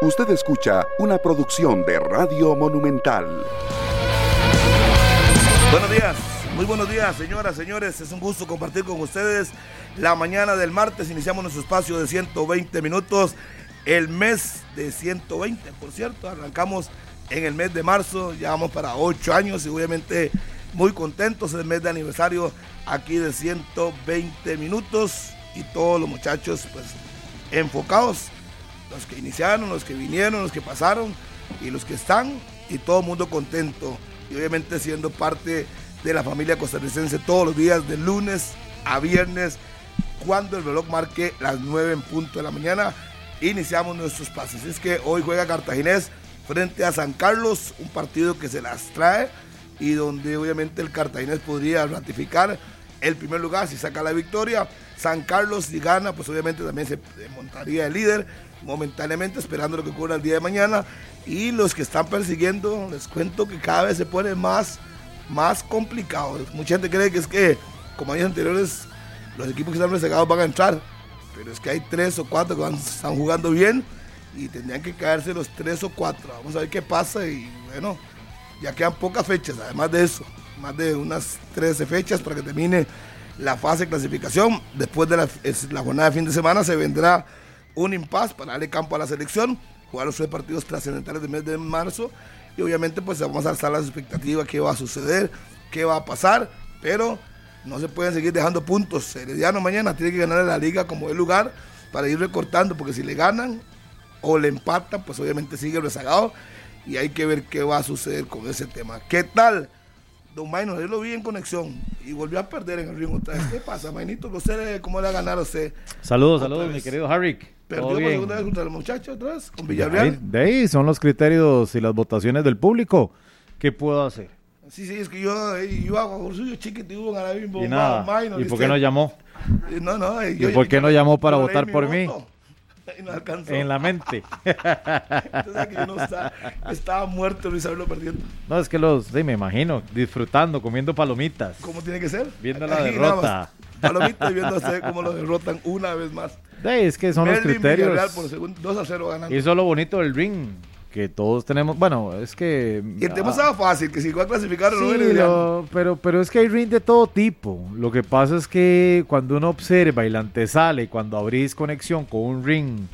Usted escucha una producción de Radio Monumental. Buenos días, muy buenos días, señoras, señores. Es un gusto compartir con ustedes la mañana del martes. Iniciamos nuestro espacio de 120 minutos. El mes de 120, por cierto. Arrancamos en el mes de marzo. Ya vamos para 8 años y obviamente muy contentos. El mes de aniversario aquí de 120 minutos. Y todos los muchachos, pues, enfocados los que iniciaron, los que vinieron, los que pasaron y los que están y todo el mundo contento y obviamente siendo parte de la familia costarricense todos los días de lunes a viernes cuando el reloj marque las 9 en punto de la mañana iniciamos nuestros pases. Es que hoy juega Cartaginés frente a San Carlos, un partido que se las trae y donde obviamente el Cartaginés podría ratificar el primer lugar si saca la victoria. San Carlos si gana, pues obviamente también se montaría el líder momentáneamente esperando lo que ocurra el día de mañana. Y los que están persiguiendo, les cuento que cada vez se pone más, más complicado. Mucha gente cree que es que, como años anteriores, los equipos que están rezagados van a entrar. Pero es que hay tres o cuatro que están jugando bien y tendrían que caerse los tres o cuatro. Vamos a ver qué pasa y bueno, ya quedan pocas fechas, además de eso, más de unas 13 fechas para que termine la fase de clasificación. Después de la, la jornada de fin de semana se vendrá un impas para darle campo a la selección, jugar los tres partidos trascendentales del mes de marzo y obviamente pues vamos a alzar las expectativas, qué va a suceder, qué va a pasar, pero no se pueden seguir dejando puntos. Herediano mañana tiene que ganar la liga como el lugar para ir recortando, porque si le ganan o le empatan, pues obviamente sigue rezagado y hay que ver qué va a suceder con ese tema. ¿Qué tal? Don Maino, yo lo vi en conexión y volvió a perder en el ring otra vez. ¿Qué pasa, Mainito? ¿Cómo le va a ganar a usted? Saludos, saludos, mi querido Harry. Perdió por segunda vez contra el muchacho otra vez, con Villarreal. De ahí, son los criterios y las votaciones del público. ¿Qué puedo hacer? Sí, sí, es que yo, eh, yo hago suyo chiquitito en la misma. Y nada. ¿Y por qué no llamó? Eh, no, no. ¿Y por qué no llamó para votar por mí? Y no alcanzó. En la mente. Entonces que yo no estaba, estaba muerto Luis Abelo perdiendo. No, es que los, sí, me imagino, disfrutando, comiendo palomitas. ¿Cómo tiene que ser? Viendo la derrota. Palomitas y viendo cómo lo derrotan una vez más. Es que son los criterios. por segundo, 2 a 0 ganando. Y eso es lo bonito del ring. Que todos tenemos, bueno, es que... Y el tema estaba fácil, que si igual clasificaron sí, no pero, pero es que hay ring de todo tipo. Lo que pasa es que cuando uno observa y la antesala y cuando abrís conexión con un ring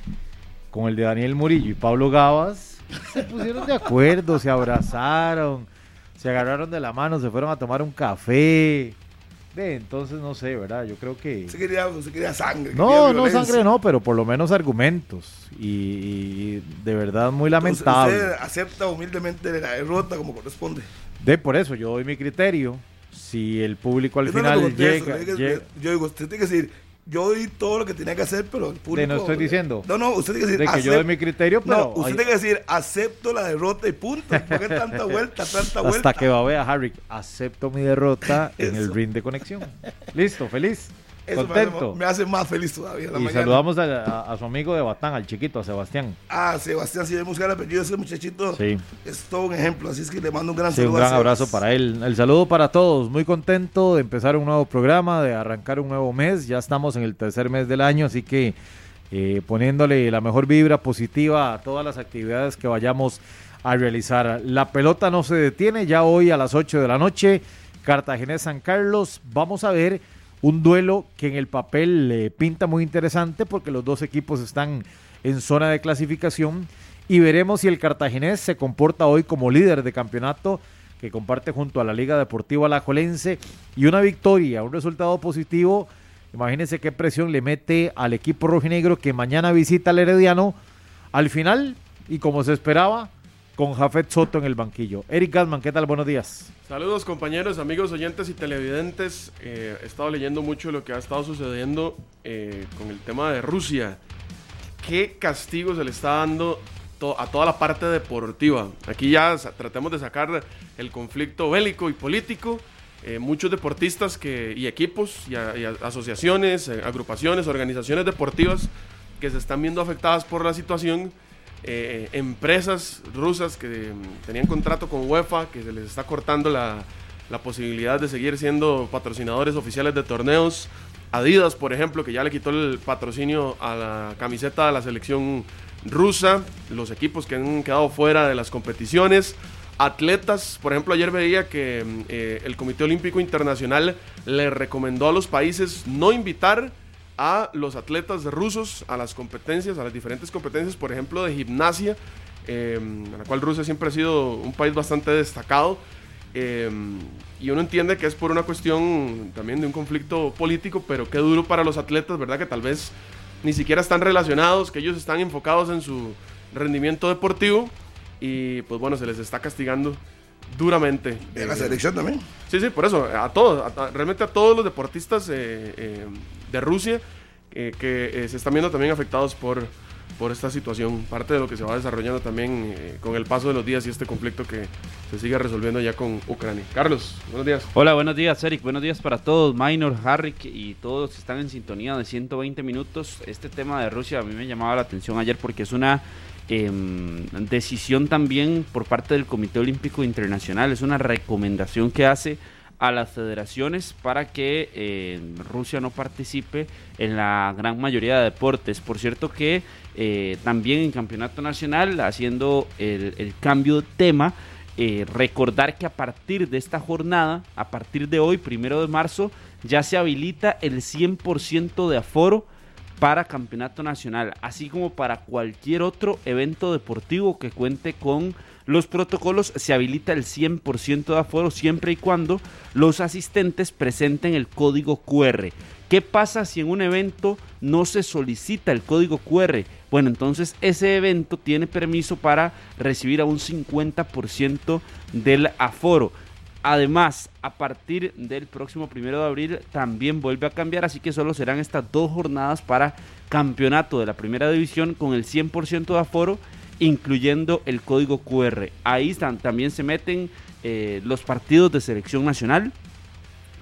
con el de Daniel Murillo y Pablo Gavas, se pusieron de acuerdo, se abrazaron, se agarraron de la mano, se fueron a tomar un café entonces no sé, ¿verdad? Yo creo que... Se quería, quería sangre. No, no sangre no, pero por lo menos argumentos. Y, de verdad muy lamentable. usted acepta humildemente la derrota como corresponde. De por eso, yo doy mi criterio. Si el público al final llega, Yo digo, usted tiene que decir, yo di todo lo que tenía que hacer, pero el público. no estoy diciendo. No, no, usted tiene que decir. De que yo doy mi criterio, pero. No, usted tiene que decir, acepto la derrota y punto. ¿Por qué tanta vuelta, tanta vuelta? Hasta que va a ver a Harry, acepto mi derrota en el ring de conexión. Listo, feliz. Contento. Me hace, más feliz todavía. y saludamos a, su amigo de Batán, al chiquito, a Sebastián. Ah, Sebastián, si vemos que el apellido ese muchachito sí. es todo un ejemplo. Así es que le mando un gran sí, Un gran abrazo para él. El saludo para todos. Muy contento de empezar un nuevo programa, de arrancar un nuevo mes. Ya estamos en el tercer mes del año, así que eh, poniéndole la mejor vibra positiva a todas las actividades que vayamos a realizar. La pelota no se detiene ya hoy a las 8 de la noche. Cartagena San Carlos. Vamos a ver un duelo que en el papel le pinta muy interesante porque los dos equipos están en zona de clasificación y veremos si el cartaginés se comporta hoy como líder de campeonato que comparte junto a la Liga Deportiva Alajuelense y una victoria, un resultado positivo. Imagínense qué presión le mete al equipo rojinegro que mañana visita al Herediano. Al final, y como se esperaba, con Jafet Soto en el banquillo. Eric Gatman, ¿qué tal? Buenos días. Saludos compañeros, amigos, oyentes y televidentes. Eh, he estado leyendo mucho lo que ha estado sucediendo eh, con el tema de Rusia. ¿Qué castigo se le está dando a toda la parte deportiva? Aquí ya tratemos de sacar el conflicto bélico y político. Eh, muchos deportistas que, y equipos y asociaciones, agrupaciones, organizaciones deportivas que se están viendo afectadas por la situación eh, empresas rusas que tenían contrato con UEFA, que se les está cortando la, posibilidad de seguir siendo patrocinadores oficiales de torneos, Adidas, por ejemplo, que ya le quitó el patrocinio a la camiseta de la selección rusa, los equipos que han quedado fuera de las competiciones, atletas, por ejemplo, ayer veía que eh, el Comité Olímpico Internacional le recomendó a los países no invitar a los atletas rusos a las competencias, a las diferentes competencias, por ejemplo, de gimnasia, eh, en la cual Rusia siempre ha sido un país bastante destacado. Eh, y uno entiende que es por una cuestión también de un conflicto político, pero qué duro para los atletas, ¿verdad? Que tal vez ni siquiera están relacionados, que ellos están enfocados en su rendimiento deportivo y pues bueno, se les está castigando duramente. En la selección también. Sí, sí, por eso, a todos, a- a- realmente a todos los deportistas eh, eh, de Rusia eh, que eh, se están viendo también afectados por, por esta situación, parte de lo que se va desarrollando también eh, con el paso de los días y este conflicto que se sigue resolviendo ya con Ucrania. Carlos, buenos días. Hola, buenos días, Eric. Buenos días para todos, Minor, Harrick y todos que están en sintonía de 120 minutos. Este tema de Rusia a mí me llamaba la atención ayer porque es una em, decisión también por parte del Comité Olímpico Internacional. Es una recomendación que hace a las federaciones para que eh, Rusia no participe en la gran mayoría de deportes. Por cierto que eh, también en campeonato nacional, haciendo el, cambio de tema, eh, recordar que a partir de esta jornada, a partir de hoy, primero de marzo, ya se habilita el 100% de aforo para campeonato nacional, así como para cualquier otro evento deportivo que cuente con los protocolos, se habilita el 100% de aforo siempre y cuando los asistentes presenten el código QR. ¿Qué pasa si en un evento no se solicita el código QR? Bueno, entonces ese evento tiene permiso para recibir a un 50% del aforo. Además, a partir del próximo primero de abril también vuelve a cambiar, así que solo serán estas dos jornadas para campeonato de la primera división con el 100% de aforo, incluyendo el código QR. Ahí también se meten eh, los partidos de selección nacional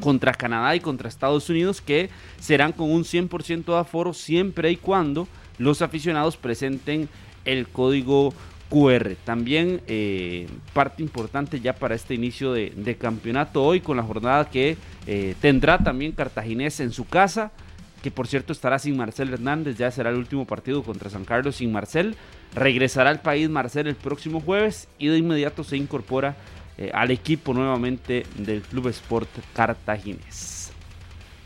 contra Canadá y contra Estados Unidos que serán con un 100% de aforo siempre y cuando los aficionados presenten el código QR. También eh, parte importante ya para este inicio de, de campeonato hoy con la jornada que eh, tendrá también Cartaginés en su casa, que por cierto estará sin Marcel Hernández, ya será el último partido contra San Carlos sin Marcel. Regresará al país Marcel el próximo jueves y de inmediato se incorpora eh, al equipo nuevamente del Club Sport Cartaginés.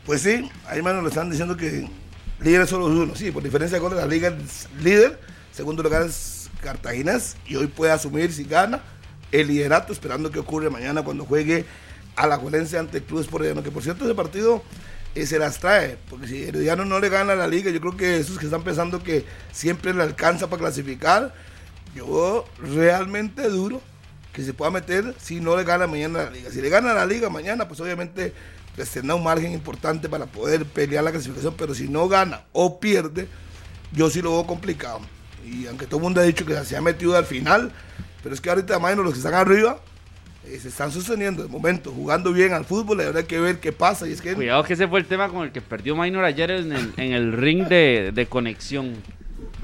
Pues sí, ahí mano le están diciendo que líder es solo uno. Sí, por diferencia de goles la liga es líder, segundo lugar es Cartaginés y hoy puede asumir si gana el liderato, esperando que ocurre mañana cuando juegue a la Juelense ante el Club Sport Herediano, que por cierto ese partido eh, se las trae, porque si Herediano no le gana la liga, yo creo que esos que están pensando que siempre le alcanza para clasificar, yo realmente duro que se pueda meter si no le gana mañana la liga. Si le gana la liga mañana, pues obviamente pues, tendrá un margen importante para poder pelear la clasificación, pero si no gana o pierde, yo sí lo veo complicado. Y aunque todo el mundo ha dicho que se ha metido al final, pero es que ahorita, menos los que están arriba, se están sosteniendo de momento, jugando bien al fútbol, y ahora hay que ver qué pasa. Y es que Cuidado que ese fue el tema con el que perdió Minor ayer en el, en el ring de, de conexión.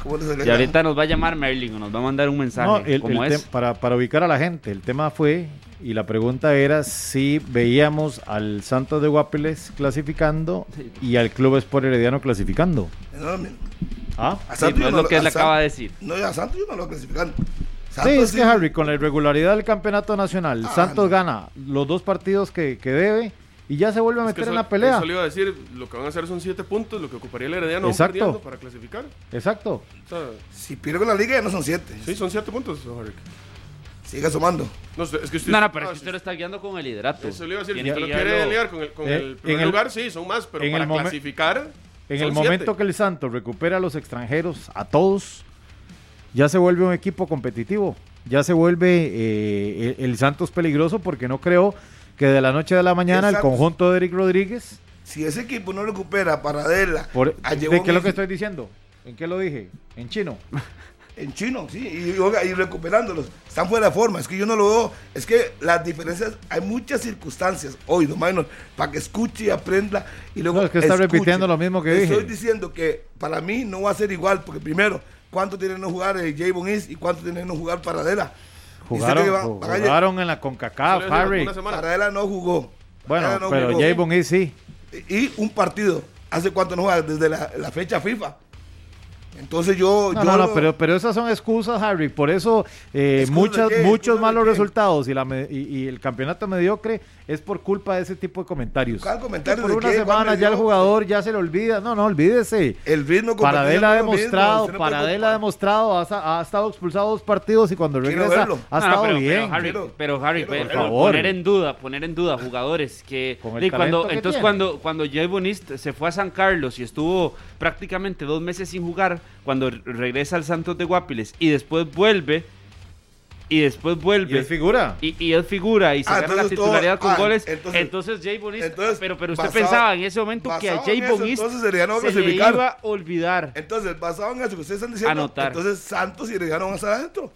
¿cómo les Y ahorita nos va a llamar Merlin o nos va a mandar un mensaje. No, el- es. para, para ubicar a la gente, el tema fue, y la pregunta era si veíamos al Santos de Guapiles clasificando y al Club Sport Herediano clasificando. No, ¿Ah? a Sí, Santos no yo es no lo que él acaba de decir. No, a Santos yo no lo clasificando. Sí, es que Harry, con la irregularidad del campeonato nacional, Ah, Santos no. gana los dos partidos que, que debe y ya se vuelve a Es que meter en la pelea. Eso le iba a decir, lo que van a hacer son 7 puntos, lo que ocuparía el Herediano Exacto. perdiendo para clasificar. Exacto. O sea, Si pierde con la liga ya no son siete. sí, son 7 puntos, Harrick. Sigue sumando. No, es que estoy- No, no, pero ah, es que usted lo está guiando con el liderato. Eso le iba a decir, si Tiene usted lo quiere liar con el, con Eh, el primer el- lugar, sí, son más, pero para clasificar. En el momento siete. que el Santos recupera a los extranjeros, a todos, ya se vuelve un equipo competitivo. Ya se vuelve eh, el, el Santos peligroso porque no creo que de la noche a la mañana el conjunto de Eric Rodríguez, Si ese equipo no recupera para Paradela, por, a ¿de qué es lo que estoy diciendo? ¿En qué lo dije? En chino. en chino, sí, y, oiga, y recuperándolos, están fuera de forma, es que yo no lo veo, es que las diferencias, hay muchas circunstancias hoy, don para que escuche y aprenda, y luego No, es que está escuche. repitiendo lo mismo que Le dije. Estoy diciendo que para mí no va a ser igual, porque primero, ¿cuánto tiene no jugar eh, Javon Is y cuánto tiene no jugar Paradela? Jugaron, van jugaron en la CONCACAF, Harry. Paradela no jugó. Bueno, Paradela no pero jugó. Javon is sí. y un partido ¿Hace cuánto no juega? Desde la, la fecha FIFA. Entonces yo... No, yo no, no, lo- pero, pero esas son excusas, Harry. Por eso eh, muchos ¿Excusas de malos resultados y, la y, y el campeonato mediocre es por culpa de ese tipo de comentarios. ¿Cuál comentario por de una semana ya el jugador ya se le olvida. No, no, olvídese. El ritmo Paradela ha demostrado, no Paradela ha demostrado, ha, estado expulsado dos partidos y cuando regresa ha no, estado pero, bien. Pero Harry, Quiero- pero Harry. Por favor. poner en duda, poner en duda jugadores que Con el y cuando que entonces tiene. cuando cuando Jay Bonist se fue a San Carlos y estuvo prácticamente dos meses sin jugar, cuando re- regresa al Santos de Guapiles y después vuelve y después Y vuelve es figura. y, y él figura y se Ah, gana la todo- titularidad con ah, goles. Entonces, entonces- Jay Bonist, entonces, pero, pero usted basado- pensaba en ese momento que a Jay a se le iba a olvidar. Entonces, basado en eso que ustedes están diciendo, Anotar. entonces Santos y Herediano van a estar adentro.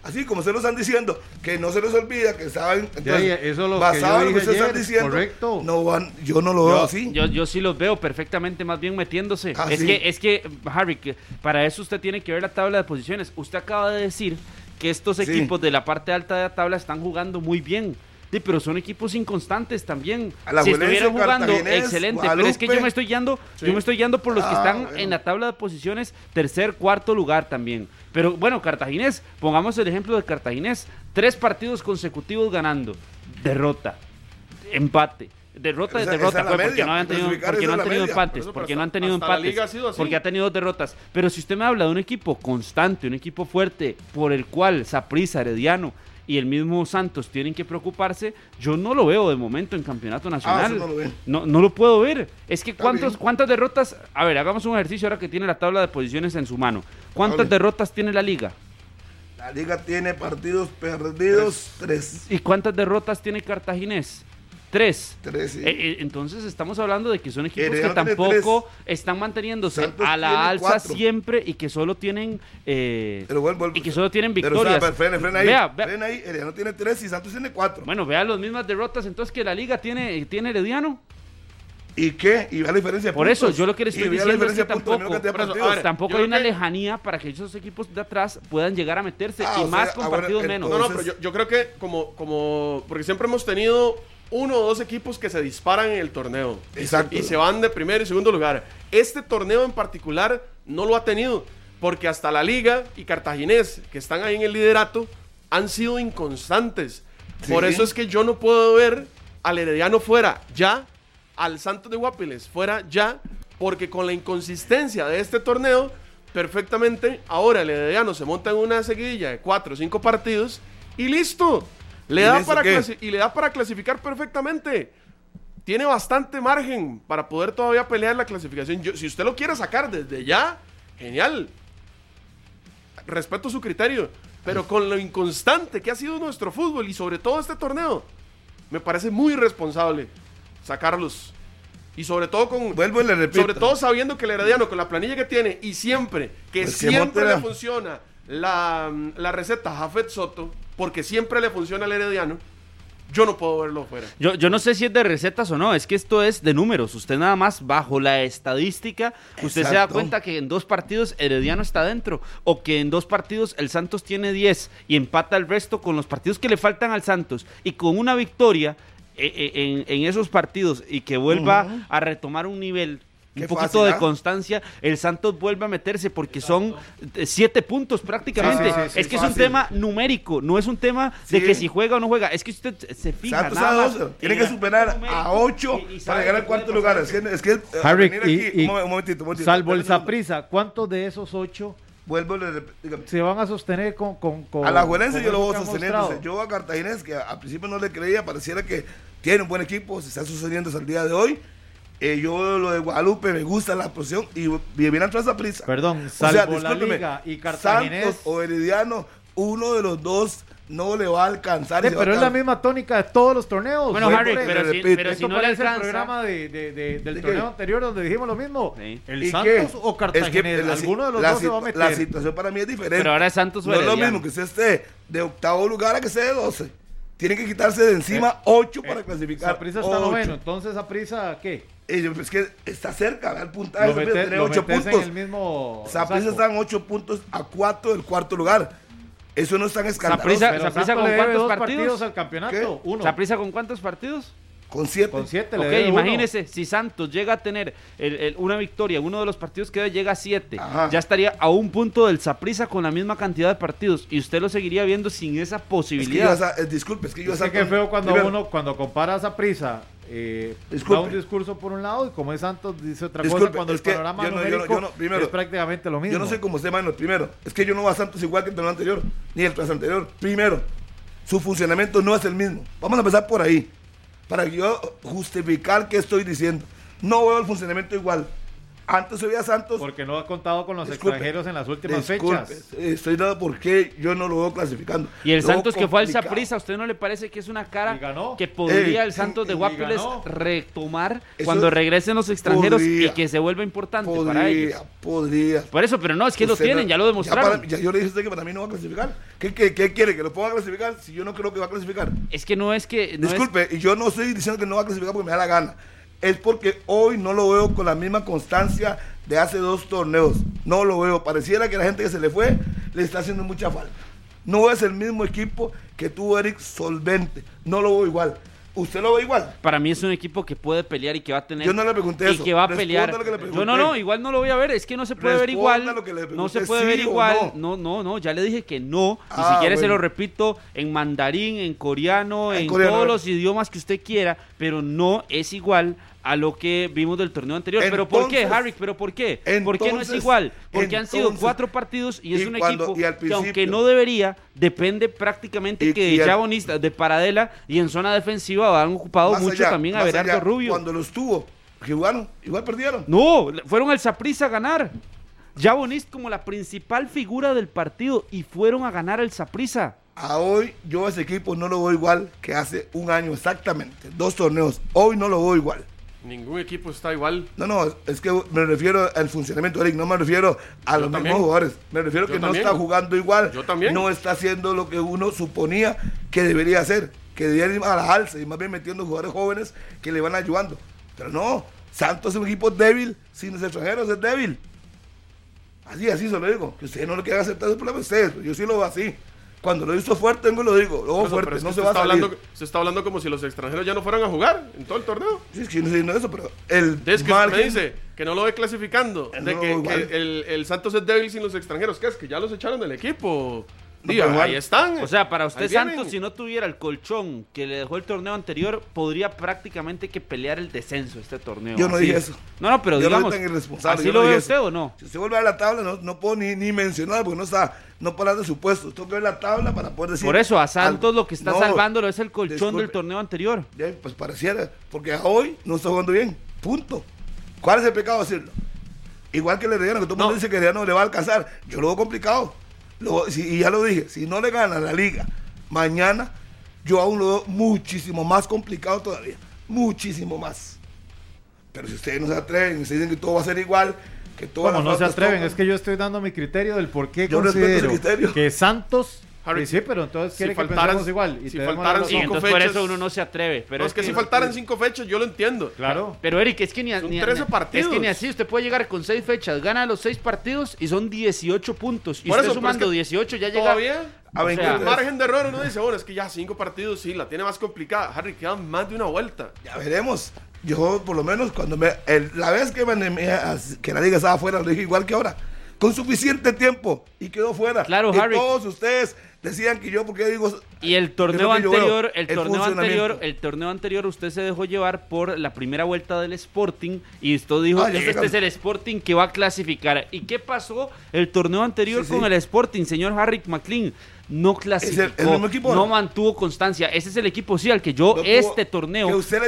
Así como se lo están diciendo, que no se les olvida, que saben. Entonces, ya, eso es lo que basado yo en lo que ustedes están diciendo, correcto. No van, yo no lo veo Yo- así. Yo, yo sí los veo perfectamente más bien metiéndose. Ah, es, sí. que, es que, Harry, que para eso usted tiene que ver la tabla de posiciones. Usted acaba de decir que estos Sí. equipos de la parte alta de la tabla están jugando muy bien. Sí, pero son equipos inconstantes también. Si estuvieran jugando, excelente. Pero es que yo me estoy guiando, Sí. yo me estoy guiando por los que Ah, están bueno. en la tabla de posiciones, tercer, cuarto lugar también. Pero bueno, Cartaginés, pongamos el ejemplo de Cartaginés. Tres partidos consecutivos ganando. Derrota. Empate. Derrota de Esa- derrota, esa porque no han tenido, porque no han tenido empates, Por porque no han tenido empates, ha porque ha tenido derrotas. Pero si usted me habla de un equipo constante, un equipo fuerte, por el cual Saprissa, Herediano y el mismo Santos tienen que preocuparse, yo no lo veo de momento en campeonato nacional. Ah, eso no lo no, no lo puedo ver. Es que Está cuántos, bien. cuántas derrotas, a ver, hagamos un ejercicio ahora que tiene la tabla de posiciones en su mano. ¿Cuántas derrotas tiene la liga? La liga tiene partidos perdidos, tres. ¿Y cuántas derrotas tiene Cartaginés? Tres. Tres, sí. Eh, eh, entonces estamos hablando de que son equipos que tampoco están manteniéndose Santos a la alza cuatro. siempre y que solo tienen eh, Pero vuelvo, vuelvo. y que solo tienen Pero, victorias. o sea, frena, frena ahí. Vea, vea. Frena ahí. Herediano tiene tres y Santos tiene cuatro. Bueno, vea las mismas derrotas entonces que la liga tiene tiene Herediano. ¿Y qué? Y vea la diferencia de Por eso, puntos. yo lo que le Y estoy diciendo es que tampoco, eso, tampoco hay una que- lejanía para que esos equipos de atrás puedan llegar a meterse Ah, y o sea, más con ah, partidos menos. No, no, pero yo, yo creo que como, como, porque siempre hemos tenido uno o dos equipos que se disparan en el torneo. Exacto. Y se van de primer y segundo lugar. Este torneo en particular no lo ha tenido, porque hasta la liga y Cartaginés, que están ahí en el liderato, han sido inconstantes. Por eso es que yo no puedo ver al Herediano fuera ya, al Santos de Guapiles fuera ya, porque con la inconsistencia de este torneo, perfectamente, ahora el Herediano se monta en una seguidilla de cuatro o cinco partidos y listo. Le ¿Y da, para y le da para clasificar perfectamente. Tiene bastante margen para poder todavía pelear la clasificación. Yo- si usted lo quiere sacar desde ya, genial. Respeto su criterio. Pero con lo inconstante que ha sido nuestro fútbol y sobre todo este torneo, me parece muy irresponsable sacarlos. Y sobre todo con. Vuelvo y le repito. Sobre todo sabiendo que el Herediano, con la planilla que tiene, y siempre, que Pues siempre le funciona la, la receta Jafet Soto, porque siempre le funciona al Herediano, yo no puedo verlo fuera. Yo, yo no sé si es de recetas o no, es que esto es de números. Usted nada más bajo la estadística, usted se da cuenta que en dos partidos Herediano está dentro, o que en dos partidos el Santos tiene 10 y empata el resto con los partidos que le faltan al Santos y con una victoria eh, eh, en, en esos partidos y que vuelva a retomar un nivel. Un Qué poquito fácil, de ¿ah? constancia, el Santos vuelve a meterse porque son eh, siete puntos prácticamente. Sí, sí, sí, es sí, que es un tema numérico, no es un tema de que si juega o no juega. Es que usted se fija. Santos nada a más 12. Tiene en que superar a 8 y- y para llegar al cuarto lugar. Es que, es que, eh, Harry, aquí- y un un momentito, un momentito. salvo el un. Saprisa, ¿cuántos de esos ocho Vuelvo se van a sostener con, con, con A la Juelense yo lo voy sosteniendo. mostrado? Yo a Cartaginés, que al principio no le creía, pareciera que tiene un buen equipo, se está sucediendo hasta el día de hoy. Eh, yo lo de Guadalupe me gusta la posición y viene atrás a prisa. Perdón, O sea, salvo la discúlpeme, Liga y Cartaginés. Santos o Herediano, uno de los dos no le va a alcanzar. Sí, va pero a es la misma tónica de todos los torneos. Bueno, Harry, pero si, pero si Esto no le parece el programa de, de- de- del ¿De torneo qué? anterior donde dijimos lo mismo. Sí. El ¿Y Santos qué? o Es Cartaginés, que la si- alguno de los la dos se va a meter. La situación para mí es diferente. Pero ahora es Santos o No es lo mismo que usted esté de octavo lugar a que esté de 12. Tiene que quitarse de encima 8 para clasificar. Saprissa está Ocho. noveno, entonces Saprissa, ¿qué? Eh, yo- es que está cerca, el puntaje. Lo Saprissa metes, tiene lo 8 metes puntos. en el mismo Saprissa saco. están 8 puntos a 4 del cuarto lugar. Eso no es tan escandaloso. Santos con cuántos dos partidos? al campeonato? ¿Qué? Uno. ¿Saprissa con cuántos partidos? Con siete. Con siete le Ok, debe uno. imagínese, si Santos llega a tener el- el- una victoria en uno de los partidos que llega a siete, Ajá. ya estaría a un punto del Saprisa con la misma cantidad de partidos y usted lo seguiría viendo sin esa Es que yo posibilidad. a eh, disculpe, es que yo a Es que Santos- qué feo cuando primero, uno, cuando compara esa prisa, eh, da un discurso por un lado y como es Santos dice otra Disculpe, cosa cuando el panorama yo no- yo no- yo no- primero, es prácticamente lo mismo. Yo no sé cómo usted, Manuel. Primero, es que yo no voy a Santos igual que el torneo anterior, ni el tras anterior. Primero, su funcionamiento no es el mismo. Vamos a empezar por ahí. Para yo justificar qué estoy diciendo. No veo el funcionamiento igual. Antes se veía a Santos. Porque no ha contado con los Disculpe, extranjeros en las últimas disculpe, fechas. Estoy dando por qué yo no lo veo clasificando. Y el Lo Santos que fue al complicado. Saprissa, ¿a usted no le parece que es una cara ganó. que podría Eh, el Santos de Guapiles retomar Eso cuando regresen los extranjeros y que se vuelva importante para ellos? Podría, podría. Por eso, pero no, es que lo tienen, no- ya lo demostraron. para- ya yo le dije a usted que para mí no va a clasificar. ¿Qué, qué, qué quiere? ¿Que lo ponga a clasificar? Si yo no creo que va a clasificar. Es que no es que... no es- Disculpe, y yo no estoy diciendo que no va a clasificar porque me da la gana. Es porque hoy no lo veo con la misma constancia de hace dos torneos. No lo veo. Pareciera que la gente que se le fue le está haciendo mucha falta. No es el mismo equipo que tuvo Eric Solvente. No lo veo igual. ¿Usted lo ve igual? Para mí es un equipo que puede pelear y que va a tener. Yo no le pregunté y eso. que va a pelear. lo que le Yo no, no, igual no lo voy a ver. Es que no se puede ver igual. lo que le No se puede ver sí igual. No, no, no. Ya le dije que no. y si Ah, quiere se lo repito en mandarín, en coreano, En en, coreano, todos los idiomas que usted quiera. Pero no es igual a lo que vimos del torneo anterior. ¿Pero por qué, Entonces- Harry? ¿Pero por qué? ¿Por qué no es entonces- igual? Porque han sido entonces- cuatro partidos y es y un cuando- equipo que aunque no debería, depende prácticamente Y- que de y al- Jabonista, de Paradela y en zona defensiva han ocupado mucho allá, también a Berardo allá, Rubio. Cuando los tuvo, que jugaron, igual perdieron. No, fueron al Saprissa a ganar. Jabonist como la principal figura del partido y fueron a ganar al Saprissa. A hoy yo a ese equipo no lo veo igual que hace un año exactamente. Dos torneos. Hoy no lo veo igual. Ningún equipo está igual. No, no, es que me refiero al funcionamiento, Eric, no me refiero a Yo los también. mismos jugadores. Me refiero Yo que también. no está jugando igual. Yo también. No está haciendo lo que uno suponía que debería hacer. Que debería ir a la alza y más bien metiendo jugadores jóvenes que le van ayudando. Pero no, Santos es un equipo débil, sin los extranjeros es débil. Así, así se lo digo. Que ustedes no lo quieran aceptar ese problema ustedes. Yo sí lo veo así. Cuando lo hizo fuerte, vengo y lo digo. Eso, fuerte, pero es no se va a está salir. hablando, se está hablando como si los extranjeros ya no fueran a jugar en todo el torneo. Sí, es que yo no diciendo eso, pero el Es que usted margen- me dice que no lo ve clasificando, Eh, de no, que, igual. que el, el Santos es débil sin los extranjeros. ¿Qué es? Que ya los echaron del equipo. No, ahí están. O sea, para usted. Santos, si no tuviera el colchón que le dejó el torneo anterior, podría prácticamente que pelear el descenso este torneo. Yo no Así. dije eso. No, no, pero Yo digamos, irresponsable, ¿así yo lo no ve usted eso. o no? Si usted vuelve a la tabla, no, no puedo ni, ni mencionar porque no está, no puedo hablar de supuestos. Tengo que ver la tabla para poder decir. Por eso, a Santos lo que está No, salvándolo es el colchón disculpe. del torneo anterior. ya, Pues pareciera, porque hoy no está jugando bien. Punto. ¿Cuál es el pecado decirlo? Igual que el Herediano, que todo el mundo dice que el Herediano le va a alcanzar. Yo lo veo complicado. Lo- si- y ya lo dije, si no le gana la liga mañana, yo aún lo veo muchísimo más complicado todavía. Muchísimo más. Pero si ustedes no se atreven, se dicen que todo va a ser igual, que todas Como las no se atreven, toman. es que yo estoy dando mi criterio del por qué Yo considero criterio. que Santos. Harry, sí, sí, pero entonces si quiere que faltaran- igual. Y si faltaran razón. Y cinco entonces por fechas- eso uno no se atreve. Pero No, es es que si faltaran cinco fechas, yo lo entiendo. Claro. Pero Eric, es que ni, Son ni- 13 ni- partidos. Es que ni así usted puede llegar con seis fechas, gana los seis partidos y son 18 puntos. Y Por usted eso, sumando es que 18 ya llega Todavía, A o 23. el margen de error uno dice, bueno, es que ya cinco partidos sí, la tiene más complicada. Harry, quedan más de una vuelta. Ya veremos. Yo, por lo menos, cuando me. el- la vez que, me animé a- que la liga estaba afuera, lo dije igual que ahora. Con suficiente tiempo y quedó fuera. Claro, y Harry. todos ustedes decían que yo, porque digo. Y el torneo anterior, el, torneo anterior, el torneo anterior usted se dejó llevar por la primera vuelta del Sporting y usted dijo, Ah, este sé, es el Sporting que va a clasificar. ¿Y qué pasó el torneo anterior Sí, con sí. el Sporting, señor Harry McLean? No clasificó, el mismo equipo, no ¿no? mantuvo constancia. Ese es el equipo, sí, al que yo, No tuvo- este torneo, este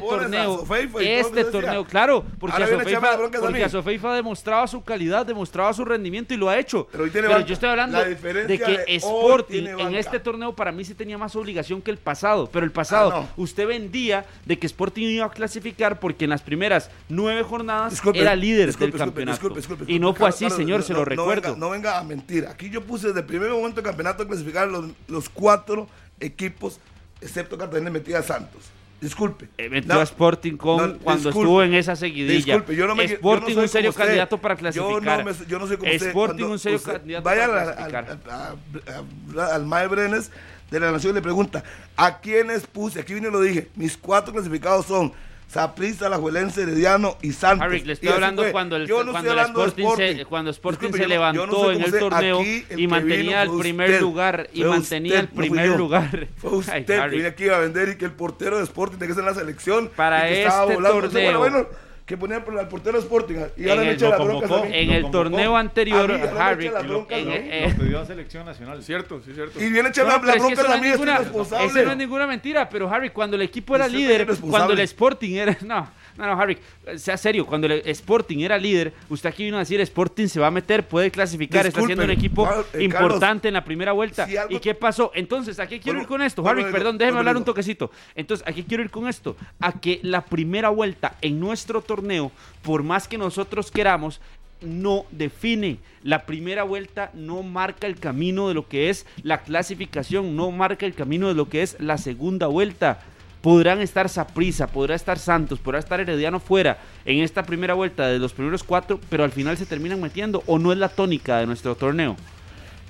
torneo, este torneo, claro, porque, Ahora a viene a echarme Sofeifa, las broncas a porque mí. a Sofeifa demostraba su calidad, demostraba su rendimiento y lo ha hecho. Pero hoy tiene Pero yo estoy hablando La de que de Sporting en este torneo para mí sí tenía más obligación que el pasado. Pero el pasado, Ah, no. usted vendía de que Sporting iba a clasificar porque en las primeras nueve jornadas Disculpe, era líder disculpe, del disculpe, campeonato. y no fue así, señor, se lo recuerdo. venga- No venga, a mentir. Aquí yo puse desde el primer momento del campeonato a clasificar los, los cuatro equipos, excepto Cartagena metida a Santos. Disculpe. Eh, metió No, a Sporting con no, cuando disculpe. estuvo en esa seguidilla. Disculpe, yo no me yo no Sporting un serio usted. candidato para Yo clasificar. no, me- yo no soy como. Sporting un serio usted candidato vaya para al- clasificar. al, a- a- al Mae Brenes de la Nación le pregunta, ¿a quiénes puse? Aquí vine y lo dije, mis cuatro clasificados son Saprissa, Alajuelense, Herediano y Santos. Harry, le estoy hablando fue. cuando el, Yo no cuando estoy el hablando de Sporting, se, cuando Sporting se yo no- no levantó sé en el sé, torneo el y que mantenía el primer usted. lugar y mantenía usted, el no primer yo. lugar. Fue Ay, usted que Harry. viene aquí a vender y que el portero de Sporting tiene que ser en la selección. Para que este torneo. bueno, bueno, que ponía al portero Sporting y ahora me el- echa la bronca convocó. a mí. En el torneo A anterior, mí, ahora me Harry, echa la bronca, en- ¿no? eh, Lo pidió a selección nacional. Cierto, sí, cierto. Y viene echando No, la pero es que bronca a es mí, es ninguna- irresponsable. eso no es ninguna mentira, pero Harry, cuando el equipo era Usted es líder, cuando el Sporting era. No, no, no, Harry, sea serio, cuando el Sporting era líder, usted aquí vino a decir Sporting se va a meter, puede clasificar, está siendo un equipo eh, importante en la primera vuelta. si algo- ¿Y qué pasó? Entonces, ¿a qué quiero Bueno, ir con esto? bueno, Harry, perdón, déjeme hablar un toquecito. Entonces, ¿a qué quiero ir con esto? A que la primera vuelta en nuestro torneo, por más que nosotros queramos, no define. La primera vuelta no marca el camino de lo que es la clasificación, no marca el camino de lo que es la segunda vuelta. Podrán estar Saprisa, podrá estar Santos, podrá estar Herediano fuera en esta primera vuelta de los primeros cuatro, pero al final se terminan metiendo o no es la tónica de nuestro torneo.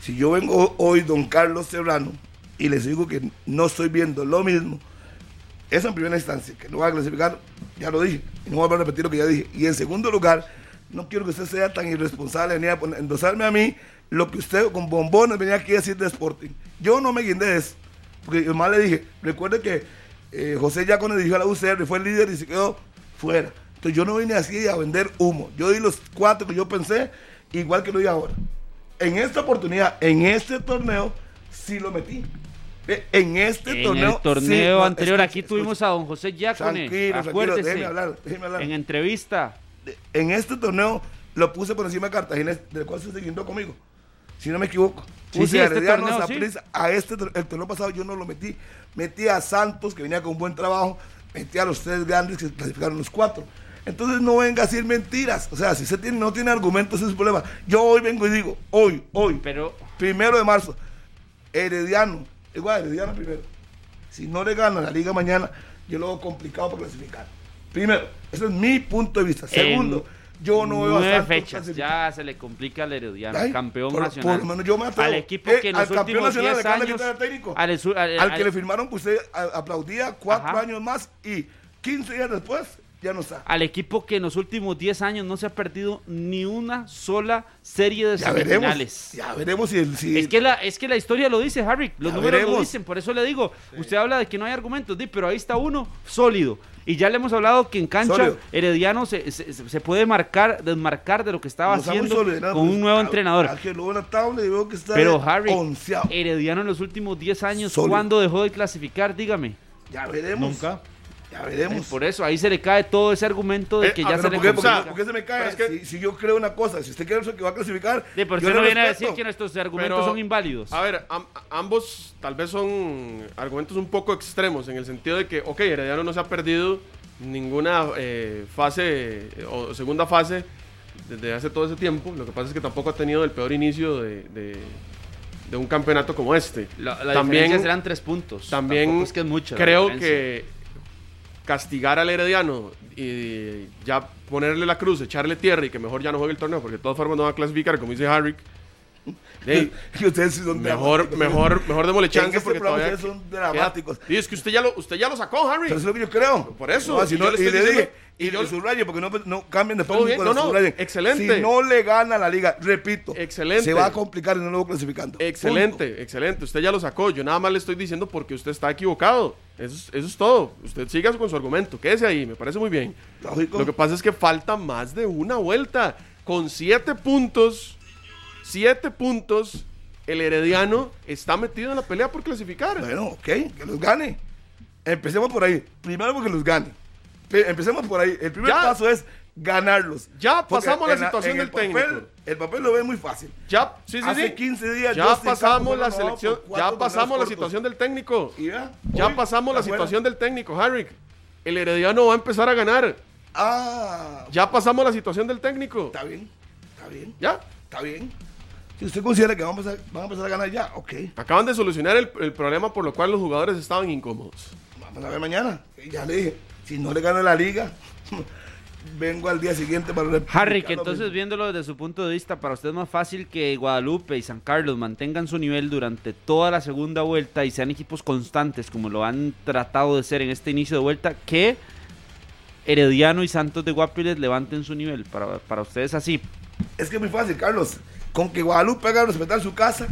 Si yo vengo hoy, don Carlos Serrano, y les digo que no estoy viendo lo mismo, eso en primera instancia, que no va a clasificar, ya lo dije, no voy a repetir lo que ya dije. Y en segundo lugar, no quiero que usted sea tan irresponsable ni a endosarme a mí lo que usted con bombones venía aquí a decir de Sporting. Yo no me guindé de eso, porque yo más le dije, recuerde que eh, José ya cuando dirigió a la UCR fue el líder y se quedó fuera. Entonces yo no vine así a vender humo. Yo di los cuatro que yo pensé, igual que lo di ahora. En esta oportunidad, en este torneo, sí lo metí. En este En torneo. el torneo sí, anterior, aquí tuvimos a don José Yacone, Tranquilo, tranquilo, déjeme hablar, déjeme hablar. en entrevista. En este torneo lo puse por encima de Cartagena, del cual se siguiendo conmigo. Si no me equivoco. Sí, sí, a este Herediano, torneo, sí. Saprissa, A este el torneo pasado yo no lo metí. Metí a Santos, que venía con un buen trabajo. Metí a los tres grandes que clasificaron los cuatro. Entonces no venga a decir mentiras. O sea, si usted tiene, no tiene argumentos, ese es su problema. Yo hoy vengo y digo, hoy, hoy, Pero primero de marzo, Herediano, igual Herediano primero. Si no le gana la liga mañana, yo lo veo complicado para clasificar. Primero, ese es mi punto de vista. Segundo, yo no veo a nueve fechas, ya se le complica al Herediano, Ay, campeón por- nacional. por lo menos yo me atrevo. al equipo Eh, que en al los campeón últimos nacional 10 le acaban de años... al técnico. al su- al- Al que al- le firmaron que usted a- aplaudía cuatro Ajá. años más y 15 días después ya no está. al equipo que en los últimos 10 años no se ha perdido ni una sola serie de Ya veremos. semifinales. Ya veremos si el. Si Es que, la, es que la historia lo dice, Harry. Los Ya números lo veremos. dicen. Por eso le digo, usted habla de que no hay argumentos, di, pero ahí está uno sólido. Y ya le hemos hablado que en cancha Sólido. Herediano se, se- se puede marcar, desmarcar de lo que estaba haciendo con un Pues, nuevo a- entrenador. a que lo veo en la tabla y veo que está Pero Harry. Herediano en los últimos 10 años, Sólido. ¿cuándo dejó de clasificar? Dígame. Ya veremos. Nunca. Ya veremos. Por eso, ahí se le cae todo ese argumento de Eh, que ah, ya se le ¿Por qué, por qué- complica. por qué se me cae? Pero es que- si, si yo creo una cosa, si usted cree que va a clasificar. Sí, pero usted no viene a decir que nuestros argumentos Pero, son inválidos. A ver, am- ambos tal vez son argumentos un poco extremos en el sentido de que, ok, Herediano no se ha perdido ninguna eh, fase eh, o segunda fase desde hace todo ese tiempo. Lo que pasa es que tampoco ha tenido el peor inicio de, de- de un campeonato como este. La, la también diferencia serán tres puntos. también es que es mucha creo que castigar al Herediano y ya ponerle la cruz, echarle tierra y que mejor ya no juegue el torneo, porque de todas formas no va a clasificar, como dice Harry. Ey, Que ustedes sí son Mejor, mejor, mejor démosle chance este porque todavía son dramáticos. Y es que usted ya lo, usted ya lo sacó, Harry. Eso es lo que yo creo. Por eso, No, si y no, yo le y le diciendo- dije, y y yo- subrayo porque no, no cambien después Todo bien, no, no, excelente. Si no le gana la liga, repito, Excelente. se va a complicar y no lo voy clasificando. Excelente, excelente. Usted ya lo sacó. Yo nada más le estoy diciendo porque usted está equivocado. Eso es, eso es todo. Usted siga con su argumento. Quédese ahí, me parece muy bien. Lógico. Lo que pasa es que falta más de una vuelta. Con siete puntos, siete puntos, el Herediano está metido en la pelea por clasificar. Bueno, ok, que los gane. Empecemos por ahí. Primero porque los gane. Pe- Empecemos por ahí. El primer Ya. paso es ganarlos. Ya Porque pasamos la situación en del el papel, técnico. El papel lo ve muy fácil. Ya, sí, sí, Hace sí. 15 días Ya pasamos la selección, ya pasamos la situación del técnico. ¿Y ya? Ya Hoy, pasamos la situación del técnico, Harry. El Herediano va a empezar a ganar. Ah, Ya pasamos la situación del técnico. está bien, está bien, Ya. está bien. Si usted considera que van a empezar, van a, empezar a ganar ya, ok. Acaban de solucionar el, el problema por lo cual los jugadores estaban incómodos. Vamos a ver mañana. Ya le dije, si no le gana la liga, vengo al día siguiente para Harry, que entonces viéndolo desde su punto de vista, para usted es más fácil que Guadalupe y San Carlos mantengan su nivel durante toda la segunda vuelta y sean equipos constantes como lo han tratado de ser en este inicio de vuelta, que Herediano y Santos de Guapiles levanten su nivel. Para, para ustedes así. Es que es muy fácil, Carlos. Con que Guadalupe haga respetar su casa,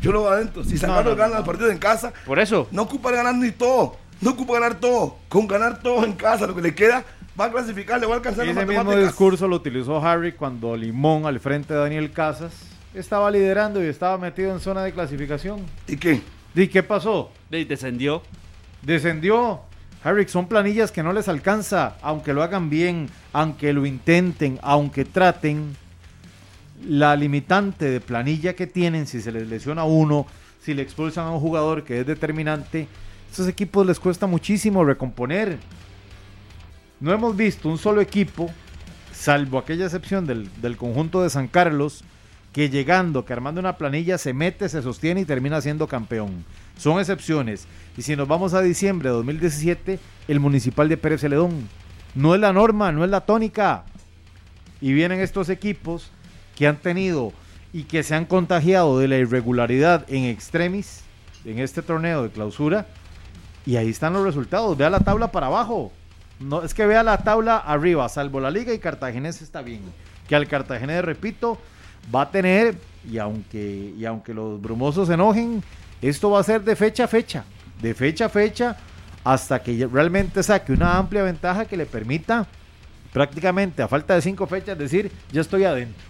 yo lo voy adentro. Si San Carlos gana los partidos en casa, por eso. No ocupa ganar ni todo. No ocupa ganar todo. Con ganar todo en casa, lo que le queda, va a clasificar, le va a alcanzar Ese mismo discurso lo utilizó Harry cuando Limón, al frente de Daniel Casas, estaba liderando y estaba metido en zona de clasificación. ¿Y qué? ¿Y qué pasó? Descendió. Descendió. Harry, son planillas que no les alcanza, aunque lo hagan bien, aunque lo intenten, aunque traten. La limitante de planilla que tienen, si se les lesiona uno, si le expulsan a un jugador que es determinante, estos equipos les cuesta muchísimo recomponer. No hemos visto un solo equipo, salvo aquella excepción del, del, conjunto de San Carlos, que llegando, que armando una planilla, se mete, se sostiene y termina siendo campeón. Son excepciones. Y si nos vamos a diciembre de 2017, el municipal de Pérez Celedón. No es la norma, no es la tónica. Y vienen estos equipos que han tenido y que se han contagiado de la irregularidad en extremis en este torneo de clausura y ahí están los resultados. Vea la tabla para abajo. No, es que vea la tabla arriba, salvo la liga y Cartaginés está bien. Que al Cartaginés, repito, va a tener, y aunque, y aunque los brumosos se enojen, esto va a ser de fecha a fecha. De fecha a fecha hasta que realmente saque una amplia ventaja que le permita prácticamente a falta de cinco fechas decir, ya estoy adentro.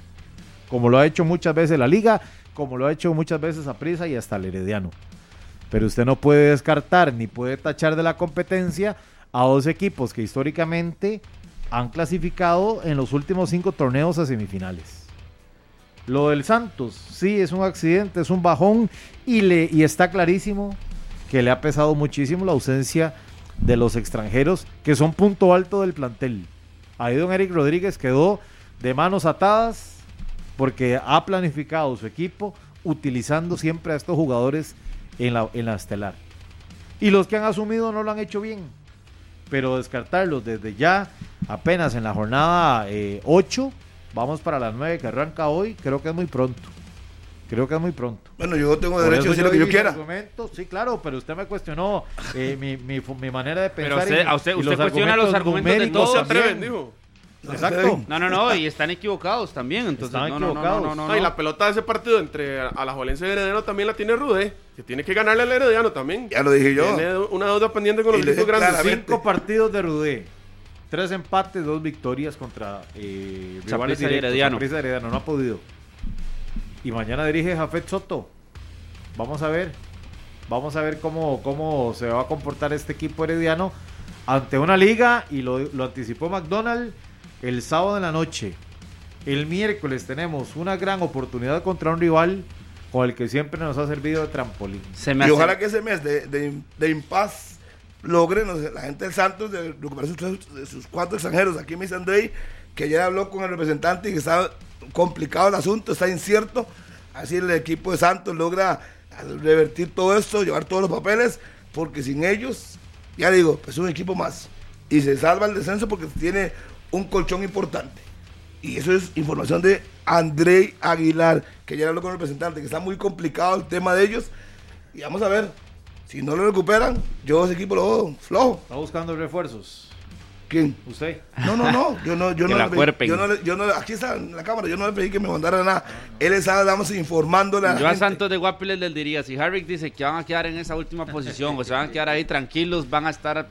Como lo ha hecho muchas veces la liga, como lo ha hecho muchas veces a Prisa y hasta el Herediano. Pero usted no puede descartar ni puede tachar de la competencia a dos equipos que históricamente han clasificado en los últimos cinco torneos a semifinales. Lo del Santos, sí, es un accidente, es un bajón y, le, y está clarísimo que le ha pesado muchísimo la ausencia de los extranjeros que son punto alto del plantel. Ahí don Eric Rodríguez quedó de manos atadas porque ha planificado su equipo utilizando siempre a estos jugadores en la, en la estelar. Y los que han asumido no lo han hecho bien. Pero descartarlos desde ya, apenas en la jornada 8, vamos para las 9 que arranca hoy, creo que es muy pronto. Creo que es muy pronto. Bueno, yo tengo derecho a decir lo que yo quiera. Sí, claro, pero usted me cuestionó eh, mi, mi, mi, manera de pensar. Pero usted, a usted, usted cuestiona los argumentos de todos. se atreven, dijo. Exacto. No, no, no, y están equivocados también. Entonces, están no, equivocados. No, no, no, no, y la pelota de ese partido entre Alajuelense y Herediano también la tiene Rude, que tiene que ganarle al Herediano también. Ya lo dije yo. Tiene una deuda pendiente con los equipos grandes. claramente. Cinco partidos de Rudé. Tres empates, dos victorias contra eh, rivales directos. Herediano. No ha podido. Y mañana dirige Jafet Soto. Vamos a ver. Vamos a ver cómo, cómo se va a comportar este equipo herediano ante una liga, y lo, lo anticipó McDonald el sábado en la noche. El miércoles tenemos una gran oportunidad contra un rival con el que siempre nos ha servido de trampolín. Se me Y hace- ojalá que ese mes de, de, de impas logre no sé, la gente del Santos de recuperar sus, de sus cuatro extranjeros. Aquí me dice Andrei que ayer habló con el representante y que está complicado el asunto, está incierto. Así el equipo de Santos logra revertir todo esto, llevar todos los papeles, porque sin ellos, ya digo, es un equipo más. Y se salva el descenso porque tiene un colchón importante. Y eso es información de Andrei Aguilar, que ya habló con el representante, que está muy complicado el tema de ellos. Y vamos a ver, si no lo recuperan, yo ese equipo lo veo flojo. Está buscando refuerzos. ¿Quién? ¿Usted? No, no, no, yo no, yo Que no, la le pedí- yo no, le- yo no, aquí está en la cámara, yo no le pedí que me mandara nada. Él estaba, vamos, informándole a la Yo a. Santos de Guapiles les diría, si Harvick dice que van a quedar en esa última posición o se van a quedar ahí tranquilos, van a estar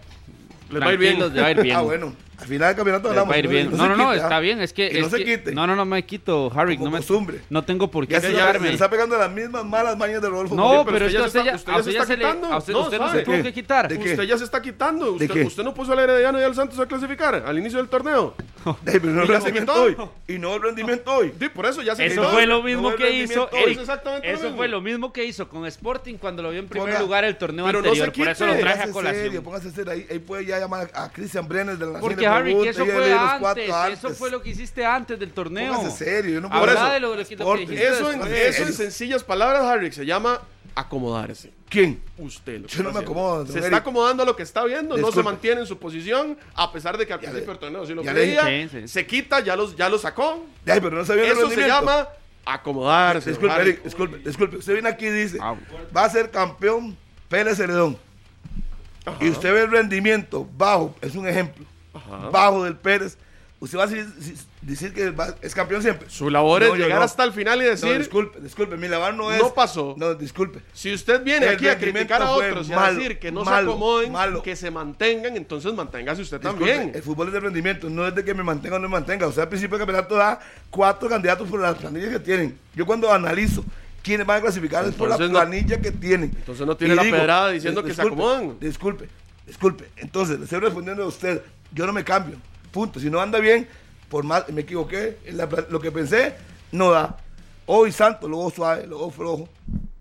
Les va a ir bien. les va a ir bien. Ah, bueno, al final del campeonato Les va a ir bien. No, no, no, quite, está bien, es que... Que es no se que- quite. No, no, no me quito, Harvick, Como no me... costumbre. No tengo por qué Ya se, está pegando las mismas malas mañas de Rodolfo. No, Moreno. pero, usted ya usted se ya, está- a usted usted ya se está se le... usted, No, usted no ¿sabe se tuvo que quitar. Usted ya se está quitando. Usted, no puso al Herediano y al Santos a clasificar al inicio del torneo. Pero no el ¿Y ya se rendimiento hoy. Y no el rendimiento hoy. Sí, por eso ya se Eso fue lo no mismo que hizo Eso fue lo mismo que hizo con Sporting cuando lo vio en primer lugar el torneo Pero no anterior. se Por eso lo traje a colación. póngase serio. Ahí, ahí puede ya llamar a Cristian Brenner de la Nación Harry, que Pregunta, eso ya fue antes, Eso lo que hiciste antes del torneo. Póngase serio. Yo no Habla puedo eso. de lo, lo que- lo que Sport, dijiste Eso en, después. eso en sencillas palabras, Harry, se llama acomodarse. ¿Quién? Usted lo Yo no me acomodo, Se está acomodando a lo que está viendo, no se mantiene en su posición, a pesar de que al Ya principio del torneo sí lo ya le se quita, ya, los, ya lo sacó. Pero no el Eso se llama acomodarse. Disculpe, Harry. Eric, disculpe, disculpe. Usted viene aquí y dice, Ah. va a ser campeón Pérez Celedón. Y usted ve el rendimiento bajo, es un ejemplo, Ajá. bajo del Pérez. Usted va a decir, decir que va- es campeón siempre. Su labor es No, llegar no. hasta el final y No, decir, disculpe, disculpe, mi labor no es... No pasó. No, disculpe. si usted viene El aquí a criticar a otros y a decir que no malo, se acomoden, malo. que se mantengan, entonces manténgase usted Disculpe, también. El fútbol es de rendimiento, no es de que me mantenga o no me mantenga. O sea, al principio del campeonato da cuatro candidatos por las planillas que tienen. Yo cuando analizo quiénes van a clasificar es por la no- planilla que tienen. entonces no tiene Y la pedrada diciendo que se acomodan. Disculpe, disculpe. Entonces, le estoy respondiendo a usted. Yo no me cambio. Punto. Si no anda bien, por más me equivoqué, la lo que pensé no da. Hoy santo, luego suave, luego flojo.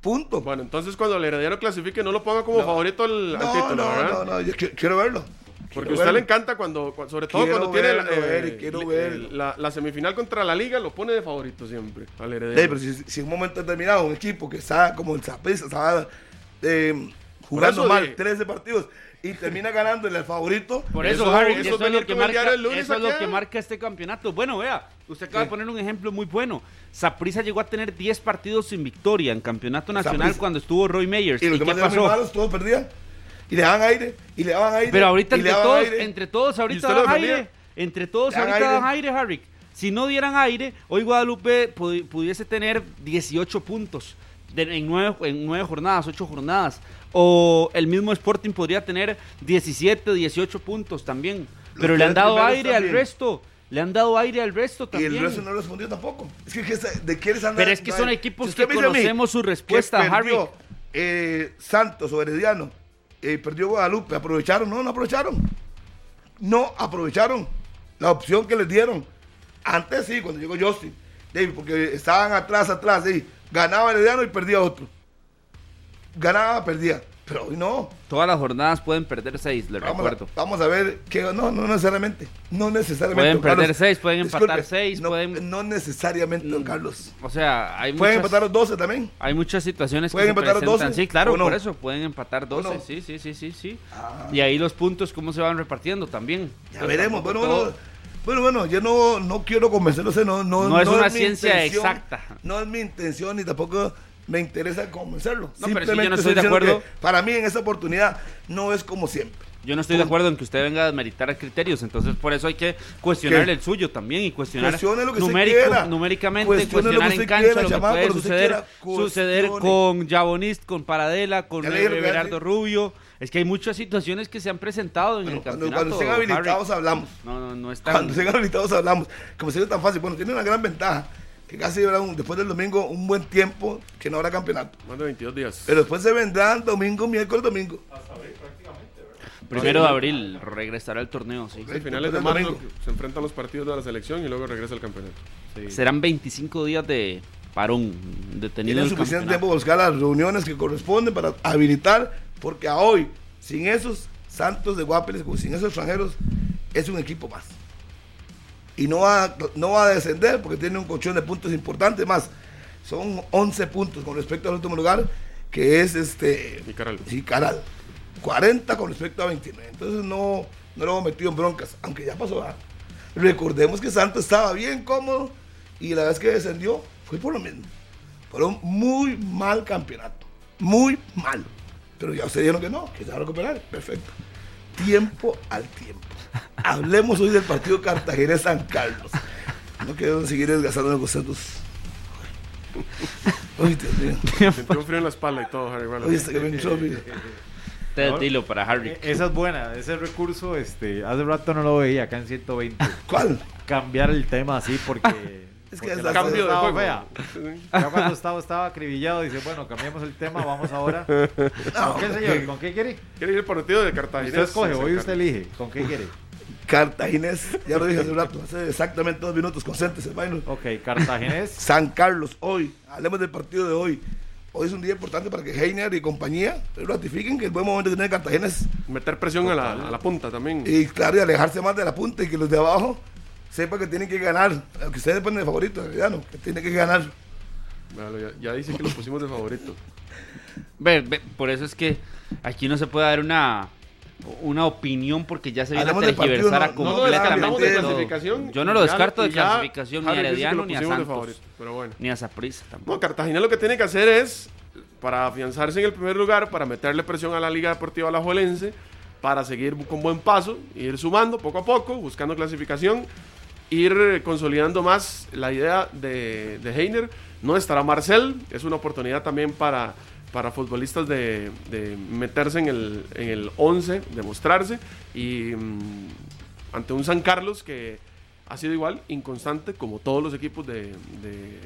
Punto. Bueno, entonces cuando el Herediano clasifique, no lo ponga como favorito al, al no, título, no, ¿verdad? no, no, yo qui- quiero verlo. Porque Quiero a usted verlo. le encanta cuando, cu- sobre todo Quiero cuando tiene la, verlo, eh, quiero verlo. la, la semifinal contra la Liga, lo pone de favorito siempre al Ey, Herediano. pero si, si en un momento determinado un equipo que está como el estaba eh, jugando mal dije. 13 13 partidos y termina ganándole al favorito, Por Eso- eso, Harry, eso eso, es lo que el marca, el lunes eso es lo que marca este campeonato. Bueno, vea, usted acaba de poner un ejemplo muy bueno. Saprissa llegó a tener 10 partidos sin victoria en campeonato nacional cuando estuvo Roy Meyers. y ¿Y, los qué demás pasó? malos, todos perdían. Y le daban aire, y le daban aire. Pero ahorita y entre todos, aire. entre todos ahorita dan aire. Entre todos ahorita aire. dan aire, Harry. Si no dieran aire, hoy Guadalupe pudi- pudiese tener 18 puntos de- en, nueve, en nueve jornadas, 8 jornadas. O el mismo Sporting podría tener 17, 18 puntos también. Pero le han dado aire al resto. Le han dado aire al resto Y también. el resto no respondió tampoco. Es que, ¿de qué les han Pero es que son equipos que mí conocemos su respuesta, que perdió, Harry. eh, Santos o Herediano, eh, perdió Guadalupe, ¿aprovecharon? No, no aprovecharon. No aprovecharon la opción que les dieron. Antes sí, cuando llegó Justin. David, porque estaban atrás, atrás, sí. ganaba Herediano y perdía otro. Ganaba, perdía. Pero hoy no. Todas las jornadas pueden perder 6, le Vamos recuerdo. a, vamos a ver que no, no necesariamente. No necesariamente. Pueden Carlos. perder seis, pueden empatar Disculpe, seis, no, pueden- No necesariamente, don Carlos. O sea, hay Pueden muchas... empatar los 12 también. Hay muchas situaciones que ¿Pueden se empatar los presentan. 12 Sí, claro, no? por eso pueden empatar 12. no? Ah. Sí, sí, sí, sí, sí. Y ahí los puntos cómo se van repartiendo también. Ya Entonces, veremos. Bueno, todo- bueno, bueno, bueno, yo no, no quiero convencerlos. No, no, No es una ciencia exacta. No es mi intención ni tampoco me interesa convencerlo. No, pero sí, yo Simplemente no estoy de acuerdo. Para mí en esa oportunidad no es como siempre. Yo no estoy de acuerdo en que usted venga a desmeritar criterios, entonces por eso hay que cuestionar ¿Qué? el suyo también y cuestionar lo que numérico- quiera. numéricamente, lo cuestionar usted en cancha quiera, lo que puede lo suceder, quiera. suceder con Jabonist, con Paradela, con lo Everardo. Rubio. Es que hay muchas situaciones que se han presentado en Bueno, el cuando, campeonato. cuando estén Harry. habilitados hablamos. No, no, no es tan... Cuando estén habilitados hablamos. Como si fuera tan fácil. Bueno, tiene una gran ventaja. Que casi habrá un- después del domingo un buen tiempo que no habrá campeonato. Más de 22 días. Pero después se vendrán domingo, miércoles, domingo. Primero de abril regresará el torneo, sí. Finales de marzo se enfrentan los partidos de la selección y luego regresa el campeonato. Serán 25 días de parón detenido Tienen suficiente campeonato. tiempo para buscar las reuniones que corresponden para habilitar, porque a hoy, sin esos Santos de Guapeles, sin esos extranjeros, es un equipo más. Y no va, no va a descender porque tiene un colchón de puntos importantes más. Son 11 puntos con respecto al último lugar, que es este Y Caral. Sí, Caral. 40 con respecto a 29. Entonces no, no lo hemos metido en broncas, aunque ya pasó. ¿verdad? Recordemos que Santos estaba bien cómodo y la vez que descendió fue por lo mismo. Por un muy mal campeonato. Muy mal. Pero ya ustedes dijeron que no, que se va a recuperar. Perfecto. Tiempo al tiempo. Hablemos hoy del partido Cartagena-San Carlos. No quiero seguir desgastando los conceptos. Uy, Dios mío. Sentí un frío en la espalda y todo, Harry. Bueno, Uy, este que me entró, mire. Te dilo para Harry. Eh, Esa es buena, ese recurso, este, hace rato no lo veía acá en 120. ¿Cuál? Cambiar el tema así porque. Es que es la cambio de estaba juego. fea. Ya cuando estaba, estaba acribillado, dice, bueno, cambiamos el tema, vamos ahora. ¿Con qué, señor? ¿Con qué quiere? ¿Quiere ir al partido de Cartagena? Usted escoge, hoy usted elige. ¿Con qué quiere? Cartaginés, ya lo dije hace un rato, hace exactamente dos minutos, concéntrese, vaino. Ok, Cartaginés. San Carlos, hoy, hablemos del partido de hoy. Hoy es un día importante para que Heiner y compañía ratifiquen que el buen momento que tiene Cartagena es, Meter presión a la, a la punta también. y claro, y alejarse más de la punta y que los de abajo sepan que tienen que ganar, aunque ustedes ponen de favorito, ya no, que tienen que ganar. Ya, ya dice que lo pusimos de favorito. Ve, ve, por eso es que aquí no se puede dar una, una opinión porque ya se viene a Hablamos tergiversar lo completamente clasificación. Yo no lo descarto de ya clasificación ni a Herediano ni a Santos. favorito, Pero bueno. Ni a Saprissa tampoco. No, Cartagena lo que tiene que hacer es, para afianzarse en el primer lugar, para meterle presión a la Liga Deportiva Alajuelense, para seguir con buen paso, ir sumando poco a poco, buscando clasificación, ir consolidando más la idea de, de Heiner. No estará Marcel, es una oportunidad también para, para futbolistas de, meterse en el, en el 11, de mostrarse, y mm, ante un San Carlos que ha sido igual, inconstante, como todos los equipos de,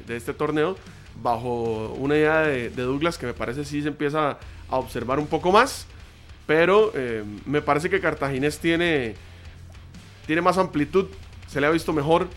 este torneo, bajo una idea de, de Douglas que me parece sí se empieza a observar un poco más, pero eh, me parece que Cartaginés tiene, tiene más amplitud, se le ha visto mejor,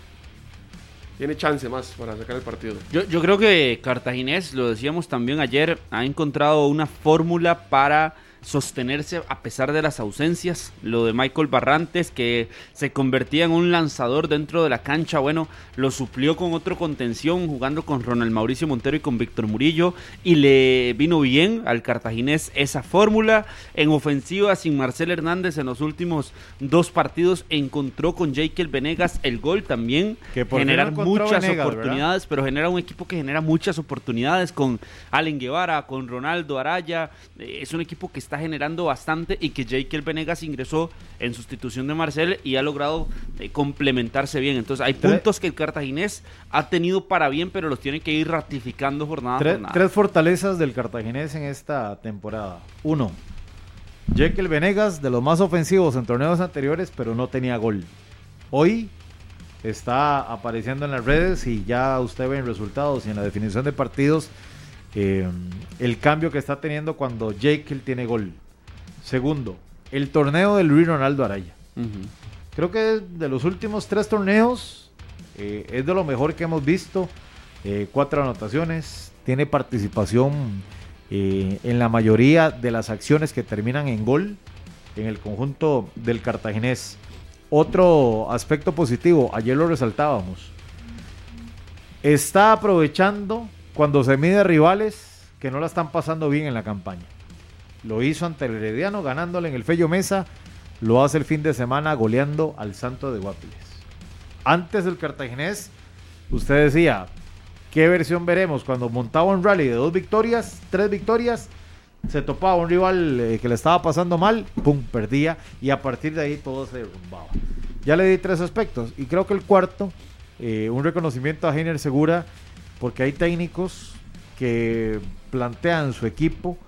tiene chance más para sacar el partido. Yo, yo creo que Cartaginés, lo decíamos también ayer, ha encontrado una fórmula para sostenerse a pesar de las ausencias. Lo de Michael Barrantes, que se convertía en un lanzador dentro de la cancha, bueno, lo suplió con otro contención, jugando con Ronald Mauricio Montero y con Víctor Murillo, y le vino bien al cartaginés esa fórmula. En ofensiva, sin Marcel Hernández en los últimos dos partidos, encontró con Jekyll Venegas el gol también, Que por generar muchas Venegas, oportunidades, pero genera un equipo que genera muchas oportunidades con Allen Guevara, con Ronaldo Araya. Es un equipo que está generando bastante y que Jekyll Venegas ingresó en sustitución de Marcel y ha logrado eh, complementarse bien. Entonces hay puntos que el cartaginés ha tenido para bien, pero los tiene que ir ratificando jornada a Tre- jornada. tres fortalezas del cartaginés en esta temporada. Uno, Jekyll Venegas, de los más ofensivos en torneos anteriores, pero no tenía gol. Hoy está apareciendo en las redes y ya usted ve en resultados y en la definición de partidos eh, el cambio que está teniendo cuando Jekyll tiene gol. Segundo, el torneo de Luis Ronaldo Araya. Creo que de los últimos tres torneos eh, es de lo mejor que hemos visto. Eh, cuatro anotaciones, tiene participación eh, en la mayoría de las acciones que terminan en gol en el conjunto del cartaginés. Otro aspecto positivo, ayer lo resaltábamos, está aprovechando cuando se mide rivales que no la están pasando bien en la campaña. Lo hizo ante el Herediano ganándole en el Fello Mesa lo hace el fin de semana goleando al Santo de Guapiles. Antes del cartaginés, usted decía, ¿qué versión veremos? Cuando montaba un rally de dos victorias, tres victorias, se topaba un rival eh, que le estaba pasando mal, pum, perdía y a partir de ahí todo se derrumbaba. Ya le di tres aspectos y creo que el cuarto, eh, un reconocimiento a Heiner Segura, porque hay técnicos que plantean su equipo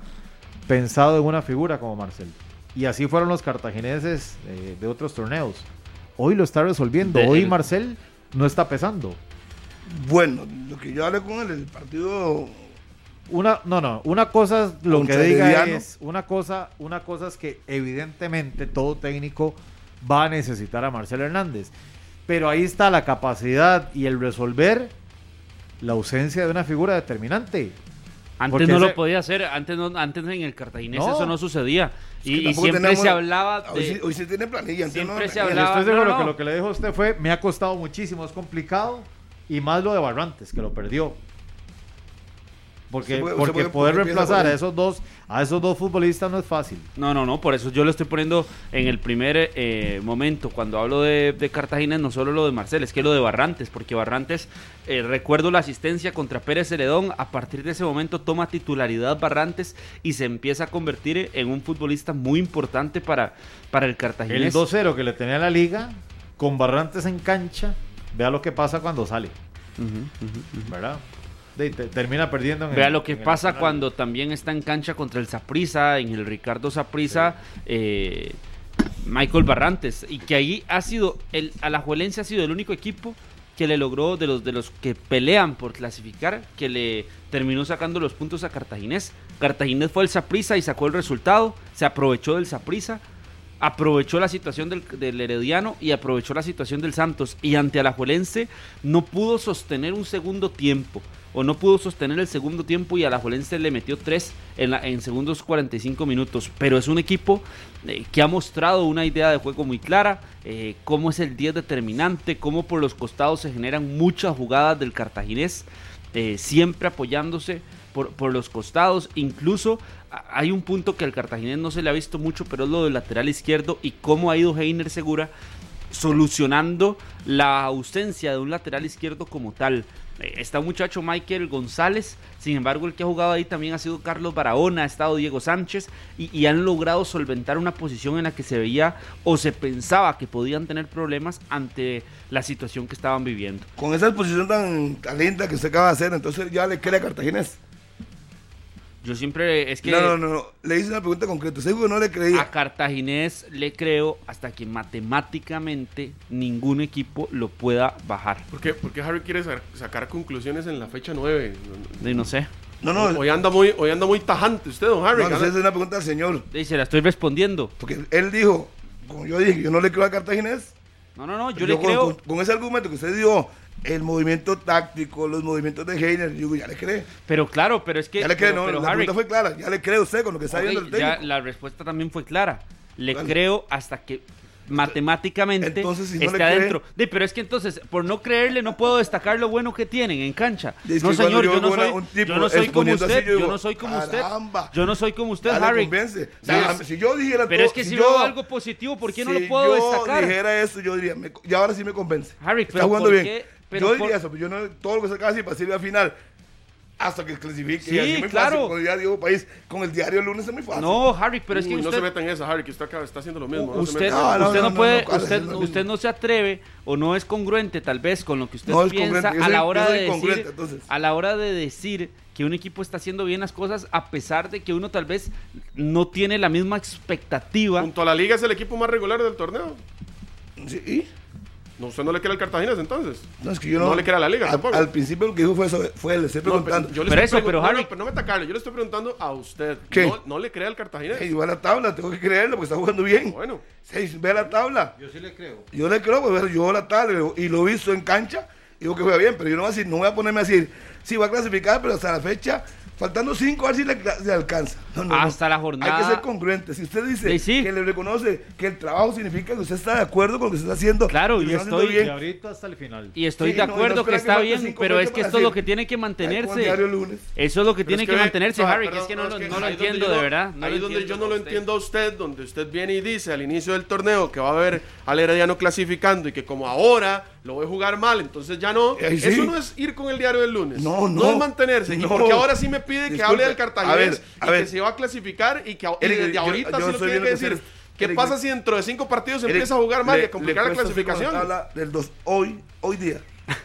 pensado en una figura como Marcel. Y así fueron los cartagineses eh, de otros torneos. Hoy lo está resolviendo. De- Hoy el- Marcel no está pesando. Bueno, lo que yo hablé con él, el partido Una, no, no, una cosa es lo que diga es, una cosa, una cosa es que evidentemente todo técnico va a necesitar a Marcel Hernández. Pero ahí está la capacidad y el resolver la ausencia de una figura determinante. Antes Porque no ese- lo podía hacer, antes, no, antes en el cartaginés No. eso no sucedía. que Y, siempre tenemos- se hablaba Hoy sí, de... hoy sí tiene planilla. Siempre no, se Y hablaba- estoy no, seguro no. que lo que le dijo a usted fue, me ha costado muchísimo, es complicado, y más lo de Barrantes, que lo perdió. Porque, Se puede- se porque puede- poder reemplazar a esos dos, a esos dos futbolistas no es fácil. No, no, no, por eso yo lo estoy poniendo en el primer eh, momento. Cuando hablo de, de Cartagena, no solo lo de Marcel, es que lo de Barrantes, porque Barrantes, eh, recuerdo la asistencia contra Pérez Celedón, a partir de ese momento toma titularidad Barrantes y se empieza a convertir en un futbolista muy importante para, para el El Cartaginés. 2-0 que le tenía la liga, con Barrantes en cancha, vea lo que pasa cuando sale. ¿verdad? Te- termina perdiendo en Vea el- lo que en pasa cuando también está en cancha contra el Saprisa, en el Ricardo Saprisa, Michael Barrantes, y que ahí ha sido, el Alajuelense ha sido el único equipo que le logró, de los, de los que pelean por clasificar, que le terminó sacando los puntos a Cartaginés. Cartaginés fue el Saprisa y sacó el resultado, se aprovechó del Saprisa, aprovechó la situación del, del Herediano y aprovechó la situación del Santos. Y ante Alajuelense no pudo sostener un segundo tiempo. O no pudo sostener el segundo tiempo y Alajuelense le metió tres en, la- en segundos 45 minutos. Pero es un equipo eh, que ha mostrado una idea de juego muy clara. eh, cómo es el 10 determinante. Cómo por los costados se generan muchas jugadas del cartaginés. eh, siempre apoyándose por, por los costados. Incluso a- hay un punto que al cartaginés no se le ha visto mucho, pero es lo del lateral izquierdo y cómo ha ido Heiner Segura solucionando la ausencia de un lateral izquierdo como tal. Eh, Está un muchacho Michael González, sin embargo el que ha jugado ahí también ha sido Carlos Barahona, ha estado Diego Sánchez y, han logrado solventar una posición en la que se veía o se pensaba que podían tener problemas ante la situación que estaban viviendo. Con esa exposición tan, tan linda que usted acaba de hacer, entonces ya le cree a. Yo siempre, es que No, no, no, no. Le hice una pregunta concreta. Que no le creía. a Cartaginés le creo hasta que matemáticamente ningún equipo lo pueda bajar. ¿Por qué, por qué Harry quiere sa- sacar conclusiones en la fecha 9? Y no sé, No, no. Hoy anda muy, hoy anda muy tajante usted, don Harry. no, no, es una pregunta al señor. y se la estoy respondiendo. Porque él dijo, como yo dije, yo no le creo a Cartaginés. No, no, no, yo, Yo le con, creo. con- con ese argumento que usted dio, el movimiento táctico, los movimientos de Heiner, yo digo, ya le cree. Pero claro, pero es que. Ya le cree, pero, no, pero, la Harry, pregunta fue clara. Ya le cree usted con lo que está viendo el ya técnico. la respuesta también fue clara. Le creo hasta que matemáticamente Entonces, si no cree- adentro. Pero es que entonces, por no creerle, no puedo destacar lo bueno que tienen en cancha. Es no, que señor, yo yo no soy, tipo yo no soy como así, usted. yo Yo, no soy como "Caramba". usted. Yo no soy como usted, Ya Harry. Sí, es- si yo dijera pero todo- es que si, yo- veo algo positivo, ¿por qué no si lo puedo yo destacar? dijera eso, yo diría, me- y ahora sí me convence. Harry, Está pero ¿por bien. qué? Pero yo diría por- eso, pero yo no, todo lo que se acaba así para sirve al final. Hasta que clasifique. Sí, así muy claro. fácil, con el diario País, con el diario el lunes es muy fácil. No, Harry, pero es que Uy, no usted, se meta en esa, Harry, que usted acá está haciendo lo mismo. no se usted. No, no, usted no, no, no, puede, no, ¿cuál es usted, lo usted mismo? no se atreve o no es congruente tal vez con lo que usted No piensa a la hora de decir congruente, entonces. a la hora de decir que un equipo está haciendo bien las cosas a pesar de que uno tal vez no tiene la misma expectativa. Junto a la liga es el equipo más regular del torneo. Sí. No, usted no le quiere al Cartaginés entonces. No, es que yo no. No le queda a la liga al, tampoco. Al principio lo que dijo fue eso, fue le estoy No, preguntando. pero, yo le Pero estoy eso, pero Harry- no, pero no me atacarle, yo le estoy preguntando a usted. ¿Qué? No, no le crea al Cartaginés. Hey, va a la tabla, tengo que creerlo porque está jugando bien. Bueno, Hey, ve a la tabla. Yo sí le creo. Yo le creo, pues yo la tabla y lo he visto en cancha y digo que juega bien, pero yo no voy a, decir, no voy a ponerme a decir, sí, va a clasificar, pero hasta la fecha, faltando cinco, a ver si le, le alcanza. No, no, no. Hasta la jornada- Hay que ser congruente. Si usted dice Sí, que le reconoce que el trabajo significa que usted está de acuerdo con lo que se está haciendo, Claro, y estoy- Y bien, ahorita hasta el final. Y estoy Sí, de y acuerdo no que está bien, pero es que esto es lo que tiene que mantenerse. diario el lunes. Eso es lo que Pero tiene es que, ve, mantenerse, no, Harry, perdón, que es que no, lo- es que no lo ahí donde entiendo yo de verdad. no ahí donde yo no lo entiendo a usted, donde usted viene y dice al inicio del torneo que va a haber al Herediano clasificando y que como ahora lo ve jugar mal, entonces ya no. Sí. Eso no es ir con el diario del lunes. No, no. es mantenerse. No. Y porque ahora sí me pide que hable del a Cartaginés ver, a y ver. que se va a clasificar y que y desde yo- ahorita yo sí lo tiene que decir. ¿Qué pasa si dentro de cinco partidos empieza a jugar mal y a complicar la clasificación? del dos, hoy, hoy día,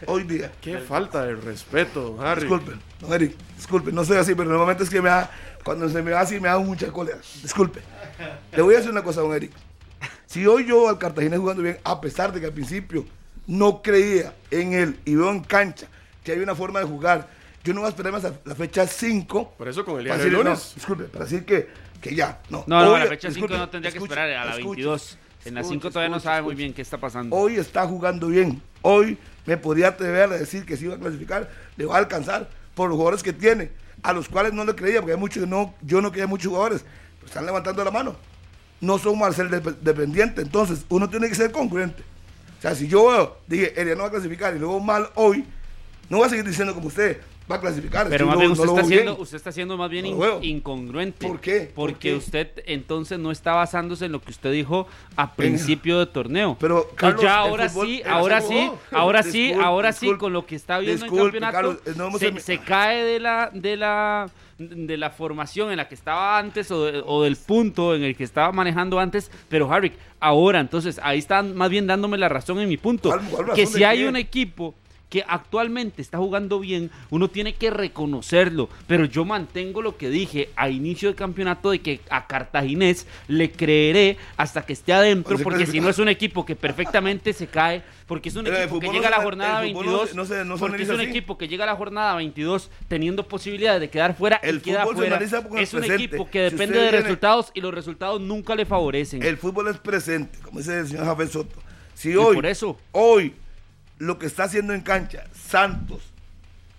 hoy día. Qué falta de respeto, don Harry. Disculpe, don Eric, disculpe, no soy así, pero normalmente es que me da, cuando se me da así, me da mucha cólera. Disculpe. Le voy a decir una cosa, don Eric. Si hoy yo al Cartagena jugando bien, a pesar de que al principio no creía en él y veo en cancha que hay una forma de jugar, yo no voy a esperarme hasta la fecha 5. Por eso con el decir, no, lunes. disculpe, para decir que, que ya, no. No, no, Hoy- la fecha 5 disculpe, no tendría que esperar, a la escuche, 22. En la 5 escuche, todavía no sabe muy bien qué está pasando. Hoy está jugando bien. Hoy me podría atrever a decir que si va a clasificar, le va a alcanzar por los jugadores que tiene, a los cuales no le creía, porque hay muchos que no, yo no creía muchos jugadores, pero están levantando la mano. No son Marcel dep- dependiente, entonces uno tiene que ser congruente. O sea, si yo veo, dije, Elia no va a clasificar y luego mal hoy, no voy a seguir diciendo como usted, va a clasificar. Pero si más bien usted, está siendo, bien. usted está siendo más bien No incongruente. ¿Por qué? ¿Por Porque qué? usted entonces no está basándose en lo que usted dijo a principio de torneo. Pero, Entonces Carlos, ya ahora sí, ahora sí, ahora sí, Disculpe, ahora sí, con lo que está viendo en disculpe, campeonato, Carlos, no hemos se, se cae de la, de la de la formación en la que estaba antes o, de- o del punto en el que estaba manejando antes, pero Harry, ahora entonces ahí están más bien dándome la razón en mi punto, ¿Cuál- cuál que si hay qué? un equipo que actualmente está jugando bien, uno tiene que reconocerlo. Pero yo mantengo lo que dije a inicio de campeonato de que a Cartaginés le creeré hasta que esté adentro, porque si no es un equipo que perfectamente se cae, porque es un equipo que llega a la jornada el fútbol no 22, se- no se- no se porque es un así. equipo que llega a la jornada 22 teniendo posibilidades de quedar fuera El y queda fuera. Es un presente. equipo que depende de viene- resultados y los resultados nunca le favorecen. El fútbol es presente, como dice el señor Javier Soto. Si hoy, por eso. hoy, lo que está haciendo en cancha Santos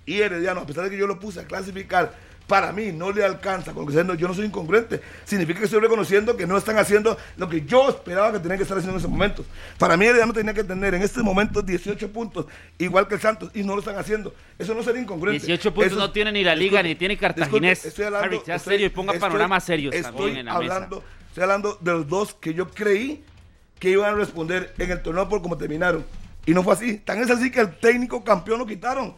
y Herediano, a pesar de que yo lo puse a clasificar para mí no le alcanza, con lo que haciendo, yo no soy incongruente. Significa que estoy reconociendo que no están haciendo lo que yo esperaba que tenían que estar haciendo en esos momentos. Para mí, no tenía que tener en este momento 18 puntos, igual que el Santos, y no lo están haciendo. Eso no sería incongruente. 18 puntos Eso- no tiene ni la Liga, disculpe, ni tiene Cartaginés. disculpe, Estoy hablando, Harry, sea estoy- serio y ponga estoy- panoramas serios estoy también en la mesa. hablando, Estoy hablando de los dos que yo creí que iban a responder en el torneo por cómo terminaron. Y no fue así. Tan es así que el técnico campeón lo quitaron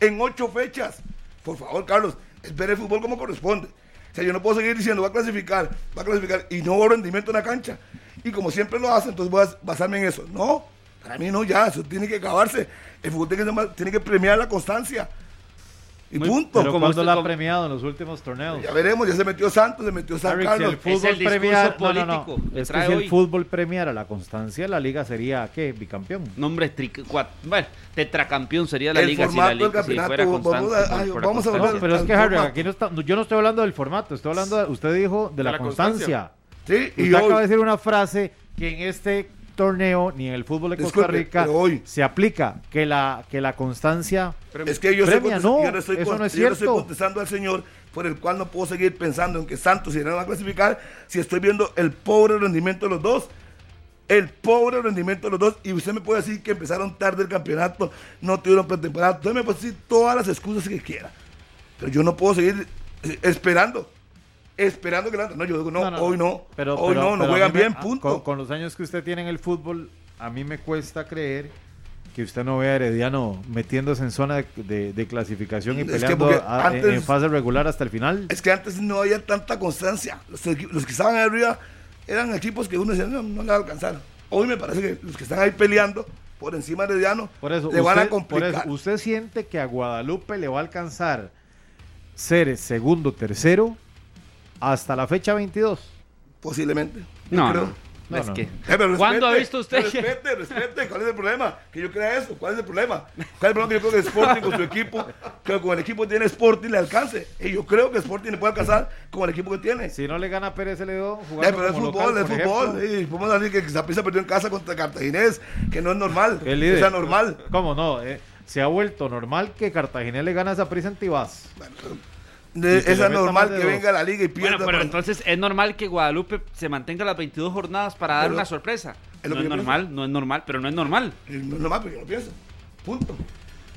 en ocho fechas. Por favor, Carlos, espere el fútbol como corresponde. O sea, yo no puedo seguir diciendo va a clasificar, va a clasificar y no hubo rendimiento en la cancha. Y como siempre lo hacen, entonces voy a basarme en eso. No, para mí no, ya, eso tiene que acabarse. El fútbol tiene que, tiene que premiar la constancia. Y Muy- punto. Pero como ¿cuándo usted- la ha premiado en los últimos torneos? Ya veremos, ya se metió Santos, se metió San si Carlos. el fútbol Es el no, no, no. político que Es que si hoy. el fútbol premiara la constancia, la liga sería ¿qué? Bicampeón. Nombre bueno, tetracampeón sería la El liga si la liga si fuera vamos constante. a- ay, vamos a constancia. Pero es que Harry, aquí no está, yo no estoy hablando del formato, estoy hablando, de- usted dijo de la, la constancia. Sí, y Usted acaba de decir una frase que en este torneo ni en el fútbol de Costa Rica hoy- se aplica que la que la constancia es que yo, estoy Premia, contest- no, yo estoy, eso no es yo estoy contestando al señor por el cual no puedo seguir pensando en que Santos va a clasificar si estoy viendo el pobre rendimiento de los dos. El pobre rendimiento de los dos. Y usted me puede decir que empezaron tarde el campeonato, no tuvieron pretemporada. Usted me puede decir todas las excusas que quiera. Pero yo no puedo seguir eh, esperando. Esperando que la... No, yo digo, no, hoy no. Pero, hoy pero- no, no juegan me- bien, punto. Con, con los años que usted tiene en el fútbol, a mí me cuesta creer que usted no vea a Herediano metiéndose en zona de, de- de clasificación y peleando en- fase regular hasta el final. Es que antes no había tanta constancia. Los, los que estaban ahí arriba eran equipos que uno decía, no, no le va a alcanzar. Hoy me parece que los que están ahí peleando por encima de Herediano Por eso, le van a usted, por complicar. eso, ¿usted siente que a Guadalupe le va a alcanzar ser segundo, tercero hasta la fecha 22? Posiblemente. No, creo. no. No, es no. que, Eh, pero ¿Cuándo ha respete, visto usted que- Respete, respete. ¿Cuál es el problema? Que yo crea eso. ¿Cuál es el problema? ¿Cuál es el problema que yo creo que Sporting con su equipo, que con el equipo que tiene Sporting le alcance? Y yo creo que Sporting le puede alcanzar con el equipo que tiene. Si no le gana a Pérez León Eh, jugando pero es como fútbol, local, es fútbol. Y podemos decir que Zaprisa perdió en casa contra Cartaginés, que no es normal. El líder. Es anormal. ¿Cómo no? Eh, se ha vuelto normal que Cartagena le gana a prisa en Tibás. Que es de que venga a la liga y pierda. bueno, pero por- entonces es normal que Guadalupe se mantenga las 22 jornadas para dar Pero- una sorpresa. es lo No que es normal, no es normal, pero no es normal. No es normal, pero yo no pienso. Punto.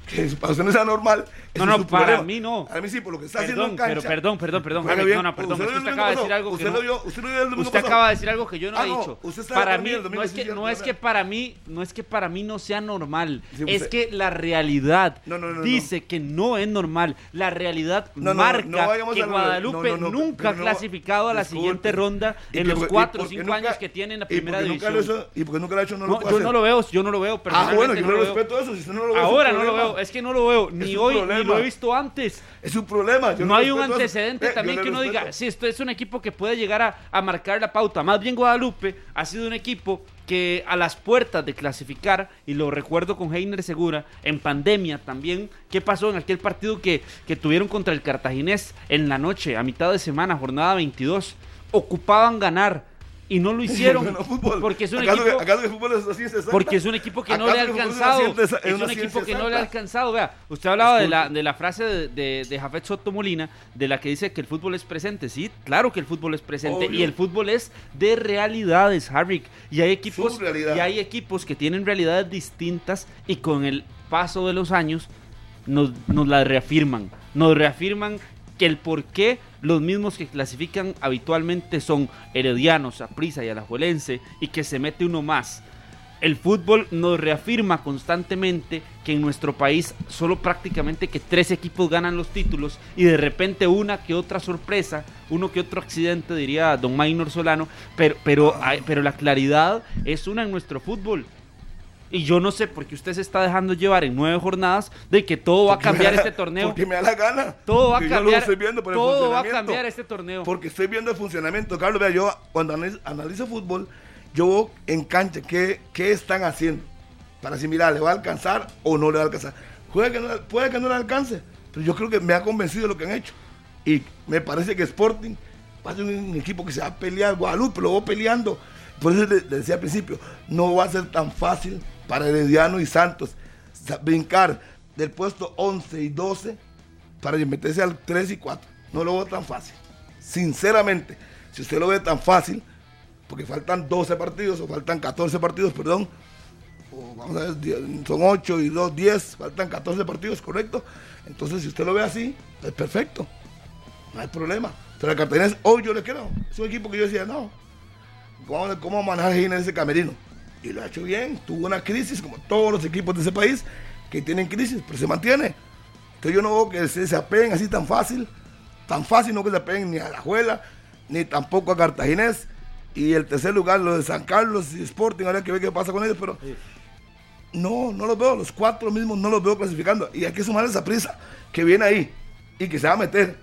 Que para usted no sea normal. No, no, su para problema. mí no. Para mí sí, por lo que está haciendo Perdón, en cancha. pero perdón, perdón, perdón, bien. no, no, perdón, Usted usted acaba de decir algo que no. Usted lo vio- usted vio el domingo Usted acaba de decir algo que yo no Ah, he no, dicho. usted está para mí no es que no es que para mí no es que para mí no sea normal, Sí, es usted- que la realidad No, no, no, no. dice que no es normal. La realidad No, no, marca no que Guadalupe no, no, no, nunca ha no, clasificado a la siguiente ronda en los y 4 o porque 5 nunca- años que tiene en la primera división. Y porque nunca lo ha hecho, no, lo No, yo no lo veo, yo no lo veo. Ah, bueno, yo no no veo. respeto eso. Si usted no lo ve, Ahora no lo problema. Veo, es que no lo veo ni hoy ni lo he visto antes. Es un problema. yo no hay un antecedente Eh, también que uno diga, si esto es un equipo que puede llegar a, a marcar la pauta. Más bien Guadalupe ha sido un equipo que a las puertas de clasificar, y lo recuerdo con Heiner Segura, en pandemia también, ¿qué pasó en aquel partido que, que tuvieron contra el Cartaginés en la noche, a mitad de semana, jornada 22? Ocupaban ganar y no lo hicieron No, porque es un ¿Acaso equipo... fútbol es así, es? Porque es un equipo que no le ha ¿Acaso que el fútbol es una alcanzado. ciencia- es un equipo que no le ha alcanzado. Vea, usted hablaba de la, de la frase de, de, de Jafet Soto Molina, de la que dice que el fútbol es presente. Sí, claro que el fútbol es presente. Obvio. Y el fútbol es de realidades, Harry. Y hay equipos, y hay equipos que tienen realidades distintas y con el paso de los años nos, nos las reafirman. Nos reafirman que el por qué los mismos que clasifican habitualmente son Heredianos, Aprisa y Alajuelense y que se mete uno más. El fútbol nos reafirma constantemente que en nuestro país solo prácticamente que tres equipos ganan los títulos y de repente una que otra sorpresa, uno que otro accidente diría don Maynor Solano, pero, pero, pero la claridad es una en nuestro fútbol. Y yo no sé por qué usted se está dejando llevar en nueve jornadas de que todo va a cambiar da- este torneo. Porque me da la gana. Todo va a cambiar. Todo va a cambiar este torneo. Porque estoy viendo el funcionamiento. Carlos, vea, yo cuando analizo, analizo fútbol, yo en cancha qué, qué están haciendo. Para decir, mira, ¿le va a alcanzar o no le va a alcanzar? Puede que no, puede que no le alcance, pero yo creo que me ha convencido de lo que han hecho. Y me parece que Sporting va a ser un equipo que se va a pelear. Guadalupe lo voy peleando. Por eso le, le decía al principio, no va a ser tan fácil para Herediano y Santos sa- brincar del puesto 11 y 12 para meterse al 3 y 4. no lo veo tan fácil. Sinceramente, si usted lo ve tan fácil, porque faltan 12 partidos o faltan 14 partidos, perdón, o vamos a ver, son 8 y 2, 10, faltan 14 partidos, correcto. Entonces, si usted lo ve así, es perfecto. No hay problema. Pero el Cartaginés, hoy yo le creo. Es un equipo que yo decía, no, ¿cómo, cómo manejar en ese camerino? Y lo ha hecho bien. Tuvo una crisis, como todos los equipos de ese país, que tienen crisis, pero se mantiene. Entonces yo no veo que se, se apeguen así tan fácil. Tan fácil no que se apeguen ni a la Juela, ni tampoco a Cartaginés. Y el tercer lugar, lo de San Carlos y Sporting, ahora que ver qué pasa con ellos, pero no, no los veo. Los cuatro mismos no los veo clasificando. Y hay que sumar esa prisa que viene ahí y que se va a meter.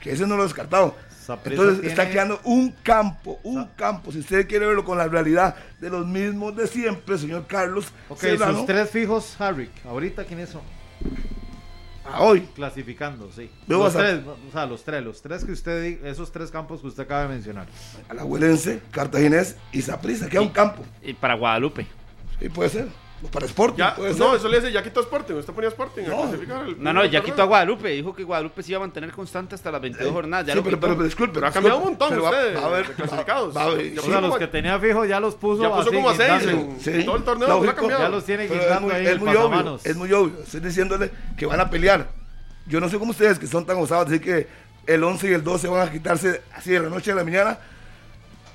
Que ese no lo he descartado. Entonces está quedando un campo, un campo. Si usted quiere verlo con la realidad de los mismos de siempre, señor Carlos. Ok, Serrano, sus tres fijos, Harry. ¿Ahorita quiénes son? a hoy. Clasificando, sí. Veo los a tres, o sea, los tres, los tres que usted, esos tres campos que usted acaba de mencionar. Alajuelense, Cartaginés y Saprissa, queda un campo. Y para Guadalupe. Sí, puede ser. Para Sporting, Ya, puede no, ser. eso le dice, ya quitó Sporting, usted ponía Sporting a No. clasificar el- No, no, ya quitó a. Guadalupe. Dijo que Guadalupe se iba a mantener constante hasta las 22 jornadas. Ya Sí, lo pero, pero, pero disculpe. Pero ha cambiado un montón va- usted va a ver, de clasificados. va- va a ver, Ya O sí, sea, los que tenía fijos ya los puso Ya puso así, como a seis guindando. en- en todo el torneo, no ha lógico, cambiado. Ya los tiene guindando es muy, ahí es muy obvio, es muy obvio. Estoy diciéndole que van a pelear. Yo no sé cómo ustedes que son tan osados decir que el 11 y el 12 van a quitarse así de la noche a la mañana.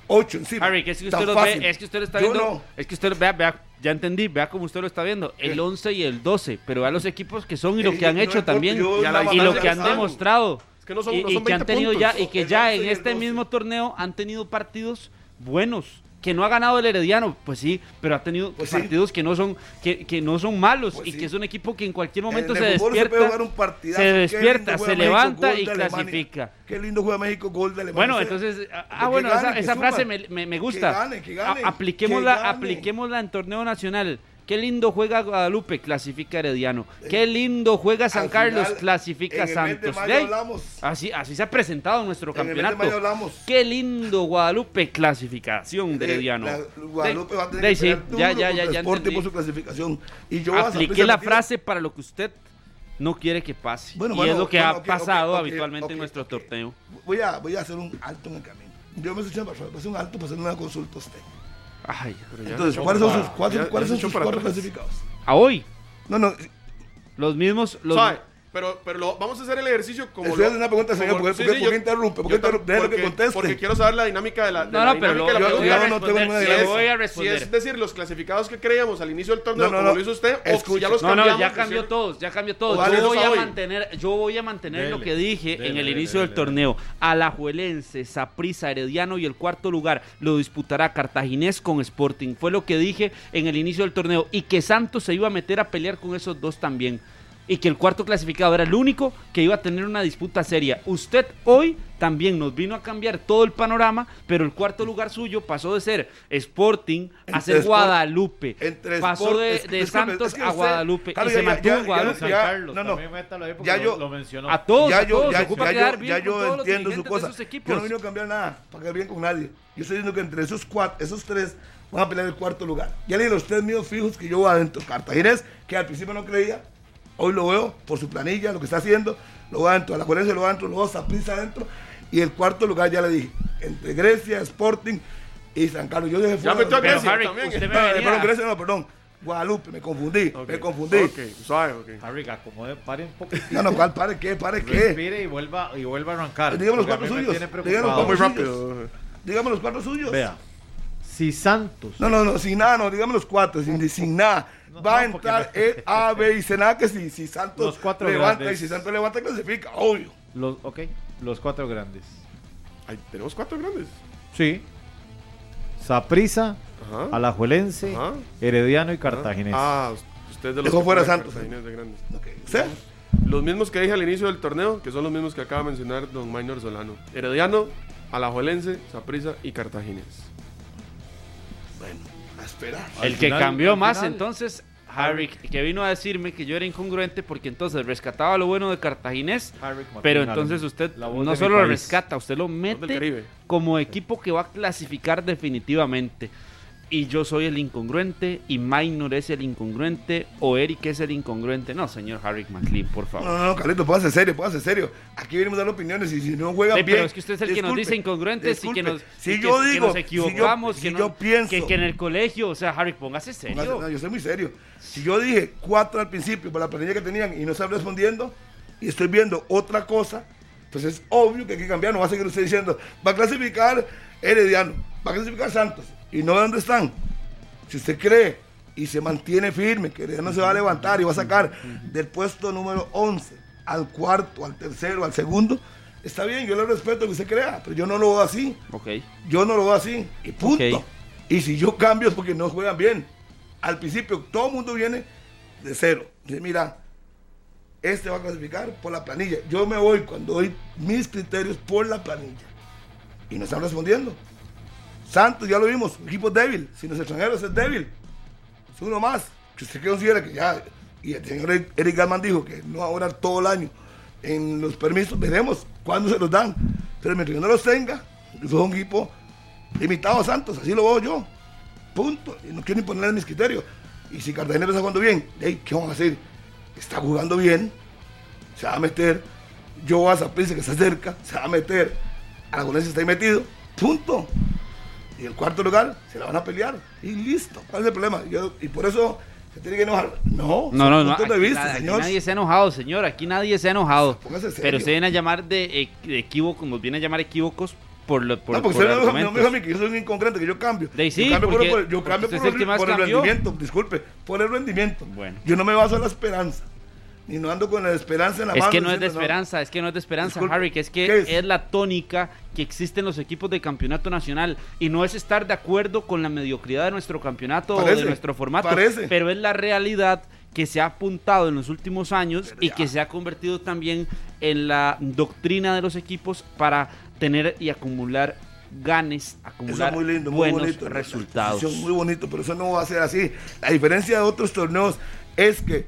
8 encima. Harry, que es que usted lo fácil. ve, es que usted lo está Yo viendo. no. Es que usted, vea, vea, ya entendí, vea cómo usted lo está viendo. El ¿Qué? 11 y el 12, pero vea los equipos que son y lo que han no hecho también. yo Ya la- y lo ya que han demostrado. Es que no son- y, y son que han 20 tenido ya, puntos. y que El ya 11 en este 12. mismo torneo han tenido partidos buenos. Que no ha ganado el Herediano, pues sí, pero ha tenido Pues sí. partidos que no son que, que no son malos Pues y sí. que es un equipo que en cualquier momento En se despierta, puede jugar un partidazo. se despierta, se México, levanta y clasifica. Qué lindo juega México, gol de Alemania. Bueno, entonces, ah, ah, bueno, gane, esa, frase me, me- me gusta. Que gane, que gane, A- apliquémosla, que gane. apliquémosla en torneo nacional. Qué lindo juega Guadalupe, clasifica Herediano. Qué lindo juega San Al Carlos, final, clasifica en el mes de Santos. mayo hablamos. así, así se ha presentado nuestro En el mes de campeonato. mayo hablamos. Qué lindo Guadalupe, clasificación de Eh, Herediano. la- Guadalupe va a tener que sí, ya, ya, ya, ya por su clasificación. Y yo Apliqué la frase para lo que usted no quiere que pase. Bueno, y bueno, es lo que bueno, ha pasado habitualmente en nuestro torneo. Voy a, voy a hacer un alto en el camino. Yo me estoy echando para voy a hacer un alto para hacer una consulta a usted. Ay, Pero ya Entonces, ¿cuáles son sus, ya cuáles son sus cuatro clasificados? a hoy, No, no. los mismos. Los, Pero, pero lo- vamos a hacer el ejercicio como. Estoy haciendo una pregunta, señor, como- ¿por qué- por por qué interrumpe? ¿Por qué interrumpe? Déjelo que porque- conteste. Porque quiero saber la dinámica de la. de No, la no, pero dinámica lo, de la yo no tengo ninguna sí, idea. voy a Si es decir, los clasificados que creíamos al inicio del torneo, No, no, como no. lo hizo usted, o ya los No, no, cambiamos. ya cambió todos, ya cambió todos. Yo, voy a mantener, yo voy a mantener lo que dije en el inicio del torneo. Alajuelense, Saprissa, Herediano y el cuarto lugar lo disputará Cartaginés con Sporting. Fue lo que dije en el inicio del torneo. Y que Santos se iba a meter a pelear con esos dos también. Y que el cuarto clasificado era el único que iba a tener una disputa seria. Usted hoy también nos vino a cambiar todo el panorama, pero el cuarto lugar suyo pasó de ser Sporting a Entre ser Sport- Guadalupe. entre pasó Sport- de, Santos es que a Guadalupe claro, y ya- se mantuvo ya- en Guadalupe. San ya- Carlos, no, no. métalo ahí porque Ya yo- lo mencionó. A todos, ya a yo, todos, ya, se ocupa ya quedar yo, bien ya con yo todos los entiendo su cosa. Yo no vino a cambiar nada para quedar bien con nadie. Yo estoy diciendo que entre esos cuatro, esos tres van a pelear el cuarto lugar. Ya leí los tres míos fijos que yo voy adentro. Cartaginés, que al principio no creía, hoy lo veo por su planilla, lo que está haciendo, lo va adentro. A la Juelense lo va adentro, luego Saprissa adentro. Y el cuarto lugar ya le dije, entre Grecia, Sporting y San Carlos. Yo dejé Ya fuera- metió a Grecia Harry, también. usted me No, no, venía- perdón, Grecia no, perdón. Guadalupe, me confundí, Ok, me confundí. Ok, suave, ok. Harry, acomode, pare un poco. No, no, ¿cuál? ¿Pare qué? ¿Pare qué? Respire y vuelva, y vuelva a arrancar. Dígame los cuatro suyos. Dígame los cuatro rápido. Dígame los cuatro suyos. Vea, si Santos No, no, no, sin nada, no, dígame los cuatro, sin, sin nada. No, Va a no, entrar el A, B y C, nada que si, si Santos Los cuatro levanta grandes. y si Santos levanta, clasifica, obvio. Los, ok, los cuatro grandes. Ay, tenemos cuatro grandes. Sí. Saprisa. Alajuelense, Ajá. Herediano y Cartaginés. Ah, usted de los Dejó fuera Santos. De grandes. Los mismos que dije al inicio del torneo, que son los mismos que acaba de mencionar don Maynor Solano. Herediano, Alajuelense, Saprissa y Cartaginés. Bueno, a esperar. El que final- cambió más final- entonces, Harry, que vino a decirme que yo era incongruente porque entonces rescataba lo bueno de Cartaginés, Harry pero entonces usted no solo lo rescata, usted lo mete como equipo que va a clasificar definitivamente. Y yo soy el incongruente y Minor es el incongruente o Eric es el incongruente. No, señor Harry McLean, por favor. No, no, no, Carlito, ser serio, ser serio. Aquí venimos a dar opiniones y si no juegan sí, bien. Pero es que usted es el que nos dice incongruentes y que nos, si yo digo, nos equivocamos, si yo, pienso, que, en el colegio, o sea, Harry, póngase serio. no, yo soy muy serio. Si yo dije cuatro al principio por la planilla que tenían y no están respondiendo y estoy viendo otra cosa, pues es obvio que hay que cambiar. No va a seguir usted diciendo, va a clasificar Herediano, va a clasificar Santos y no de dónde están. Si usted cree y se mantiene firme, que no se va a levantar y va a sacar del puesto número 11 al cuarto, al tercero, al segundo, está bien, yo le respeto que usted crea, pero yo no lo veo así. Okay. Yo no lo veo así. Y punto. Y si yo cambio es porque no juegan bien. Al principio todo el mundo viene de cero. Dice, mira, este va a clasificar por la planilla. Yo me voy cuando doy mis criterios por la planilla. Y no están respondiendo. Santos, ya lo vimos, equipo débil. Si los extranjeros es débil, es uno más. Que usted considera que ya, y el señor Eric Galman dijo que no va a orar todo el año en los permisos, veremos cuándo se los dan. Pero mientras no los tenga, es un equipo limitado a Santos, así lo veo yo. Punto. Y no quiero imponerle mis criterios. Y si Cartagena está jugando bien, ¿qué vamos a hacer? Está jugando bien, se va a meter. Yo a Zaprisa que está cerca, se va a meter. Aragonés está ahí metido. Punto y el cuarto lugar se la van a pelear y listo. ¿Cuál es el problema? y por eso se tiene que enojar. No, no, no, no aquí, nadie se ha enojado, señor. Aquí nadie se ha enojado. Pero se viene a llamar de, equívocos, nos viene a llamar equívocos por lo por, No, porque usted no, me dijo a mí que yo soy un inconcreto, que yo cambio. De, sí, yo cambio, porque, por, yo cambio por, el, por el rendimiento, disculpe, por el rendimiento. Bueno. Yo no me baso en la esperanza y no ando con la esperanza en la es mano. Que no es de esperanza, es que no es de esperanza, Harry, que es que es? la tónica que existe en los equipos de campeonato nacional y no es estar de acuerdo con la mediocridad de nuestro campeonato o de nuestro formato, pero es la realidad que se ha apuntado en los últimos años y que se ha convertido también en la doctrina de los equipos para tener y acumular ganes, acumular muy lindo, muy buenos bonito, resultados. Muy bonito, pero eso no va a ser así. La diferencia de otros torneos es que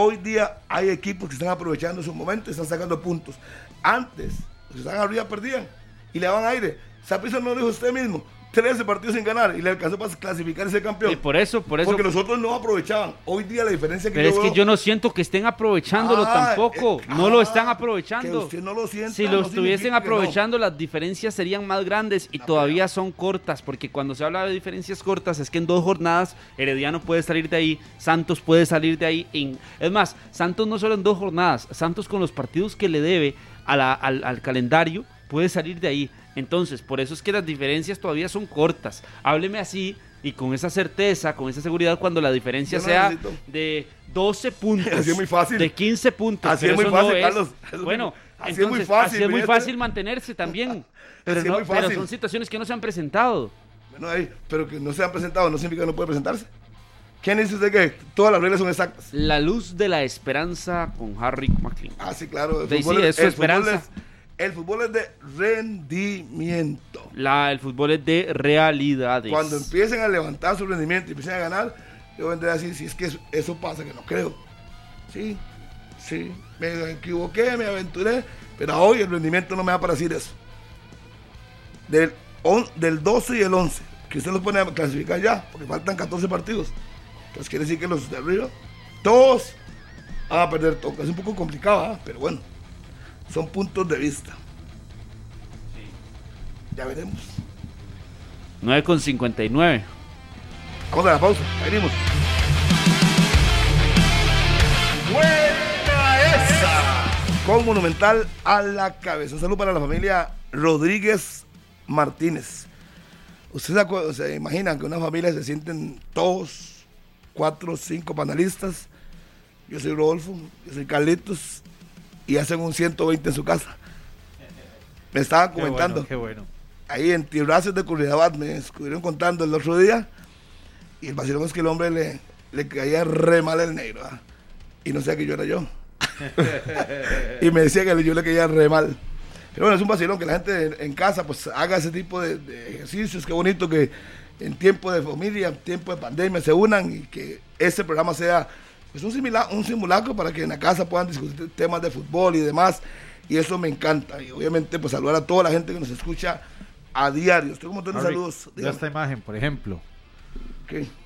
Hoy día hay equipos que están aprovechando su momento y están sacando puntos. Antes, los que están arriba perdían y le daban aire. Saprissa no lo dijo usted mismo. 13 partidos sin ganar y le alcanzó para clasificar ese campeón. Y por eso, por eso. Porque los otros no aprovechaban. Hoy día la diferencia que Pero es que yo no siento que estén aprovechándolo ah, tampoco. Eh, no lo están ah, aprovechando. no lo sienta, si lo estuviesen aprovechando, las diferencias serían más grandes y todavía son cortas. Porque cuando se habla de diferencias cortas, es que en dos jornadas Herediano puede salir de ahí, Santos puede salir de ahí. En, es más, Santos no solo en dos jornadas, Santos con los partidos que le debe al, al calendario puede salir de ahí. Entonces, por eso es que las diferencias todavía son cortas. Hábleme así y con esa certeza, con esa seguridad, cuando la diferencia sea de 12 puntos, así es muy fácil. de 15 puntos. Así es muy fácil, Carlos. bueno, así es muy fácil. Así es muy fácil mantenerse también. Pero, no, pero son situaciones que no se han presentado. Bueno, pero que no se han presentado no significa que no puede presentarse. ¿Quién dice usted que todas las reglas son exactas? La luz de la esperanza con Harry McLean. Ah, sí, claro. sí, es su esperanza. El fútbol es de rendimiento. La, el fútbol es de realidades. Cuando empiecen a levantar su rendimiento y empiecen a ganar, yo vendré a decir, si es que eso, pasa, que no creo. Sí, sí, me equivoqué, me aventuré, pero hoy el rendimiento no me da para decir eso. Del, del 12 y el 11, que usted los pone a clasificar ya, porque faltan 14 partidos. Entonces quiere decir que los de arriba, todos van a perder todo. Es un poco complicado, ¿ah? pero bueno son puntos de vista. Ya veremos. 9 con 59. Vamos a la pausa, venimos. Buena esa. Con Monumental a la cabeza. Un saludo para la familia Rodríguez Martínez. Ustedes se, imaginan que una familia se sienten todos, cuatro, cinco panelistas. Yo soy Rodolfo, yo soy Carlitos y hacen un 120 en su casa. Me estaban comentando. Qué bueno, Ahí en Tibracios de Curridabat me estuvieron contando el otro día. Y el vacilón es que el hombre le, le caía re mal el negro. Y no sé que yo era yo. y me decía que yo le caía re mal. Pero bueno, es un vacilón que la gente en casa pues haga ese tipo de, ejercicios. Qué bonito que en tiempo de familia, en tiempo de pandemia se unan y que ese programa sea es un, un simulacro para que en la casa puedan discutir temas de fútbol y demás. Y eso me encanta. Y obviamente, pues saludar a toda la gente que nos escucha a diario. Estoy como todos saludos. esta imagen, por ejemplo.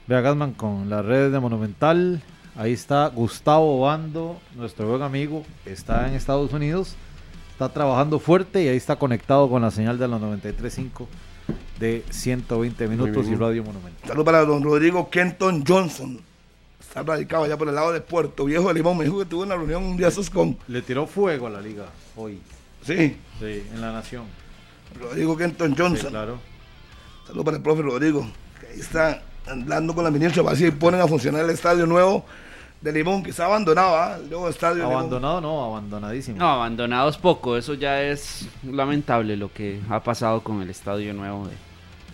Vea Gasman con las redes de Monumental. Ahí está Gustavo Bando, nuestro buen amigo. Está en Estados Unidos. Está trabajando fuerte y ahí está conectado con la señal de los 93.5 de 120 minutos y. Radio Monumental. Saludos para don Rodrigo Kenton Johnson. Está radicado allá por el lado de Puerto Viejo de Limón. Me dijo que tuvo una reunión un día esos con. Le tiró fuego a la liga hoy. Sí, Sí, en la Nación. Rodrigo Kenton Sí, Johnson. claro. Saludos para el profe Rodrigo. Que ahí está andando con la ministra. Así ponen a funcionar el estadio nuevo de Limón, que está abandonado, ¿ah? El nuevo estadio de Limón. Abandonado, no, abandonadísimo. No, abandonados poco, eso ya es lamentable lo que ha pasado con el estadio nuevo de, de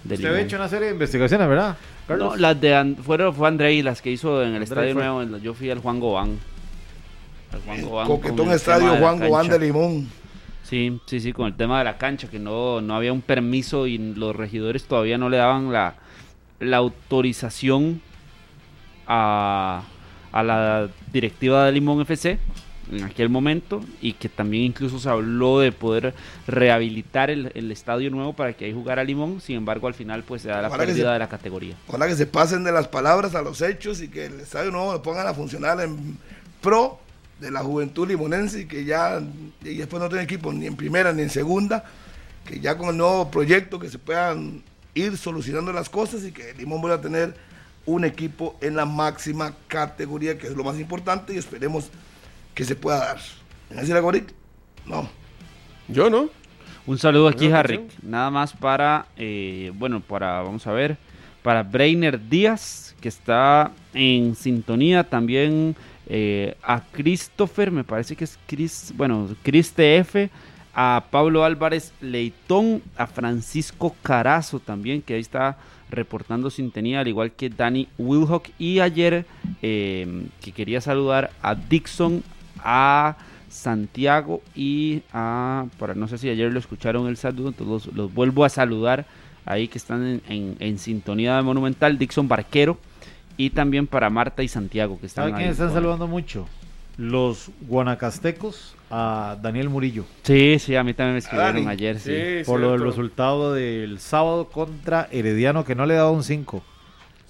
Usted había hecho una serie de investigaciones, ¿verdad? Carlos? No, las de And- fueron, fue Andrei las que hizo en el Andrei estadio fue. nuevo. Yo fui al Juan Gobán. Al Juan Gobán con Coquetón Estadio Juan Gobán de Limón. Sí, sí, sí, con el tema de la cancha, que no, no había un permiso y los regidores todavía no le daban la, la autorización a, a la directiva de Limón FC en aquel momento y que también incluso se habló de poder rehabilitar el, el estadio nuevo para que ahí jugara Limón, sin embargo al final pues se da la Ojalá pérdida se- de la categoría. Ojalá que se pasen de las palabras a los hechos y que el estadio nuevo lo pongan a funcionar en pro de la juventud limonense y que ya y después no tiene equipo ni en primera ni en segunda, que ya con el nuevo proyecto que se puedan ir solucionando las cosas y que Limón vuelva a tener un equipo en la máxima categoría, que es lo más importante y esperemos que se pueda dar. ¿Me decir algo, Rick? No. Yo no. Un saludo aquí, Harry. Nada más para, eh, bueno, para, vamos a ver, para Brainer Díaz, que está en sintonía. También eh, a Christopher, me parece que es Chris, bueno, Chris TF. A Pablo Álvarez Leitón, a Francisco Carazo también, que ahí está reportando sintonía, al igual que Danny Wilhock. Y ayer, eh, que quería saludar a Dixon, a Santiago y a, para no sé si ayer lo escucharon el saludo, entonces los, los vuelvo a saludar ahí que están en, en- en sintonía de Monumental, Dixon Barquero y también para Marta y Santiago que están ¿Sabe quién ahí. están saludando mucho? Los guanacastecos a Daniel Murillo. Sí, sí, a mí también me escribieron Dani. ayer, sí. Sí, por lo del cierto. resultado del sábado contra Herediano, que no le ha dado un 5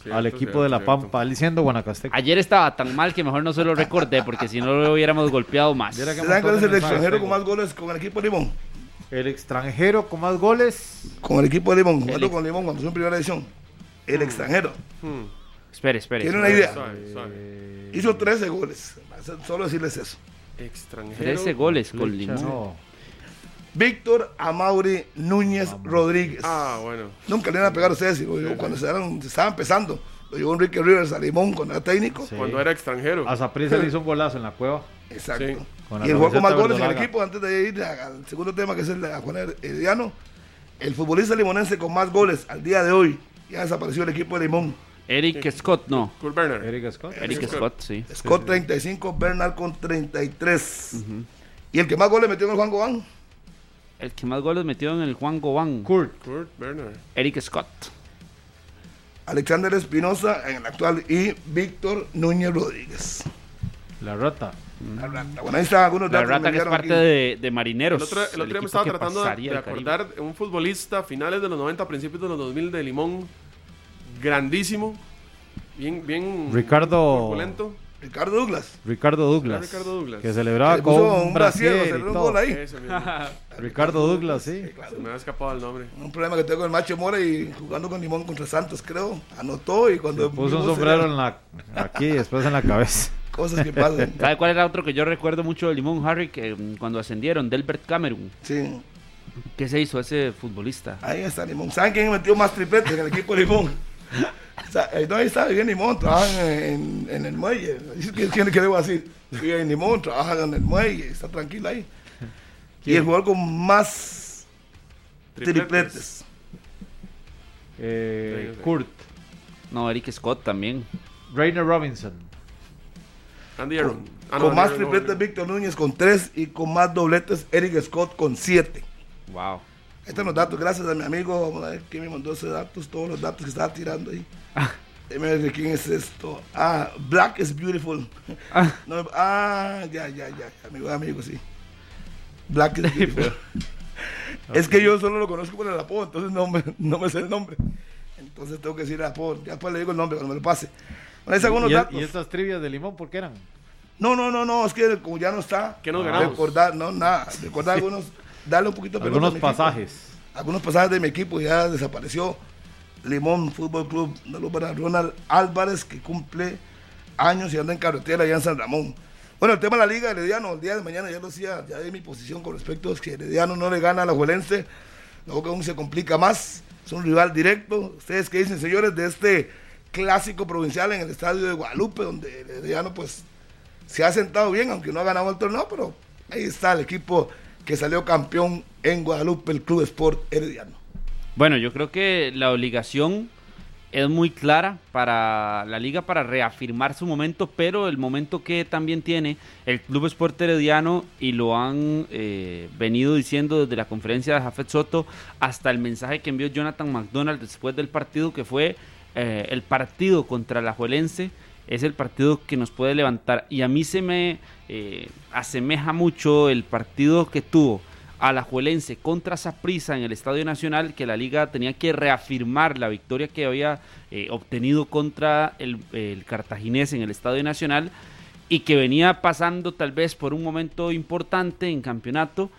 Cierto, al equipo cierto, de La cierto. Pampa, él siendo guanacasteco. Ayer estaba tan mal que mejor no se lo recordé porque si no lo hubiéramos golpeado más. ¿Saben cuál es el extranjero con más goles con el equipo de Limón? El extranjero con más goles. Con el equipo de Limón, jugando con Limón cuando fue en primera edición. El extranjero. Hmm, Espere, espere. Tiene una idea. suave, suave. Hizo 13 goles. Solo decirles eso. Extranjero. 13 goles con Limón. no. Víctor Amauri Núñez Rodríguez. Ah, bueno. Nunca le iban a pegar a ustedes. digo yo, cuando se, eran- se empezando. Lo llevó Enrique Rivers a Limón cuando era técnico. Sí. Cuando era extranjero. A Saprissa le hizo un golazo en la cueva. Exacto. Sí. Y el juego con más goles en el equipo, antes de ir al segundo tema, que es el de Juan Herediano. El futbolista limonense con más goles al día de hoy. Ya desapareció el equipo de Limón. Eric Scott, no. Kurt Berner. Eric Scott. Eric Scott. Scott, sí. Scott 35, Bernal con 33. Y el que más goles metió en el Juan Gobán, El que más goles metió en el Juan Gobán. Kurt. Kurt Berner. Eric Scott. Alexander Espinosa en el actual y Víctor Núñez Rodríguez. La rata. La rata. Bueno, ahí están algunos La rata que es parte de, de Marineros. El otro, el otro día me estaba tratando de, pasaría de el Caribe. acordar de un futbolista finales de los 90, principios de los 2000 de Limón. Grandísimo. Bien, bien. Ricardo- corpulento. Ricardo Douglas. Ricardo Douglas. Ricardo Douglas. Que Que celebraba le con un brasier, se un gol ahí. Ricardo Douglas, sí. Se me ha escapado el nombre. Un problema que tengo con el Macho Mora y jugando con Limón contra Santos, creo. Anotó y cuando. Puso un sombrero era en la, aquí y después en la cabeza. Cosas que pasan. ¿Sabe cuál era otro que yo recuerdo mucho de Limón, Harry? Que mm, cuando ascendieron, Delbert Cameron. Sí. ¿Qué se hizo ese futbolista? Ahí está Limón. ¿Saben quién metió más tripletes en el equipo de Limón? O sea, eh, no, ahí está, vive en Limón, trabajan en, en el muelle. ¿Quién tiene que debo decir? Vive en Limón, trabajan en el muelle, está tranquilo ahí. Y el jugador con más tripletes. Eh, Sí, sí. Kurt. No, Eric Scott también. Rainer Robinson. Andy Aaron. Ah, no, con más Andy Aaron, tripletes no. Víctor Núñez con 3 y con más dobletes Eric Scott con 7. Wow. Ahí están los datos, gracias a mi amigo, vamos a ver quién me mandó esos datos, todos los datos que estaba tirando ahí. Déjame de quién es esto. Ah, Black is Beautiful. Ah. No, ah, ya, ya, ya, amigo, amigo, sí. Black is Beautiful. es que yo solo lo conozco por el apodo, entonces no me, no me sé el nombre. Entonces tengo que decir, ah, por, ya después le digo el nombre cuando me lo pase. Bueno, algunos ¿Y, datos. ¿Y estas trivias de limón por qué eran? No, no, no, no, es que como ya no está. ¿Qué nos ganamos? Recordar, no, nada. Recordar algunos, darle un poquito de pelota Algunos equipo. pasajes. Algunos pasajes de mi equipo ya desapareció. Limón Fútbol Club, para Ronald Álvarez, que cumple años y anda en carretera allá en San Ramón. Bueno, el tema de la Liga Herediano, el día de mañana ya lo decía, ya de mi posición con respecto a que Herediano no le gana a la Juelense, luego que aún se complica más, es un rival directo. ¿Ustedes qué dicen, señores, de este clásico provincial en el estadio de Guadalupe, donde Herediano pues se ha sentado bien, aunque no ha ganado el torneo, pero ahí está el equipo que salió campeón en Guadalupe, el Club Sport Herediano. Bueno, yo creo que la obligación es muy clara para la liga para reafirmar su momento, pero el momento que también tiene el Club Sport Herediano y lo han eh, venido diciendo desde la conferencia de Jafet Soto hasta el mensaje que envió Jonathan McDonald después del partido que fue eh, el partido contra la Juelense es el partido que nos puede levantar. Y a mí se me eh, asemeja mucho el partido que tuvo Alajuelense contra Saprissa en el Estadio Nacional, que la liga tenía que reafirmar la victoria que había eh, obtenido contra el, el, Cartaginés en el Estadio Nacional y que venía pasando tal vez por un momento importante en campeonato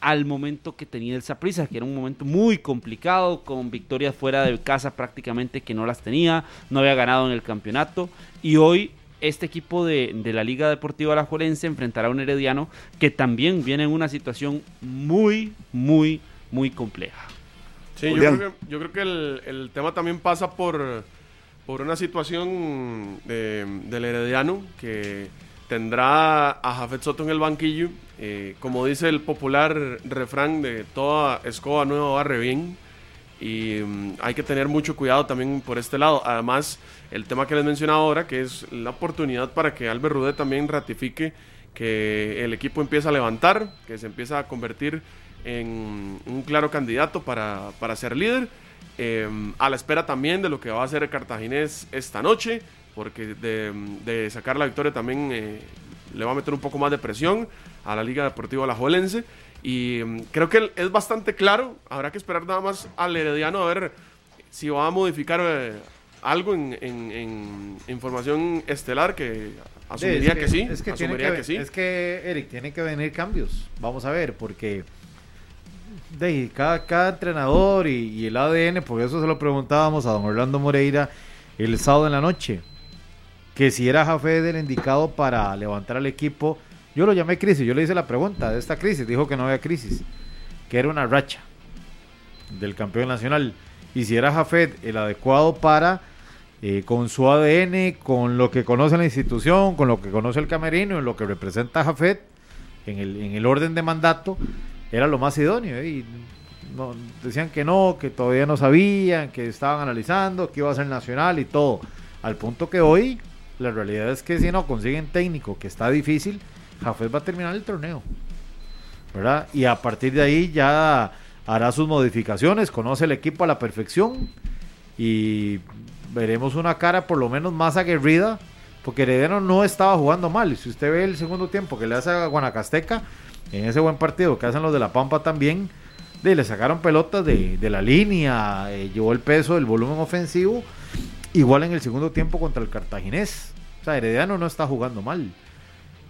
al momento que tenía el Saprissa, que era un momento muy complicado, con victorias fuera de casa prácticamente que no las tenía, no había ganado en el campeonato y hoy este equipo de, de, la Liga Deportiva Alajuelense enfrentará a un Herediano que también viene en una situación muy, muy, muy compleja. Sí, yo creo, que, yo creo que, el, el tema también pasa por, por una situación de, del Herediano que tendrá a Jafet Soto en el banquillo. Eh, como dice el popular refrán de toda escoba nueva barre bien. Y um, hay que tener mucho cuidado también por este lado. Además, el tema que les mencionaba ahora, que es la oportunidad para que Albert Rude también ratifique que el equipo empieza a levantar, que se empieza a convertir en un claro candidato para, para ser líder. Eh, a la espera también de lo que va a hacer Cartaginés esta noche, porque de, de sacar la victoria también eh, le va a meter un poco más de presión a la Liga Deportiva Alajuelense. Y um, creo que es bastante claro. Habrá que esperar nada más al Herediano a ver si va a modificar eh, algo en, en, en, información estelar que asumiría es que, que, sí. Es que, tiene que, que, sí. Es que, Eric, tiene que venir cambios. Vamos a ver, porque de, cada, cada entrenador y, y, el ADN, por eso se lo preguntábamos a don Orlando Moreira el sábado en la noche, que si era Jafé el indicado para levantar al equipo. Yo lo llamé crisis, yo le hice la pregunta de esta crisis, dijo que no había crisis, que era una racha del campeón nacional. Y si era Jafet el adecuado para, eh, con su ADN, con lo que conoce la institución, con lo que conoce el camerino, en lo que representa Jafet, en el, en el orden de mandato, era lo más idóneo. ¿eh? Y no, decían que no, que todavía no sabían, que estaban analizando, que iba a ser nacional y todo. Al punto que hoy, la realidad es que si no consiguen técnico, que está difícil, Jafet va a terminar el torneo. ¿verdad? Y a partir de ahí ya hará sus modificaciones, conoce el equipo a la perfección y veremos una cara por lo menos más aguerrida, porque Heredero no estaba jugando mal. Si usted ve el segundo tiempo que le hace a Guanacasteca, en ese buen partido que hacen los de La Pampa también, le sacaron pelotas de, de la línea, eh, llevó el peso del volumen ofensivo, igual en el segundo tiempo contra el Cartaginés. O sea, Herediano no está jugando mal.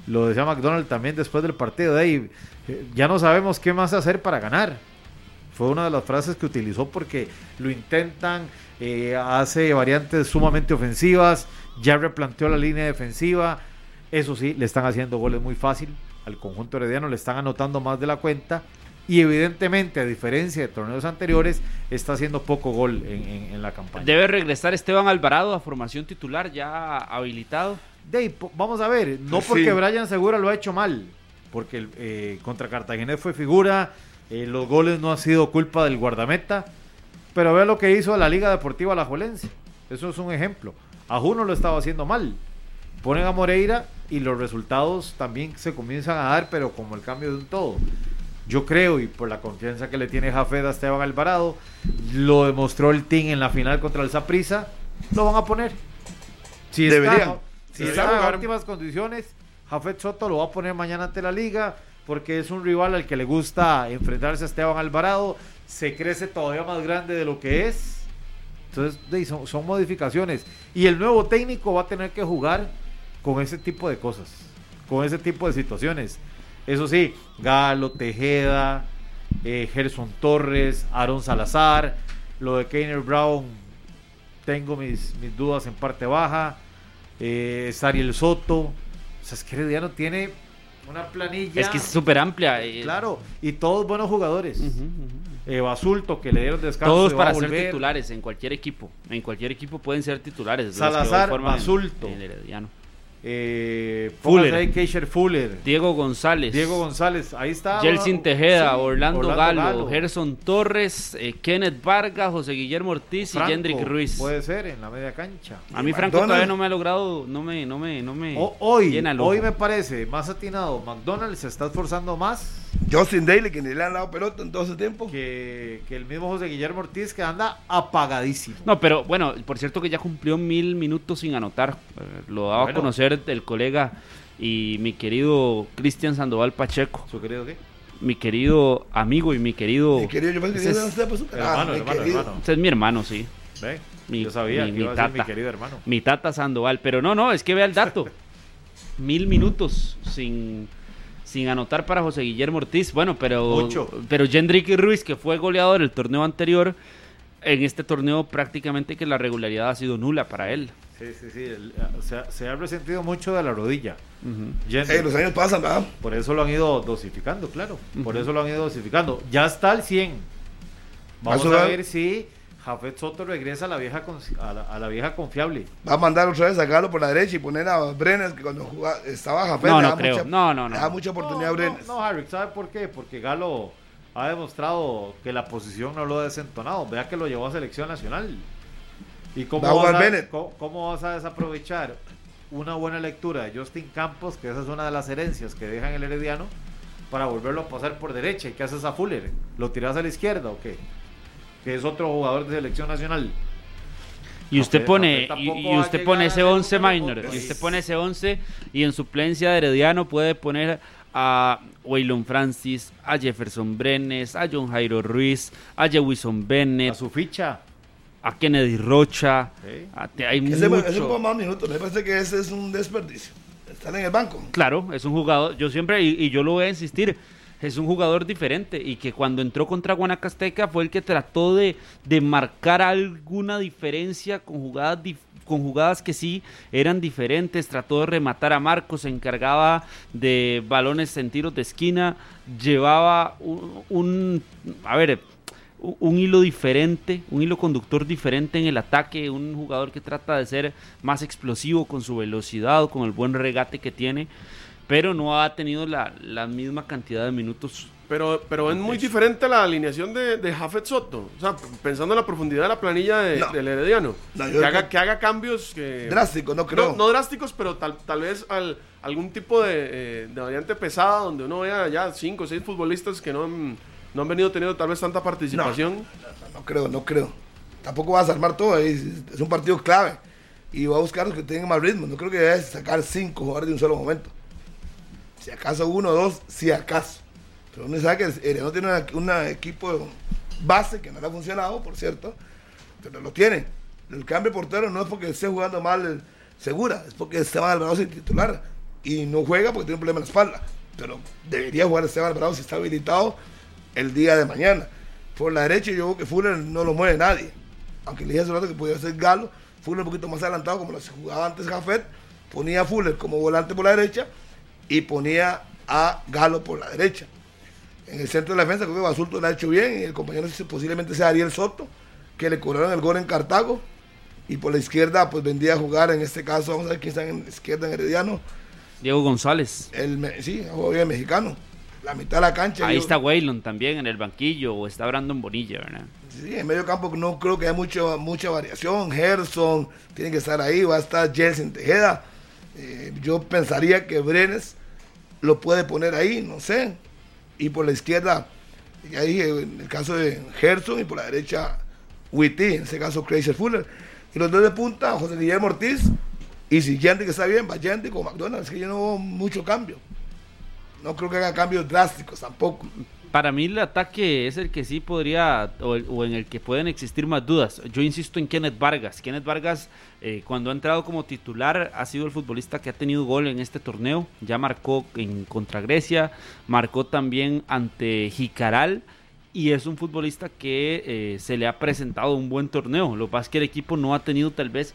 Lo decía McDonald también después del partido de ahí, ya no sabemos qué más hacer para ganar. Fue una de las frases que utilizó porque lo intentan, eh, hace variantes sumamente ofensivas, ya replanteó la línea defensiva. Eso sí, le están haciendo goles muy fácil al conjunto herediano, le están anotando más de la cuenta. Y evidentemente, a diferencia de torneos anteriores, está haciendo poco gol en, en, en la campaña. Debe regresar Esteban Alvarado a formación titular, ya habilitado. Dave, vamos a ver, no porque sí. Brian Segura lo ha hecho mal, porque eh, contra Cartaginés fue figura, eh, los goles no han sido culpa del guardameta, pero vea lo que hizo la Liga Deportiva Alajuelense, eso es un ejemplo. A Juno lo estaba haciendo mal, ponen a Moreira y los resultados también se comienzan a dar, pero como el cambio de un todo. Yo creo, y por la confianza que le tiene Jafed a Esteban Alvarado, lo demostró el team en la final contra el Saprissa, lo van a poner. Si Deberían. Está, si está en óptimas condiciones, Jafet Soto lo va a poner mañana ante la liga porque es un rival al que le gusta enfrentarse a Esteban Alvarado. Se crece todavía más grande de lo que es. Entonces, son modificaciones. Y el nuevo técnico va a tener que jugar con ese tipo de cosas, con ese tipo de situaciones. Eso sí, Galo, Tejeda, eh, Gerson Torres, Aaron Salazar, lo de Keiner Brown, tengo mis, mis dudas en parte baja. Eh, Sariel Soto, o sea, es que Herediano tiene una planilla. Es que es súper amplia. eh, Claro, y todos buenos jugadores. Eh, Basulto, que le dieron descanso. Todos para ser titulares en cualquier equipo. En cualquier equipo pueden ser titulares. Salazar, Basulto. en el Herediano. Eh, Fuller. Keisher Fuller. Diego González. Diego González, ahí está. Jelsin Sí, Tejeda, Orlando, Galo, Galo. Gerson Torres, eh, Kenneth Vargas, José Guillermo Ortiz Franco, y Jendrik Ruiz. Puede ser en la media cancha. A mí Franco todavía no me ha logrado, no me, no me, no me O- hoy, llena el hoy me parece más atinado. McDonald's se está esforzando más Justin Daly, que ni le han dado pelota en todo ese tiempo. que, que el mismo José Guillermo Ortiz que anda apagadísimo. No, pero bueno, por cierto que ya cumplió mil minutos sin anotar. Eh, Lo daba Bueno. a conocer el colega y mi querido Cristian Sandoval Pacheco, ¿Su querido qué? mi querido amigo y mi querido... Mi querido, yo pensé que es-. Ah, Hermano, mi hermano, querido. hermano. Ese es mi hermano, sí. ¿Ve? Mi- Yo sabía mi- que mi iba a ser mi tata. querido hermano. Mi tata Sandoval, pero no, no, es que vea el dato. Mil minutos sin, sin anotar para José Guillermo Ortiz. Bueno, pero, Mucho. pero Jendrik Ruiz, que fue goleador el torneo anterior, en este torneo prácticamente que la regularidad ha sido nula para él. Sí, sí, sí. el- o sea, se ha resentido mucho de la rodilla. Eh, los años pasan, ¿verdad? Por eso lo han ido dosificando, claro. Por eso lo han ido dosificando. Ya está al 100. Vamos a va- ver si Jafet Soto regresa a la vieja a la, a la vieja confiable. Va a mandar otra vez a Galo por la derecha y poner a Brenes, que cuando jugaba, estaba Jafet, No, no creo. mucha, No, no, no. le da mucha oportunidad no, a Brenes. No, no, Harry, ¿sabe por qué? Porque Galo ha demostrado que la posición no lo ha desentonado. Vea que lo llevó a selección nacional. ¿Y cómo, vas a, cómo, cómo vas a desaprovechar una buena lectura de Justin Campos, que esa es una de las herencias que dejan el Herediano, para volverlo a pasar por derecha? ¿Y qué haces a Fuller? ¿Lo tiras a la izquierda o qué? Que es otro jugador de selección nacional. Y usted pone, y, a usted pone a ese ser 11 un minor, y usted pone ese 11 y en suplencia de Herediano puede poner a Waylon Francis, a Jefferson Brenes, a John Jairo Ruiz, a Jewison A Bennett, su ficha. a Kennedy Rocha. Sí. a- te- hay Ese, mucho. ese juega más minutos. Me parece que ese es un desperdicio. Están en el banco. Claro, es un jugador, yo siempre, y, y yo lo voy a insistir, es un jugador diferente y que cuando entró contra Guanacasteca fue el que trató de, de marcar alguna diferencia con jugadas, con jugadas que sí eran diferentes, trató de rematar a Marcos, se encargaba de balones en tiros de esquina, llevaba un, un- a ver, un hilo diferente, un hilo conductor diferente en el ataque, un jugador que trata de ser más explosivo con su velocidad, con el buen regate que tiene, pero no ha tenido la, la misma cantidad de minutos. Pero, pero es muy diferente la alineación de, de Jafet Soto. O sea, pensando en la profundidad de la planilla de- No. del Herediano. No, que, creo haga, que- que haga cambios que... Drástico, no creo. No, no drásticos, pero tal, tal vez al- algún tipo de, eh, de variante pesada donde uno vea ya cinco o seis futbolistas que no han, no han venido teniendo tal vez tanta participación. No, no creo, no creo. Tampoco vas a armar todo. Es, es un partido clave. Y va a buscar los que tengan más ritmo. No creo que debes sacar cinco jugadores de un solo momento. Si acaso uno o dos, si acaso. Pero uno sabe que Herediano tiene un equipo base que no le ha funcionado, por cierto. Pero lo tiene. El cambio portero no es porque esté jugando mal segura, es porque Esteban Alvarado es titular. Y no juega porque tiene un problema en la espalda. Pero debería jugar Esteban Alvarado si está habilitado el día de mañana. Por la derecha yo creo que Fuller no lo mueve nadie. Aunque le dije hace rato que podía ser Galo, Fuller un poquito más adelantado como lo jugaba antes Jafet, ponía Fuller como volante por la derecha y ponía a Galo por la derecha. En el centro de la defensa creo que Basulto lo ha hecho bien y el compañero posiblemente sea Ariel Soto, que le cobraron el gol en Cartago. Y por la izquierda pues vendría a jugar en este caso, vamos a ver quién está en la izquierda en Herediano. Diego González. El, sí, juega bien mexicano. La mitad de la cancha. Ahí yo- está Waylon también en el banquillo o está Brandon Bonilla, ¿verdad? Sí, en medio campo no creo que haya mucho, mucha variación. Gerson tiene que estar ahí, va a estar Jelsin Tejeda. Eh, yo pensaría que Brenes lo puede poner ahí, no sé. Y por la izquierda, ya dije, en el caso de Gerson, y por la derecha, Witty, en ese caso Crazy Fuller. Y los dos de punta, José Guillermo Ortiz. Y si Yandy que está bien, va Yandy con McDonald's, que yo no veo mucho cambio. No creo que haga cambios drásticos tampoco. Para mí el ataque es el que sí podría, o, en el que pueden existir más dudas. Yo insisto en Kenneth Vargas. Kenneth Vargas, eh, cuando ha entrado como titular, ha sido el futbolista que ha tenido gol en este torneo. Ya marcó en contra Grecia, marcó también ante Jicaral. Y es un futbolista que eh, se le ha presentado un buen torneo. Lo que pasa es que el equipo no ha tenido tal vez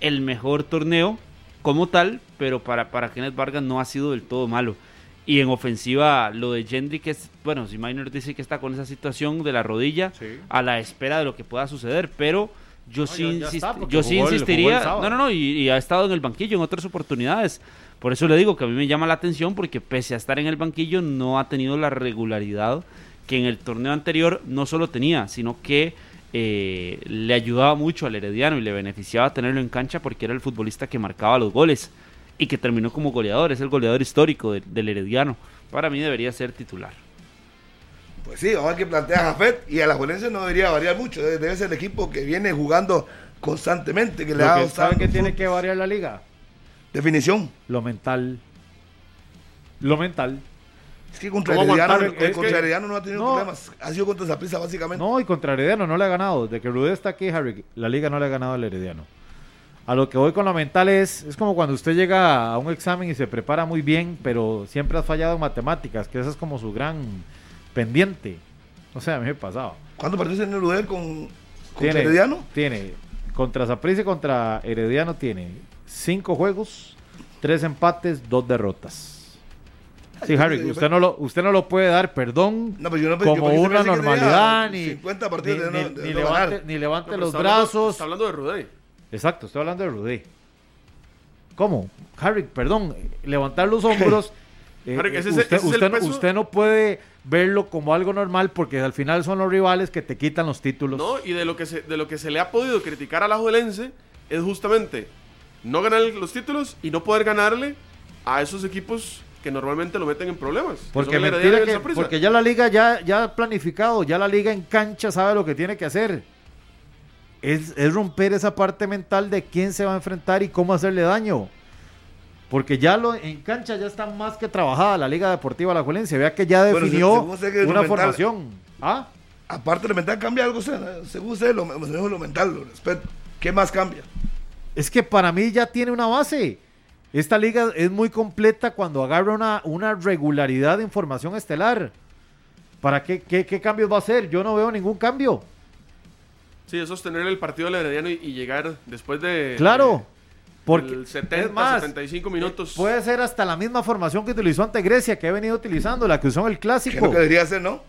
el mejor torneo como tal, pero para, para Kenneth Vargas no ha sido del todo malo. Y en ofensiva, lo de Jendrik es, bueno, si Minor dice que está con esa situación de la rodilla, Sí. a la espera de lo que pueda suceder, pero yo sí, ya- está, yo sí jugó insistiría, no, no, no, y, y ha estado en el banquillo en otras oportunidades. Por eso le digo que a mí me llama la atención porque pese a estar en el banquillo no ha tenido la regularidad que en el torneo anterior no solo tenía, sino que eh, le ayudaba mucho al Herediano y le beneficiaba tenerlo en cancha porque era el futbolista que marcaba los goles y que terminó como goleador, es el goleador histórico de- del Herediano. Para mí debería ser titular. Pues sí, vamos a ver qué plantea Jafet y a la Juelense no debería variar mucho. Debe, debe ser el equipo que viene jugando constantemente, que le ha que, gustado ¿Sabe que el tiene que variar la liga? Definición. Lo mental. Lo mental. Es que contra ¿Cómo Herediano, el- Es contra que- Herediano no ha tenido No. problemas. Ha sido contra Zaprisa básicamente. No, y contra Herediano no le ha ganado. Desde que Rudé está aquí, Harry, la liga no le ha ganado al Herediano. A lo que voy con lo mental es, es como cuando usted llega a un examen y se prepara muy bien, pero siempre ha fallado en matemáticas, que esa es como su gran pendiente. O sea, a mí me pasaba. ¿Cuántos partidos tiene Rudel con, contra Tiene, Herediano? tiene, contra Saprissa y contra Herediano tiene cinco juegos, tres empates, dos derrotas. Sí, Ay, Harry, usted no lo, usted no lo puede dar perdón No, pues yo no- yo como una normalidad, ni, 50 partidos ni, de no- ni- de ni no levante, ni los hablando- brazos. Está hablando de Rudé. Exacto, estoy hablando de Rudé. ¿Cómo? Harry, perdón, levantar los hombros. eh, Harry, ese usted, ese no- peso- usted no puede verlo como algo normal porque al final son los rivales que te quitan los títulos. No, y de lo que se, de lo que se le ha podido criticar a la Juelense es justamente no ganar los títulos y no poder ganarle a esos equipos que normalmente lo meten en problemas. que Porque que- porque ya la liga ya, ya ha planificado, ya la liga en cancha sabe lo que tiene que hacer. Es, es romper esa parte mental de quién se va a enfrentar y cómo hacerle daño. Porque ya lo en cancha ya está más que trabajada la Liga Deportiva La Juelense. Vea que ya definió una mental. formación. ¿Ah? Aparte de lo mental, cambia algo, según usted, lo, lo, lo mental, lo respeto. ¿Qué más cambia? Es que para mí ya tiene una base. Esta liga es muy completa cuando agarra una, una regularidad de información estelar. ¿Para qué, qué, qué cambios va a hacer? Yo no veo ningún cambio. Sí, es sostener el partido del Herediano y, y llegar después de... Claro. Porque el 70, es más, 75 minutos. eh, Puede ser hasta la misma formación que utilizó ante Grecia, que he venido utilizando, la que usó en el ¿Qué es clásico. lo que debería hacer, no?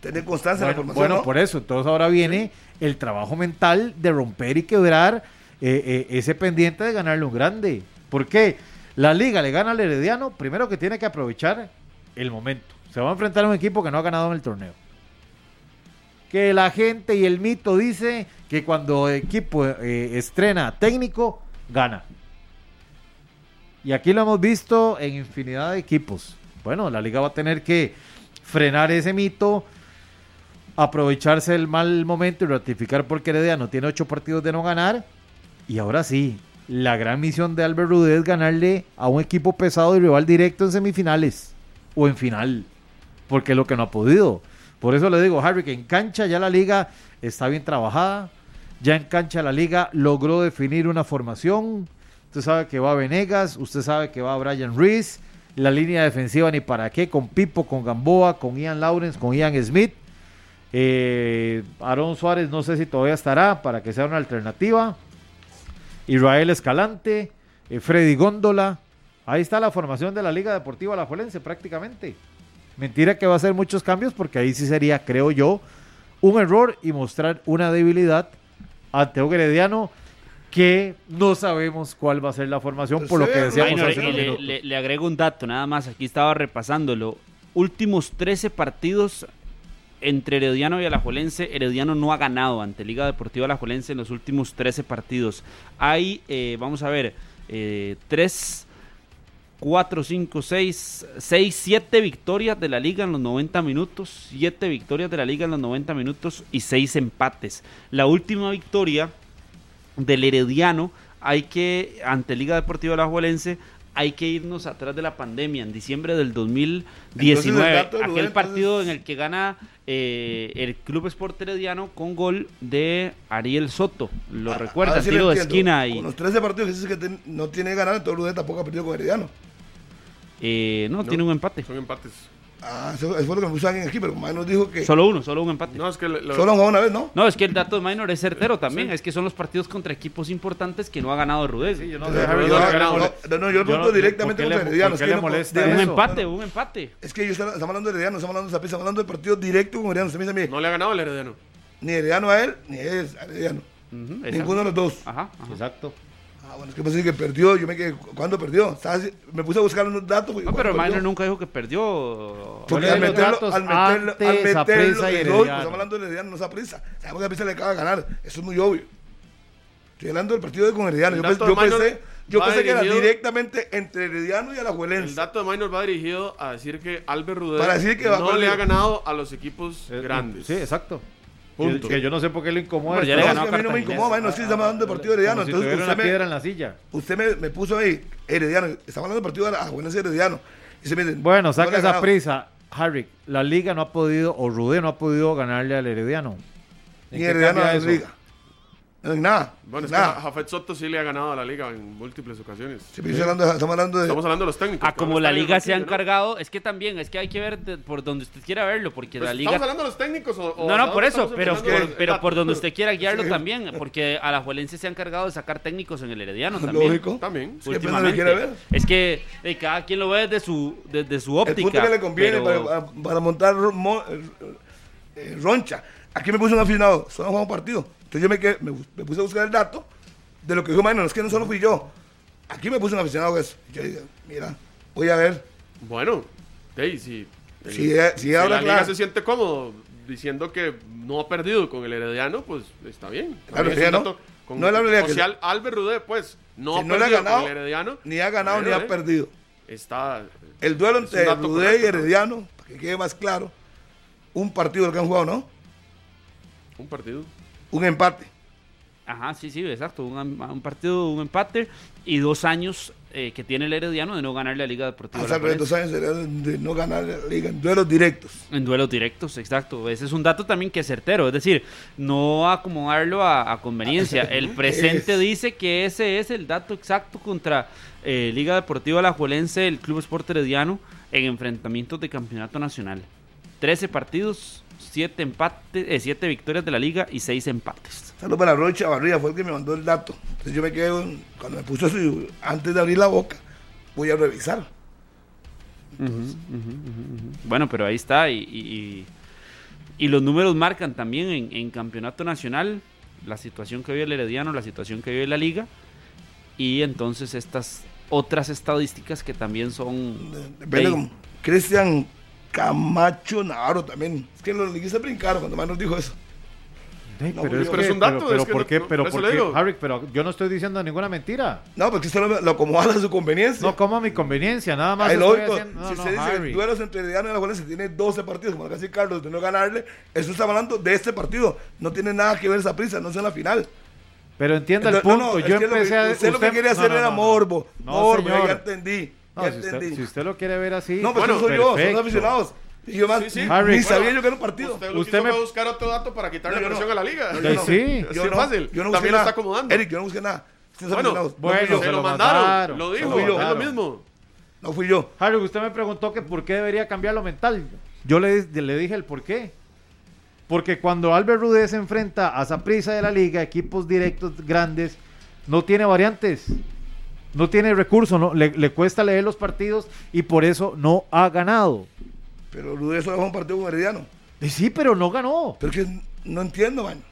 Tener constancia en la Bueno, formación, bueno, ¿no? por eso. Entonces ahora viene el trabajo mental de romper y quebrar eh, eh, ese pendiente de ganarle un grande. ¿Por qué? La liga le gana al Herediano, primero que tiene que aprovechar el momento. Se va a enfrentar a un equipo que no ha ganado en el torneo. Que la gente y el mito dice que cuando equipo eh, estrena técnico, gana. Y aquí lo hemos visto en infinidad de equipos. Bueno, la liga va a tener que frenar ese mito, aprovecharse del mal momento y ratificar porque Herediano tiene ocho partidos de no ganar. Y ahora sí, la gran misión de Albert Rudé es ganarle a un equipo pesado y rival directo en semifinales o en final, porque es lo que no ha podido. Por eso le digo, Harry, que en cancha ya la liga está bien trabajada, ya en cancha la liga logró definir una formación. Usted sabe que va Venegas, usted sabe que va Brian Reese, la línea defensiva ni para qué, con Pipo, con Gamboa, con Ian Lawrence, con Ian Smith. Eh, Aaron Suárez no sé si todavía estará para que sea una alternativa. Israel Escalante, eh, Freddy Góndola. Ahí está la formación de la Liga Deportiva Alajuelense prácticamente. Mentira que va a hacer muchos cambios porque ahí sí sería, creo yo, un error y mostrar una debilidad ante un Herediano que no sabemos cuál va a ser la formación Pues por lo que decíamos Minor, hace unos le, minutos. le- le agrego un dato, nada más. Aquí estaba repasándolo. Últimos 13 partidos entre Herediano y Alajuelense. Herediano no ha ganado ante Liga Deportiva Alajuelense en los últimos 13 partidos. Hay, eh, vamos a ver, eh, 3, 4, 5, 6, 6, 7 victorias de la liga en los 90 minutos. 7 victorias de la liga en los 90 minutos y 6 empates. La última victoria del Herediano hay que, ante Liga Deportiva Alajuelense, hay que irnos atrás de la pandemia, en diciembre del 2019, dato de aquel partido entonces- en el que gana eh, el Club Sport Herediano con gol de Ariel Soto. Lo Ah, recuerda, lo tiro de esquina y Con los 13 partidos que dices que ten- no tiene ganar, entonces Rudé tampoco ha perdido con Herediano. Eh, no, No. tiene un empate. Son empates. Ah, eso, eso fue lo que me puso alguien aquí, pero como nos dijo que Solo uno, solo un empate. No, es que lo- solo han jugado una vez, ¿no? No, es que el dato de Minor es certero también. Es que son los partidos contra equipos importantes que no ha ganado Rudez. Sí, yo no No, sé, no, no, ¿por qué le no, no, no, yo lo pregunto no- directamente ¿por qué contra le- Herediano, es le no molesta de- un eso? empate, un empate. Es que yo estaba- estamos hablando de Herediano, estamos hablando de Saprissa, estamos hablando del partido directo con Herediano. Usted me dice a mí, no le ha ganado el Herediano. ni Herediano a él, ni es a Herediano. Ujú, exacto. Ninguno de los dos. Ajá, ajá. Exacto. Ah, bueno, es que pasa que perdió, yo me quedé, ¿cuándo perdió? Me puse a buscar unos datos. No, pero Minor nunca dijo que perdió. Porque al meterlo, al meterlo, al antes, meterlo, y el gol, Herediano. estamos hablando de Herediano, no Saprissa. Sabemos que a Saprissa le acaba de ganar, eso es muy obvio. Estoy hablando del partido de con Herediano. El Yo, yo Minor pensé, yo pensé que era directamente entre Herediano y El Alajuelense. dato de Minor va dirigido a decir que Albert Rudé Para decir que va no le ha ganado a los equipos Eh, grandes. Sí, exacto. Punto. Que, que yo no sé por qué le incomoda. Pero ya No, ganó es que a mí no me incomoda, no, es que estamos hablando del partido de Herediano. Como si Entonces tuviera usted una piedra me, en la silla. usted me, me puso ahí, Herediano, estamos hablando del partido de Alajuelense y Herediano. Y se me dice, Bueno, no saca esa prisa. Harry, la liga no ha podido, o Rudé no ha podido ganarle al Herediano. ¿En Ni Herediano a la eso? liga. No, en nada. Bueno, es nada. que Jafet Soto sí le ha ganado a la liga en múltiples ocasiones. Sí, pero hablando de- estamos hablando de... Estamos hablando de los técnicos. Ah, que como la el liga se ha encargado, es que también, es que hay que ver de- por donde usted quiera verlo, porque Pues, la liga... ¿Estamos hablando de los técnicos o, o No, no, por eso, pero, por, el pero por donde usted quiera guiarlo Sí. también, porque a la Juelense se ha encargado de sacar técnicos en el Herediano también. Lógico. También. Es que Últimamente. que quiera ver. Es que eh, cada quien lo ve desde su, desde su El óptica. punto que le conviene pero- para, para montar mo- eh, roncha. Aquí me puse un aficionado, solo jugaba un partido. Entonces yo me, quedé- me, puse a buscar el dato de lo que dijo Minor. Es que no solo fui yo. Aquí me puse un aficionado eso. Yo dije, mira, voy a ver. Bueno, hey, si, Si, si si la liga claro. se siente cómodo diciendo que no ha perdido con el Herediano, pues está bien. Claro, es ¿no? dato con- No la realidad o que- sea, Al- Albert Rudé, pues, no Si ha no le ha perdido ganado, con el Herediano. Ni ha ganado ni ha eh, perdido. Está... El duelo entre Rudé y correcto, ¿no? Herediano, para que quede más claro, un partido lo que han jugado, ¿no? Un partido. Un empate. Ajá, sí, sí, exacto. Un, un partido, un empate y dos años eh, que tiene el Herediano de no ganar la Liga Deportiva. Hasta Alajuelense. dos años de no ganar la liga en duelos directos. En duelos directos, exacto. Ese es un dato también que es certero. Es decir, no acomodarlo a, a conveniencia. El presente Es- dice que ese es el dato exacto contra eh, Liga Deportiva Alajuelense, el Club Sport Herediano, en enfrentamientos de campeonato nacional. 13 partidos, 7 empates, eh, 7 victorias de la liga y 6 empates. Saludos para Roy Chavarría, fue el que me mandó el dato. Entonces yo me quedé, cuando me puso eso, yo, antes de abrir la boca, voy a revisar. Bueno, pero ahí está. Y, y- los números marcan también en, en campeonato nacional la situación que vive el Herediano, la situación que vive la liga. Y entonces estas otras estadísticas que también son... Cristian Camacho Navarro también. Es que los liguistas brincaron cuando más nos dijo eso. Ey, No, pero, pero es, un dato, pero, pero es que ¿por qué? no, pero por. Harry, pero yo no estoy diciendo ninguna mentira. No, porque usted lo, lo acomoda a su conveniencia. No, como a mi conveniencia, nada más. Ay, estoy lógico. haciendo- no, si no, usted dice que el duelo entre Herediano y la Juelense tiene 12 partidos, como hace Carlos, de no ganarle, eso está hablando de este partido. No tiene nada que ver esa prisa, no es en la final. Pero entienda el punto. no, no, yo es que lo que- empecé a. Usted lo que quería no, hacer no, era morbo. No, morbo, señor. ya entendí. No, ya si usted, entendí. si usted lo quiere ver así. No, pero Bueno, eso soy yo, son aficionados. Y yo más, Sí, sí. ni Harry. sabía Bueno, yo que era un partido. Usted Usted me- me... buscar otro dato para quitarle No, yo presión no. a la liga. No, yo no. Sí. no, fácil. Yo no También lo nada. está acomodando. Eric, yo no busqué nada. Bueno, aficionados. bueno, no se lo mandaron. mandaron. Lo No dijo. Es lo mismo. No fui yo. Harry, usted me preguntó que por qué debería cambiar lo mental. Yo le, le dije el por qué. Porque cuando Albert Rudé se enfrenta a esa prisa de la liga, equipos directos grandes, no tiene variantes. No tiene recursos, no, le, le cuesta leer los partidos y por eso no ha ganado. Pero solo fue un partido con Herediano. Y sí, pero no ganó. Pero que no entiendo, man.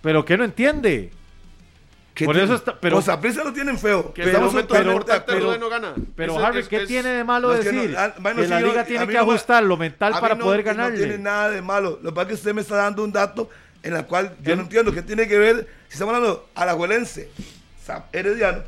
¿Pero qué no entiende? ¿Qué Por tiene? eso está- pero- O sea, prisa lo tienen feo. Que Pero- no gana. Pero Harry, es- ¿qué es- tiene de malo no, es que decir? no, ah, bueno, que sí, la yo- liga tiene que no ajustar lo mental para no- poder No tiene ganarle. nada de malo. Lo que pasa es que usted me está dando un dato en el cual yo ¿En? no entiendo qué tiene que ver. Si estamos hablando alajuelense, Herediano,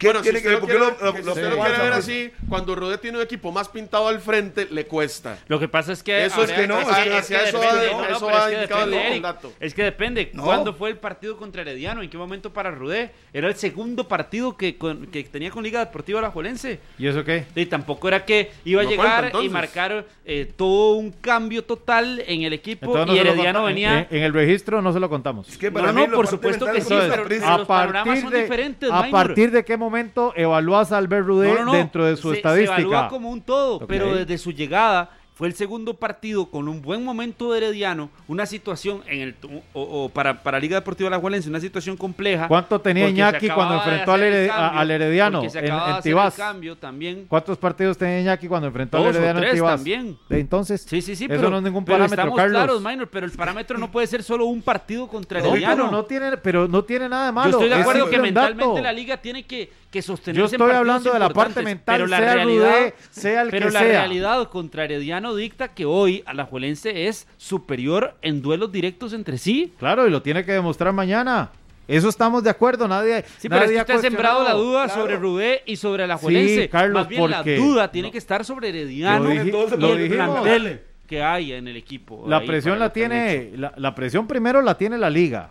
¿Qué Bueno, si tiene usted que lo quiere, qué lo- que si lo- usted lo- lo quiere ver así, cuando Rudé tiene un equipo más pintado al frente, le cuesta. Lo que pasa es que. Eso es que no, es hacia es que eso depende, va- indicado el dato. Es que depende. ¿Cuándo fue el partido contra Herediano? ¿En qué momento para Rudé? Era el segundo partido que, con- que tenía con Liga Deportiva Alajuelense. ¿Y eso qué? Y tampoco era que iba a No llegar cuenta, y marcar eh, todo un cambio total en el equipo Entonces y Herediano venía. En, en el registro no se lo contamos. Es que No, para no, mí por supuesto que sí, pero- los panoramas son diferentes, a Maynor. partir de qué momento evaluás a Albert Rudé No, no, no. dentro de su Se- estadística. Se evalúa como un todo, pero desde su llegada fue el segundo partido con un buen momento de Herediano, una situación en el o, o para, para Liga Deportiva La Alajuelense, una situación compleja. ¿Cuánto tenía Iñaki cuando de enfrentó al, Hered- cambio, al Herediano se en, de en Tibás? cambio también. ¿Cuántos partidos tenía Iñaki cuando enfrentó al Dos o Herediano en tres Tibás? también. Entonces, Sí, sí, sí, eso pero, no es ningún pero parámetro, estamos Carlos. claros, Minor, pero el parámetro no puede ser solo un partido contra No, Herediano. pero no tiene, pero no tiene nada de malo. Yo estoy de es acuerdo que mentalmente dato. la liga tiene que, que sostenerse Yo en estoy partidos hablando de la parte mental, pero la sea realidad, Rudé, sea el pero que la sea. realidad contra Herediano dicta que hoy Alajuelense es superior en duelos directos entre sí. Claro, y lo tiene que demostrar mañana. Eso estamos de acuerdo, nadie. Sí, pero es nadie que usted ha sembrado la duda Claro. sobre Rudé y sobre Alajuelense. Sí, Carlos, Más bien porque- la duda tiene que estar sobre Herediano Lo y Entonces, lo el plantel que hay en el equipo. La presión la tiene, la, la presión primero la tiene la liga.